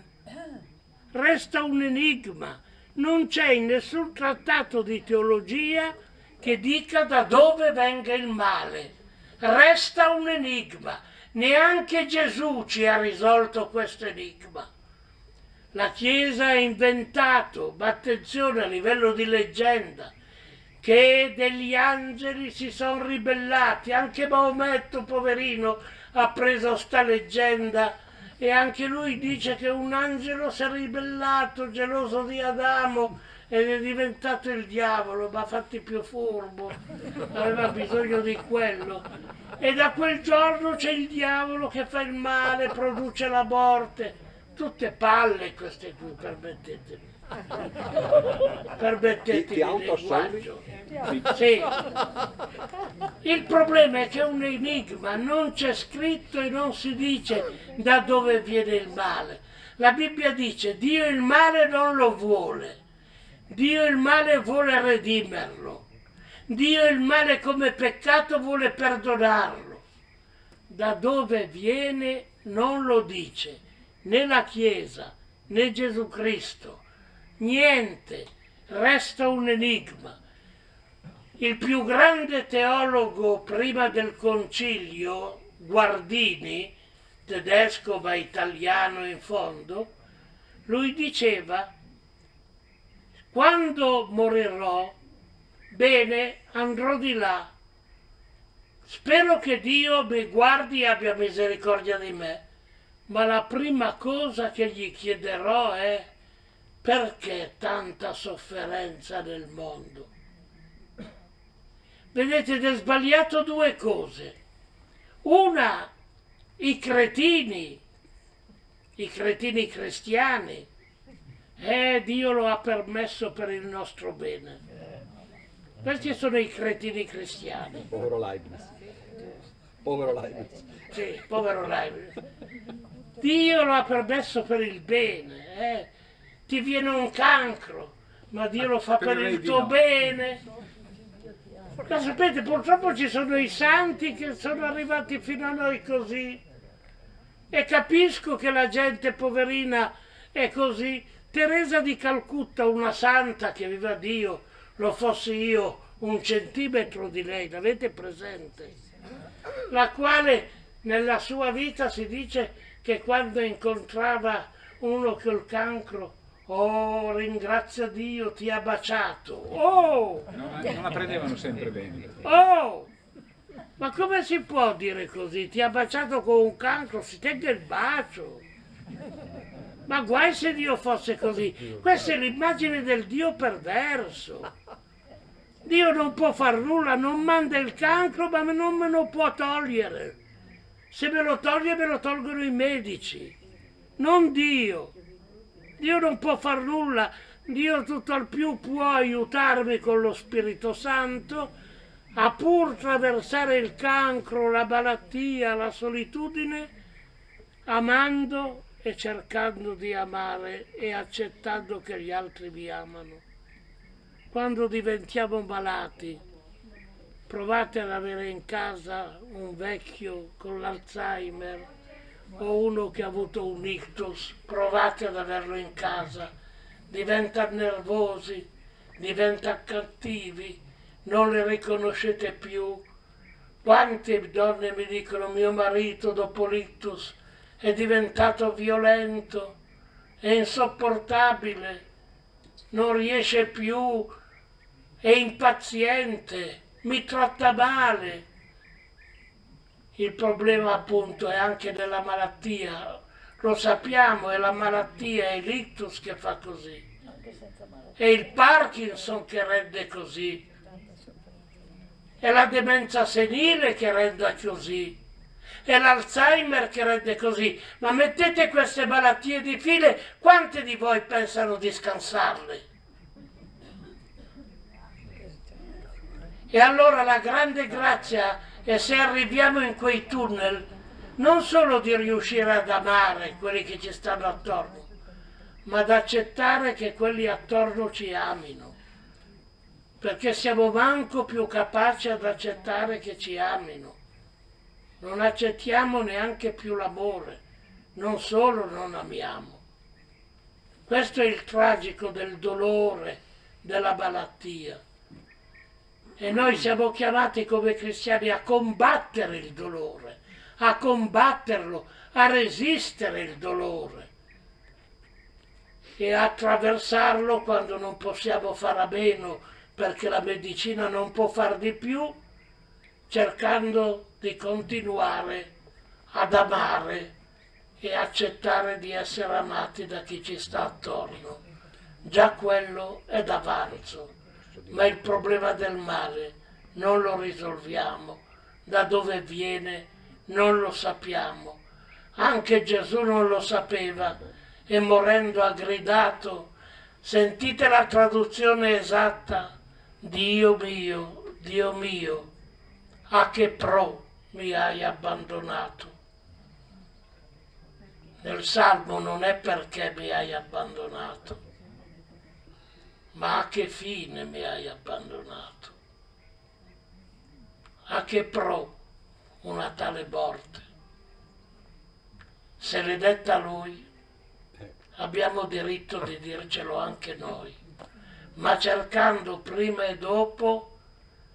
resta un enigma, non c'è in nessun trattato di teologia che dica da dove venga il male. Resta un enigma. Neanche Gesù ci ha risolto questo enigma. La Chiesa ha inventato, ma attenzione a livello di leggenda, che degli angeli si sono ribellati. Anche Maometto, poverino, ha preso sta leggenda e anche lui dice che un angelo si è ribellato, geloso di Adamo, ed è diventato il diavolo, ma fatti più furbo, aveva bisogno di quello. E da quel giorno c'è il diavolo che fa il male, produce la morte. Tutte palle queste qui, permettetemi. Permettetemi Ti- ti il linguaggio. Sì. Il problema è che è un enigma, non c'è scritto e non si dice da dove viene il male. La Bibbia dice Dio il male non lo vuole. Dio il male vuole redimerlo. Dio il male come peccato vuole perdonarlo. Da dove viene non lo dice né la Chiesa né Gesù Cristo. Niente, resta un enigma. Il più grande teologo prima del concilio, Guardini, tedesco ma italiano in fondo, lui diceva quando morirò, bene, andrò di là. Spero che Dio mi guardi e abbia misericordia di me, ma la prima cosa che gli chiederò è perché tanta sofferenza nel mondo? Vedete, ed è sbagliato due cose. Una, i cretini, i cretini cristiani, eh, Dio lo ha permesso per il nostro bene. Questi sono i cretini cristiani. Povero Leibniz. Povero Leibniz. Sì, povero Leibniz. Dio lo ha permesso per il bene. eh. Ti viene un cancro, ma Dio lo fa per per il tuo no. bene. Ma sapete, purtroppo ci sono i santi che sono arrivati fino a noi così. E capisco che la gente poverina è così. Teresa di Calcutta, una santa che viva Dio, lo fossi io un centimetro di lei, l'avete presente? La quale nella sua vita si dice che quando incontrava uno col cancro, oh ringrazia Dio, ti ha baciato. Oh! No, non la prendevano sempre bene. Oh! Ma come si può dire così? Ti ha baciato con un cancro, si tenga il bacio. Ma guai se Dio fosse così. Questa è l'immagine del Dio perverso. Dio non può far nulla, non manda il cancro, ma non me lo può togliere. Se me lo toglie me lo tolgono i medici, non Dio. Dio non può far nulla, Dio tutto al più può aiutarmi con lo Spirito Santo a pur traversare il cancro, la malattia, la solitudine, amando e cercando di amare e accettando che gli altri mi amano. Quando diventiamo malati, provate ad avere in casa un vecchio con l'Alzheimer o uno che ha avuto un ictus, provate ad averlo in casa, diventano nervosi, diventano cattivi, non le riconoscete più. Quante donne mi dicono mio marito dopo l'ictus è diventato violento, è insopportabile, non riesce più, è impaziente, mi tratta male. Il problema appunto è anche della malattia, lo sappiamo, è la malattia, è l'ictus che fa così, è il Parkinson che rende così, è la demenza senile che rende così. È l'Alzheimer che rende così, ma mettete queste malattie di file, quante di voi pensano di scansarle? E allora la grande grazia è se arriviamo in quei tunnel, non solo di riuscire ad amare quelli che ci stanno attorno, ma ad accettare che quelli attorno ci amino, perché siamo manco più capaci ad accettare che ci amino non accettiamo neanche più l'amore, non solo non amiamo. Questo è il tragico del dolore, della malattia. E noi siamo chiamati come cristiani a combattere il dolore, a combatterlo, a resistere il dolore e attraversarlo quando non possiamo fare a meno perché la medicina non può far di più, cercando di continuare ad amare e accettare di essere amati da chi ci sta attorno. Già quello è d'avanzo, ma il problema del male non lo risolviamo, da dove viene non lo sappiamo. Anche Gesù non lo sapeva e morendo ha gridato, sentite la traduzione esatta, Dio mio, Dio mio, a che pro mi hai abbandonato. Nel Salmo non è perché mi hai abbandonato, ma a che fine mi hai abbandonato? A che pro una tale morte? Se l'è detta lui, abbiamo diritto di dircelo anche noi, ma cercando prima e dopo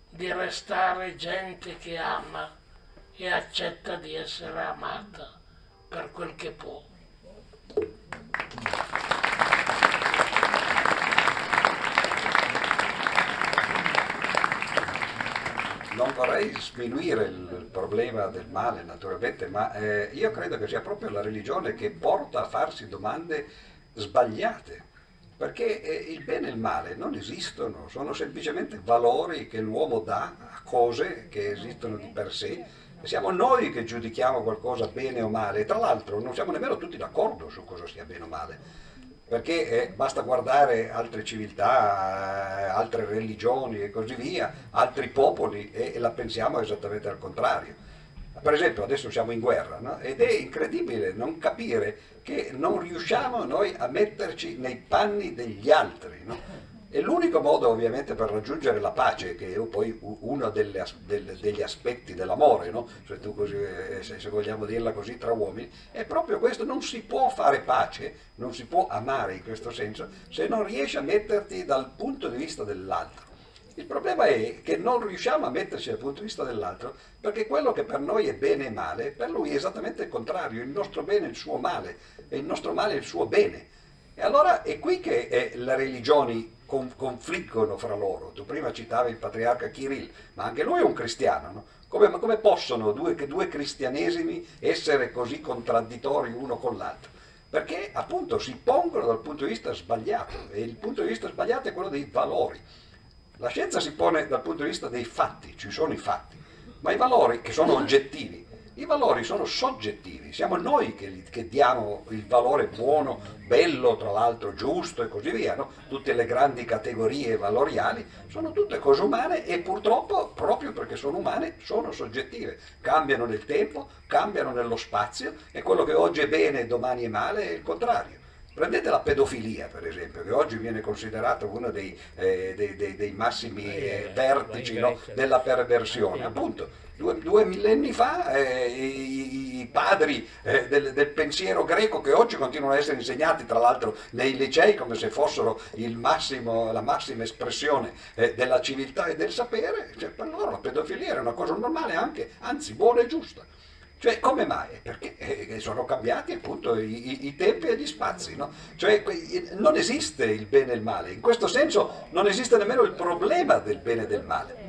di restare gente che ama e accetta di essere amata per quel che può. Non vorrei sminuire il problema del male, naturalmente, ma eh, io credo che sia proprio la religione che porta a farsi domande sbagliate. Perché eh, il bene e il male non esistono, sono semplicemente valori che l'uomo dà a cose che esistono di per sé. Siamo noi che giudichiamo qualcosa bene o male, tra l'altro non siamo nemmeno tutti d'accordo su cosa sia bene o male, perché eh, basta guardare altre civiltà, eh, altre religioni e così via, altri popoli e, e, la pensiamo esattamente al contrario. Per esempio adesso siamo in guerra no? ed è incredibile non capire che non riusciamo noi a metterci nei panni degli altri. No? E l'unico modo ovviamente per raggiungere la pace, che è poi uno delle, delle, degli aspetti dell'amore, no? se, così, eh, se, se, vogliamo dirla così, tra uomini, è proprio questo, non si può fare pace, non si può amare in questo senso, se non riesci a metterti dal punto di vista dell'altro. Il problema è che non riusciamo a metterci dal punto di vista dell'altro perché quello che per noi è bene e male, per lui è esattamente il contrario, il nostro bene è il suo male e il nostro male è il suo bene. E allora è qui che eh, le religioni confliggono fra loro. Tu prima citavi il patriarca Kirill, ma anche lui è un cristiano, no? come, come, possono due, due cristianesimi essere così contraddittori uno con l'altro? Perché appunto si pongono dal punto di vista sbagliato e il punto di vista sbagliato è quello dei valori. La scienza si pone dal punto di vista dei fatti, ci sono i fatti, ma i valori che sono oggettivi I valori sono soggettivi, siamo noi che, che diamo il valore buono, bello, tra l'altro giusto e così via. No? Tutte le grandi categorie valoriali sono tutte cose umane e purtroppo, proprio perché sono umane, sono soggettive. Cambiano nel tempo, cambiano nello spazio e quello che oggi è bene e domani è male è il contrario. Prendete la pedofilia, per esempio, che oggi viene considerato uno dei, eh, dei, dei, dei massimi eh, vertici no, della perversione. Appunto, due, due millenni fa eh, i, i, padri eh, del, del, pensiero greco, che oggi continuano ad essere insegnati, tra l'altro, nei licei come se fossero massimo, la massima espressione eh, della civiltà e del sapere, cioè, per loro la pedofilia era una cosa normale, anche, anzi buona e giusta. Cioè, come mai? Perché eh, sono cambiati appunto i, i tempi e gli spazi, no? Cioè, non esiste il bene e il male, in questo senso non esiste nemmeno il problema del bene e del male.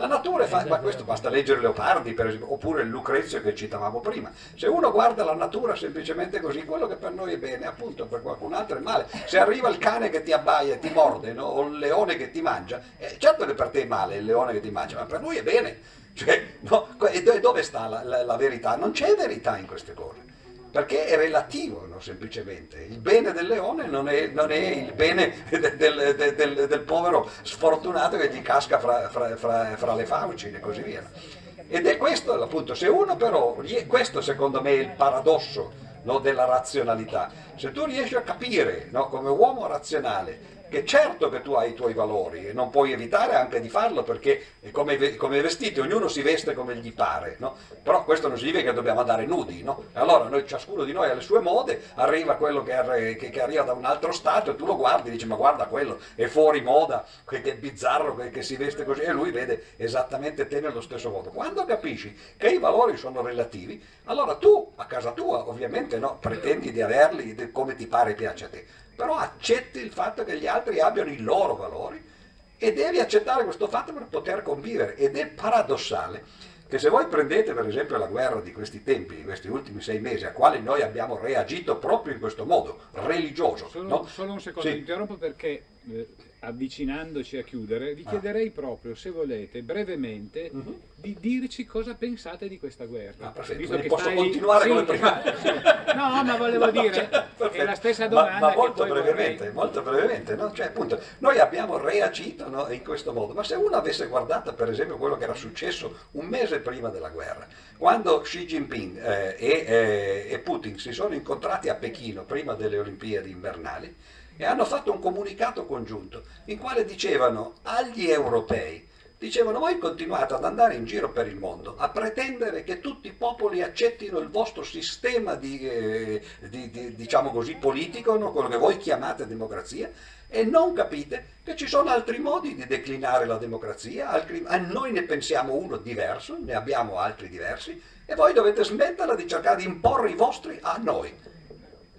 La natura fa, ma questo basta leggere Leopardi per esempio, oppure Lucrezio che citavamo prima. Se uno guarda la natura semplicemente così, quello che per noi è bene, appunto per qualcun altro è male. Se arriva il cane che ti abbaia e ti morde, no? o il leone che ti mangia, eh, certo che per te è male il leone che ti mangia, ma per noi è bene. Cioè, no, e dove sta la, la, la, verità? Non c'è verità in queste cose, perché è relativo no, semplicemente. Il bene del leone non è, non è il bene del, del, del, del, povero sfortunato che gli casca fra, fra, fra, fra le fauci e così via. Ed è questo appunto, se uno però, questo secondo me è il paradosso no, della razionalità, se tu riesci a capire no, come uomo razionale che certo che tu hai i tuoi valori e non puoi evitare anche di farlo perché come, come vestiti ognuno si veste come gli pare, no? però questo non significa che dobbiamo andare nudi, no? allora noi, ciascuno di noi ha le sue mode, arriva quello che, che, che, arriva da un altro stato e tu lo guardi e dici ma guarda quello è fuori moda, che, che è bizzarro che, che si veste così e lui vede esattamente te nello stesso modo. Quando capisci che i valori sono relativi, allora tu a casa tua ovviamente no, pretendi di averli come ti pare e piace a te però accetti il fatto che gli altri abbiano i loro valori e devi accettare questo fatto per poter convivere ed è paradossale che se voi prendete per esempio la guerra di questi tempi, di questi ultimi sei mesi, a quali noi abbiamo reagito proprio in questo modo, religioso. Solo, no? solo un secondo, sì. interrompo perché eh, avvicinandoci a chiudere, vi ah. chiederei ah. proprio, se volete, brevemente, uh-huh. di dirci cosa pensate di questa guerra. Ah, perfetto, posso stai... continuare sì, come prima? no, ma volevo no, dire, cioè, è la stessa domanda. Ma, ma molto brevemente, vorrei... molto brevemente, no? cioè, appunto, noi abbiamo reagito no, in questo modo, ma se uno avesse guardato per esempio quello che era successo un mese prima della guerra, quando Xi Jinping eh, e, eh, e Putin si sono incontrati a Pechino prima delle Olimpiadi invernali, e hanno fatto un comunicato congiunto in quale dicevano agli europei, dicevano voi continuate ad andare in giro per il mondo a pretendere che tutti i popoli accettino il vostro sistema di, eh, di, di diciamo così, politico, no? quello che voi chiamate democrazia, e non capite che ci sono altri modi di declinare la democrazia, altri, noi ne pensiamo uno diverso, ne abbiamo altri diversi, e voi dovete smetterla di cercare di imporre i vostri a noi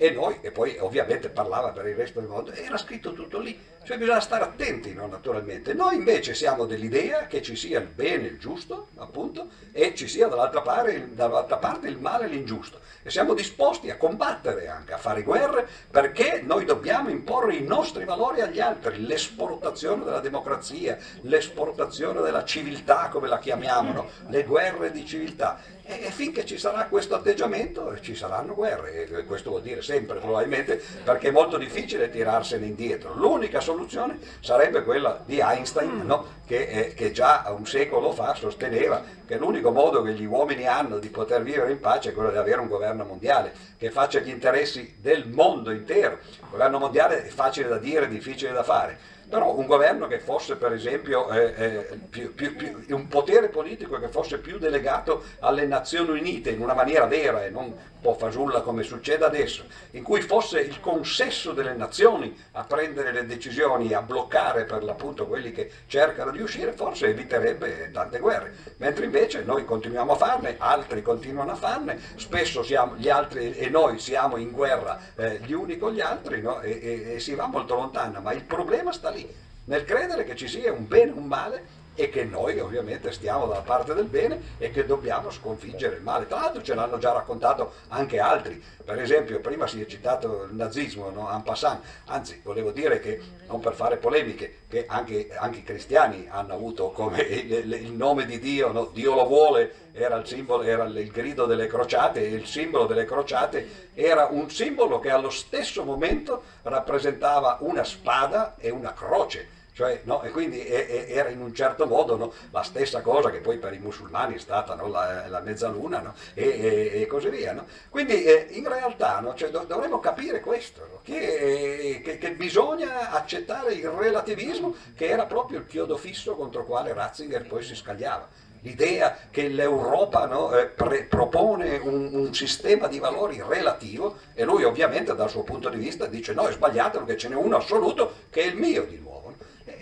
e noi, e poi ovviamente parlava per il resto del mondo, era scritto tutto lì, cioè bisogna stare attenti no, naturalmente. Noi invece siamo dell'idea che ci sia il bene, il giusto, appunto, e ci sia dall'altra parte, dall'altra parte il male e l'ingiusto. E siamo disposti a combattere anche, a fare guerre, perché noi dobbiamo imporre i nostri valori agli altri, l'esportazione della democrazia, l'esportazione della civiltà, come la chiamiamo, no? le guerre di civiltà. E, finché ci sarà questo atteggiamento ci saranno guerre, e questo vuol dire sempre probabilmente perché è molto difficile tirarsene indietro. L'unica soluzione sarebbe quella di Einstein, no? che, eh, che, già un secolo fa sosteneva che l'unico modo che gli uomini hanno di poter vivere in pace è quello di avere un governo mondiale che faccia gli interessi del mondo intero. Il governo mondiale è facile da dire, difficile da fare però un governo che fosse per esempio eh, eh, più, più, più, un potere politico che fosse più delegato alle Nazioni Unite in una maniera vera e non un po' fasulla come succede adesso, in cui fosse il consesso delle nazioni a prendere le decisioni, a bloccare per l'appunto quelli che cercano di uscire, forse eviterebbe tante guerre, mentre invece noi continuiamo a farne, altri continuano a farne, spesso siamo, gli altri e noi siamo in guerra eh, gli uni con gli altri no? e, e, e si va molto lontano, ma il problema sta lì nel credere che ci sia un bene e un male e che noi ovviamente stiamo dalla parte del bene e che dobbiamo sconfiggere il male. Tra l'altro ce l'hanno già raccontato anche altri, per esempio prima si è citato il nazismo, no? en passant, anzi volevo dire che, non per fare polemiche, che anche, anche i cristiani hanno avuto come il, il nome di Dio, no? Dio lo vuole, era il, simbolo, era il grido delle crociate il simbolo delle crociate era un simbolo che allo stesso momento rappresentava una spada e una croce cioè, no? E quindi era in un certo modo no? la stessa cosa che poi per i musulmani è stata no? la, la, mezzaluna e, e, così via. Quindi eh, in realtà cioè, dovremmo capire questo, che, che, che, bisogna accettare il relativismo che era proprio il chiodo fisso contro il quale Ratzinger poi si scagliava l'idea che l'Europa no, eh, pre- propone un, un, sistema di valori relativo e lui ovviamente dal suo punto di vista dice no è sbagliato perché ce n'è uno assoluto che è il mio di nuovo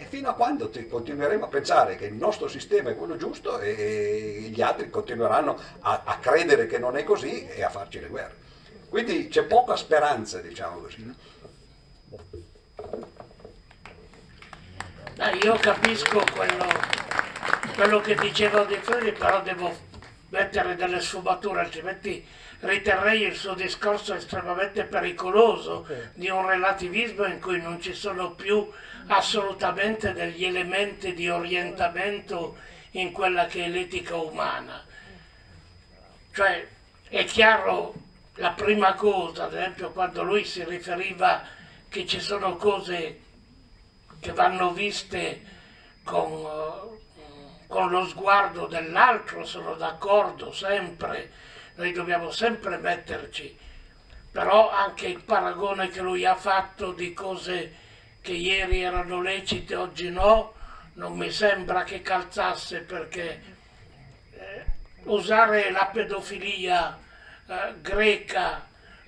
fino a quando continueremo a pensare che il nostro sistema è quello giusto e gli altri continueranno a, a credere che non è così e a farci le guerre. Quindi c'è poca speranza, diciamo così. No, io capisco quello, quello che diceva De Freddi, però devo mettere delle sfumature, altrimenti riterrei il suo discorso estremamente pericoloso di un relativismo in cui non ci sono più assolutamente degli elementi di orientamento in quella che è l'etica umana. Cioè è chiaro la prima cosa, ad esempio quando lui si riferiva che ci sono cose che vanno viste con, uh, con lo sguardo dell'altro, sono d'accordo sempre, noi dobbiamo sempre metterci, però anche il paragone che lui ha fatto di cose che ieri erano lecite, oggi no, non mi sembra che calzasse perché eh, usare la pedofilia eh, greca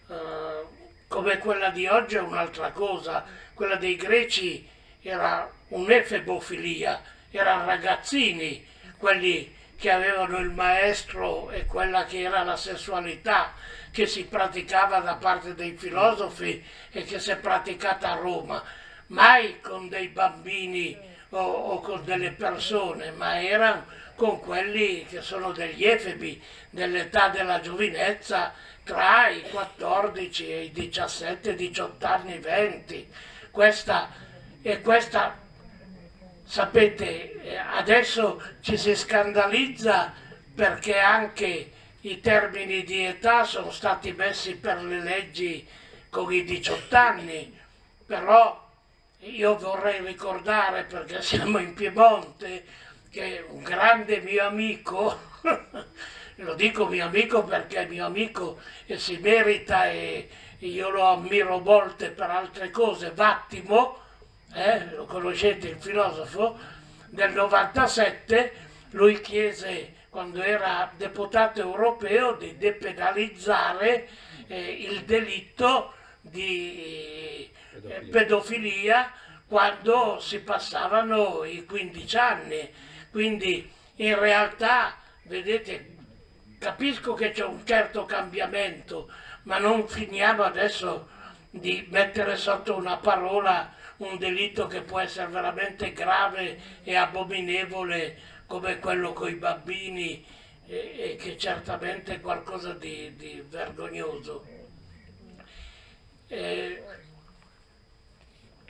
eh, come quella di oggi è un'altra cosa, quella dei greci era un'efebofilia, erano ragazzini, quelli che avevano il maestro e quella che era la sessualità che si praticava da parte dei filosofi e che si è praticata a Roma mai con dei bambini o, o con delle persone, ma erano con quelli che sono degli efebi dell'età della giovinezza tra i 14 e i 17, 18 anni, 20. Questa, e questa, sapete, adesso ci si scandalizza perché anche i termini di età sono stati messi per le leggi con i 18 anni, però io vorrei ricordare, perché siamo in Piemonte, che un grande mio amico, lo dico mio amico perché è mio amico e si merita e io lo ammiro molte per altre cose, Vattimo, eh, lo conoscete il filosofo, del 97 lui chiese quando era deputato europeo di depenalizzare eh, il delitto di pedofilia. pedofilia quando si passavano i 15 anni. Quindi in realtà, vedete, capisco che c'è un certo cambiamento, ma non finiamo adesso di mettere sotto una parola un delitto che può essere veramente grave e abominevole come quello con i bambini e, e che certamente è qualcosa di, di vergognoso. Eh,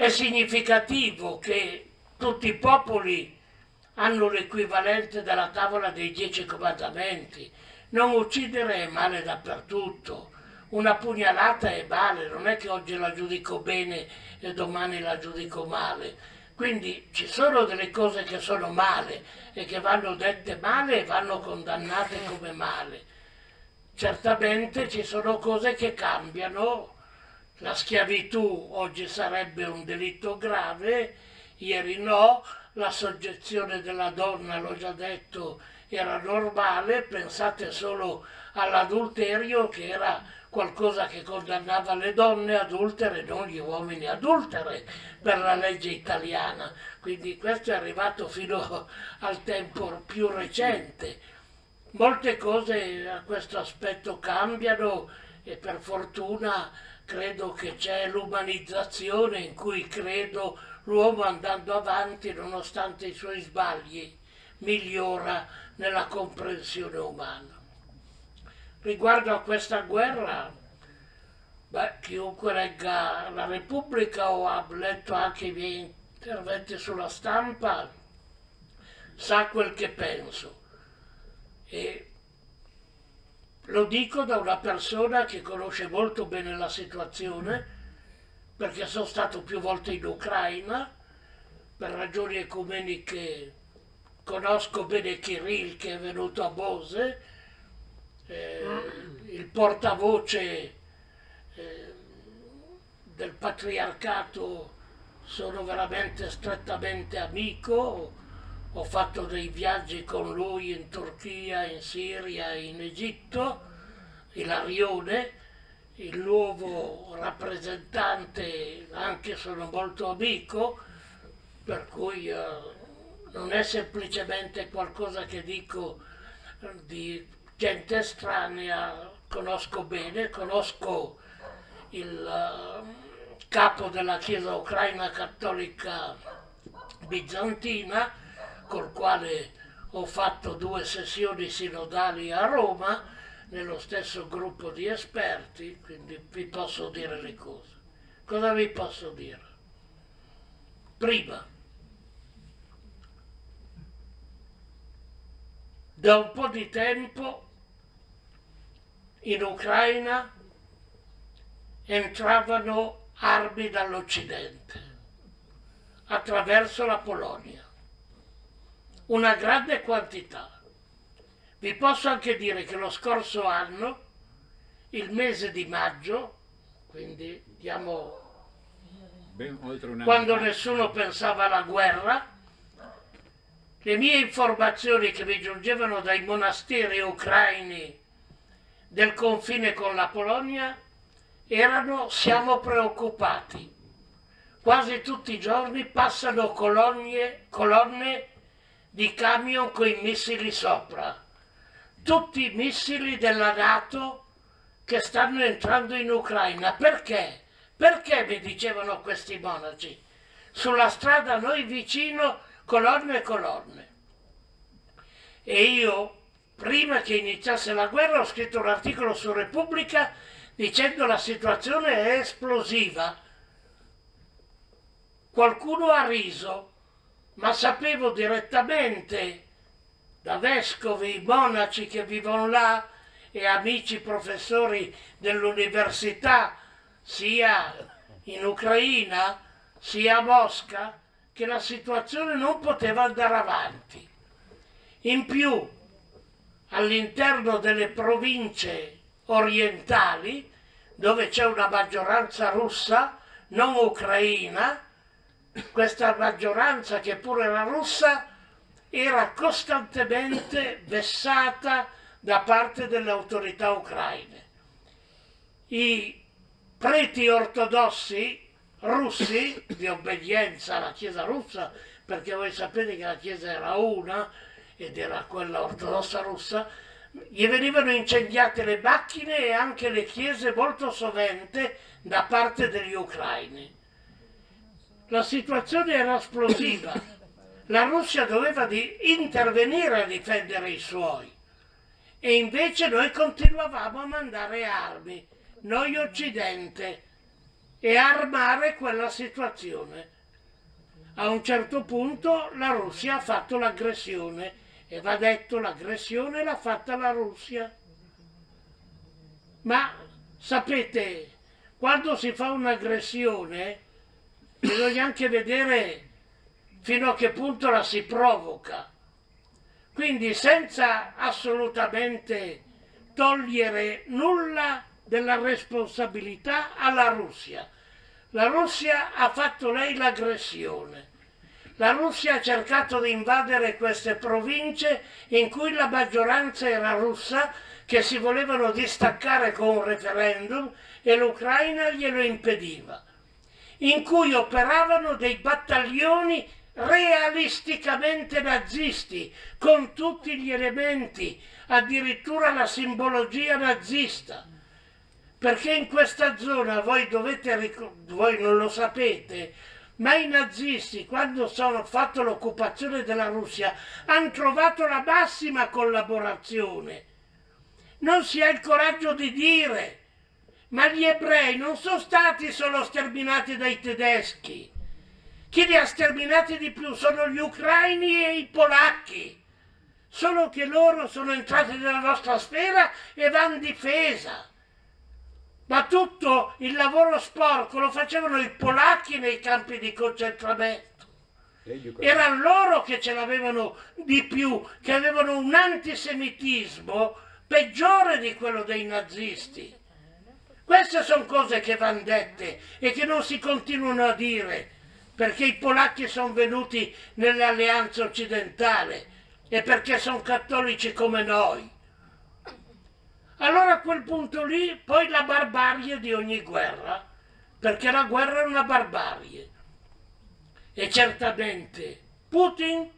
è significativo che tutti i popoli hanno l'equivalente della tavola dei dieci comandamenti. Non uccidere è male dappertutto. Una pugnalata è male, non è che oggi la giudico bene e domani la giudico male. Quindi ci sono delle cose che sono male e che vanno dette male e vanno condannate come male. Certamente ci sono cose che cambiano la schiavitù oggi sarebbe un delitto grave, ieri no, la soggezione della donna, l'ho già detto, era normale, pensate solo all'adulterio che era qualcosa che condannava le donne adultere, non gli uomini adultere per la legge italiana. Quindi questo è arrivato fino al tempo più recente. Molte cose a questo aspetto cambiano e per fortuna credo che c'è l'umanizzazione in cui credo l'uomo andando avanti nonostante i suoi sbagli. migliora nella comprensione umana. Riguardo a questa guerra, beh, chiunque legga la Repubblica o ha letto anche i miei interventi sulla stampa sa quel che penso. E lo dico da una persona che conosce molto bene la situazione, perché sono stato più volte in Ucraina, per ragioni ecumeniche conosco bene Kirill che è venuto a Bose, eh, il portavoce eh, del patriarcato sono veramente strettamente amico, ho fatto dei viaggi con lui in Turchia, in Siria, in Egitto, Ilarione, il nuovo rappresentante anche sono molto amico, per cui eh, non è semplicemente qualcosa che dico eh, di gente estranea, conosco bene, conosco il uh, capo della Chiesa ucraina cattolica bizantina, col quale ho fatto due sessioni sinodali a Roma, nello stesso gruppo di esperti, quindi vi posso dire le cose. Cosa vi posso dire? Prima, da un po' di tempo in Ucraina entravano armi dall'Occidente attraverso la Polonia, una grande quantità. Vi posso anche dire che lo scorso anno, il mese di maggio, quindi diamo quando nessuno pensava alla guerra, le mie informazioni che mi giungevano dai monasteri ucraini del confine con la Polonia erano siamo preoccupati. Quasi tutti i giorni passano colonne, colonne di camion con i missili sopra tutti i missili della Nato che stanno entrando in Ucraina. Perché? Perché mi dicevano questi monaci? Sulla strada noi vicino colonne e colonne. E io, prima che iniziasse la guerra, ho scritto un articolo su Repubblica dicendo la situazione è esplosiva. Qualcuno ha riso, ma sapevo direttamente da vescovi, monaci che vivono là e amici professori dell'università, sia in Ucraina sia a Mosca, che la situazione non poteva andare avanti. In più, all'interno delle province orientali, dove c'è una maggioranza russa, non ucraina, questa maggioranza che pure era russa era costantemente vessata da parte delle autorità ucraine. I preti ortodossi russi di obbedienza alla Chiesa russa, perché voi sapete che la Chiesa era una ed era quella ortodossa russa, gli venivano incendiate le macchine e anche le chiese molto sovente da parte degli ucraini. La situazione era esplosiva la Russia doveva intervenire a difendere i suoi e invece noi continuavamo a mandare armi, noi Occidente, e armare quella situazione. A un certo punto la Russia ha fatto l'aggressione e va detto l'aggressione l'ha fatta la Russia. Ma sapete, quando si fa un'aggressione bisogna anche vedere fino a che punto la si provoca. Quindi senza assolutamente togliere nulla della responsabilità alla Russia. La Russia ha fatto lei l'aggressione. La Russia ha cercato di invadere queste province in cui la maggioranza era russa che si volevano distaccare con un referendum e l'Ucraina glielo impediva, in cui operavano dei battaglioni realisticamente nazisti, con tutti gli elementi, addirittura la simbologia nazista. Perché in questa zona voi dovete, voi non lo sapete, ma i nazisti, quando sono fatto l'occupazione della Russia, hanno trovato la massima collaborazione. Non si ha il coraggio di dire, ma gli ebrei non sono stati solo sterminati dai tedeschi. Chi li ha sterminati di più sono gli ucraini e i polacchi. Solo che loro sono entrati nella nostra sfera e vanno difesa ma tutto il lavoro sporco lo facevano i polacchi nei campi di concentramento. Erano loro che ce l'avevano di più, che avevano un antisemitismo peggiore di quello dei nazisti. Queste sono cose che vanno dette e che non si continuano a dire, perché i polacchi sono venuti nell'alleanza occidentale e perché sono cattolici come noi. Allora a quel punto lì, poi la barbarie di ogni guerra, perché la guerra è una barbarie. E certamente Putin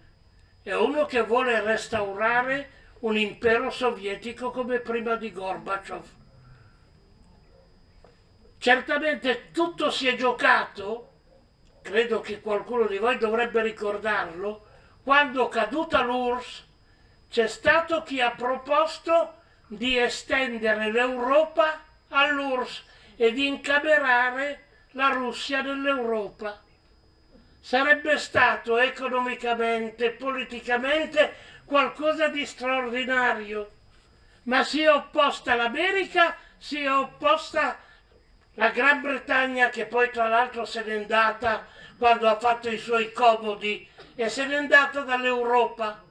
è uno che vuole restaurare un impero sovietico come prima di Gorbaciov. Certamente tutto si è giocato, credo che qualcuno di voi dovrebbe ricordarlo, quando caduta l'URSS c'è stato chi ha proposto di estendere l'Europa all'URSS e di incamerare la Russia nell'Europa. Sarebbe stato economicamente, politicamente qualcosa di straordinario, ma si è opposta l'America, si è opposta la Gran Bretagna che poi tra l'altro se n'è andata quando ha fatto i suoi comodi e se n'è andata dall'Europa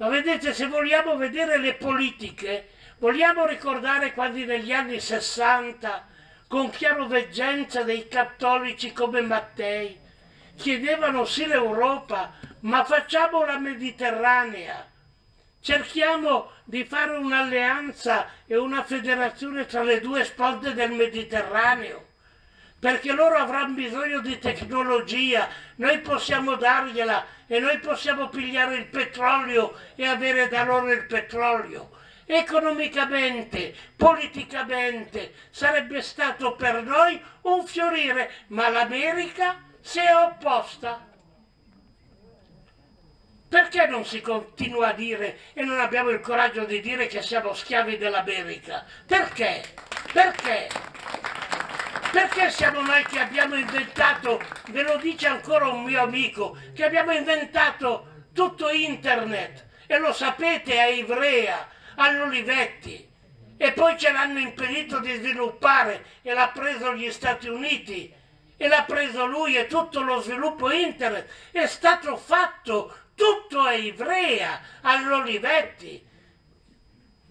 ma vedete, se vogliamo vedere le politiche, vogliamo ricordare quando negli anni 60, con chiaroveggenza dei cattolici come Mattei, chiedevano sì l'Europa, ma facciamo la Mediterranea. Cerchiamo di fare un'alleanza e una federazione tra le due sponde del Mediterraneo perché loro avranno bisogno di tecnologia, noi possiamo dargliela e noi possiamo pigliare il petrolio e avere da loro il petrolio. Economicamente, politicamente sarebbe stato per noi un fiorire, ma l'America si è opposta. Perché non si continua a dire e non abbiamo il coraggio di dire che siamo schiavi dell'America? Perché? Perché? Perché siamo noi che abbiamo inventato, ve lo dice ancora un mio amico, che abbiamo inventato tutto internet e lo sapete a Ivrea, all'Olivetti e poi ce l'hanno impedito di sviluppare e l'ha preso gli Stati Uniti e l'ha preso lui e tutto lo sviluppo internet è stato fatto tutto a Ivrea, all'Olivetti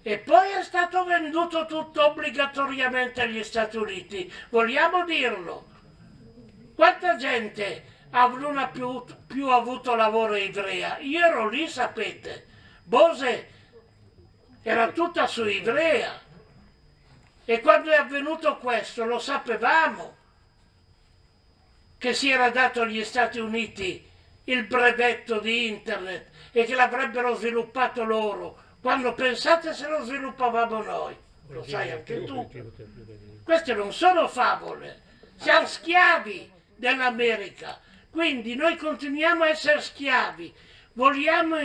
e poi è stato venduto tutto obbligatoriamente agli Stati Uniti. Vogliamo dirlo? Quanta gente non ha più, più avuto lavoro a Ivrea? Io ero lì, sapete. Bose era tutta su Ivrea. E quando è avvenuto questo lo sapevamo che si era dato agli Stati Uniti il brevetto di internet e che l'avrebbero sviluppato loro. Quando pensate se lo sviluppavamo noi, lo sai anche tu. Queste non sono favole, siamo schiavi dell'America, quindi noi continuiamo a essere schiavi, vogliamo,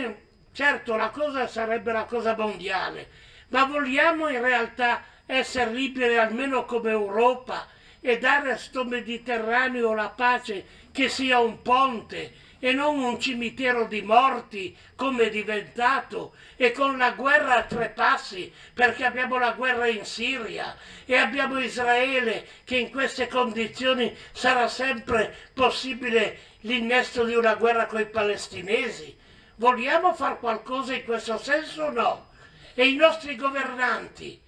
certo la cosa sarebbe la cosa mondiale, ma vogliamo in realtà essere liberi almeno come Europa e dare a sto Mediterraneo la pace che sia un ponte e non un cimitero di morti come è diventato e con la guerra a tre passi perché abbiamo la guerra in Siria e abbiamo Israele che in queste condizioni sarà sempre possibile l'innesto di una guerra con i palestinesi. Vogliamo fare qualcosa in questo senso o no? E i nostri governanti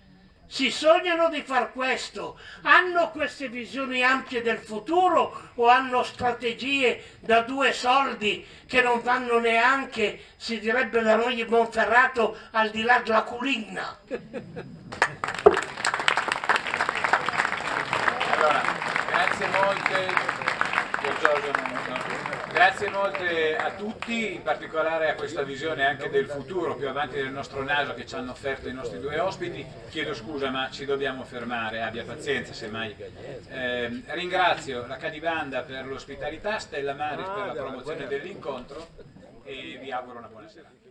si sognano di far questo, hanno queste visioni ampie del futuro o hanno strategie da due soldi che non vanno neanche, si direbbe da noi in Monferrato, al di là della culinna? Allora, grazie molte, Grazie molte a tutti, in particolare a questa visione anche del futuro più avanti del nostro naso che ci hanno offerto i nostri due ospiti. Chiedo scusa ma ci dobbiamo fermare, abbia pazienza semmai. Eh, ringrazio la Cadivanda per l'ospitalità, Stella Maris per la promozione dell'incontro e vi auguro una buona serata.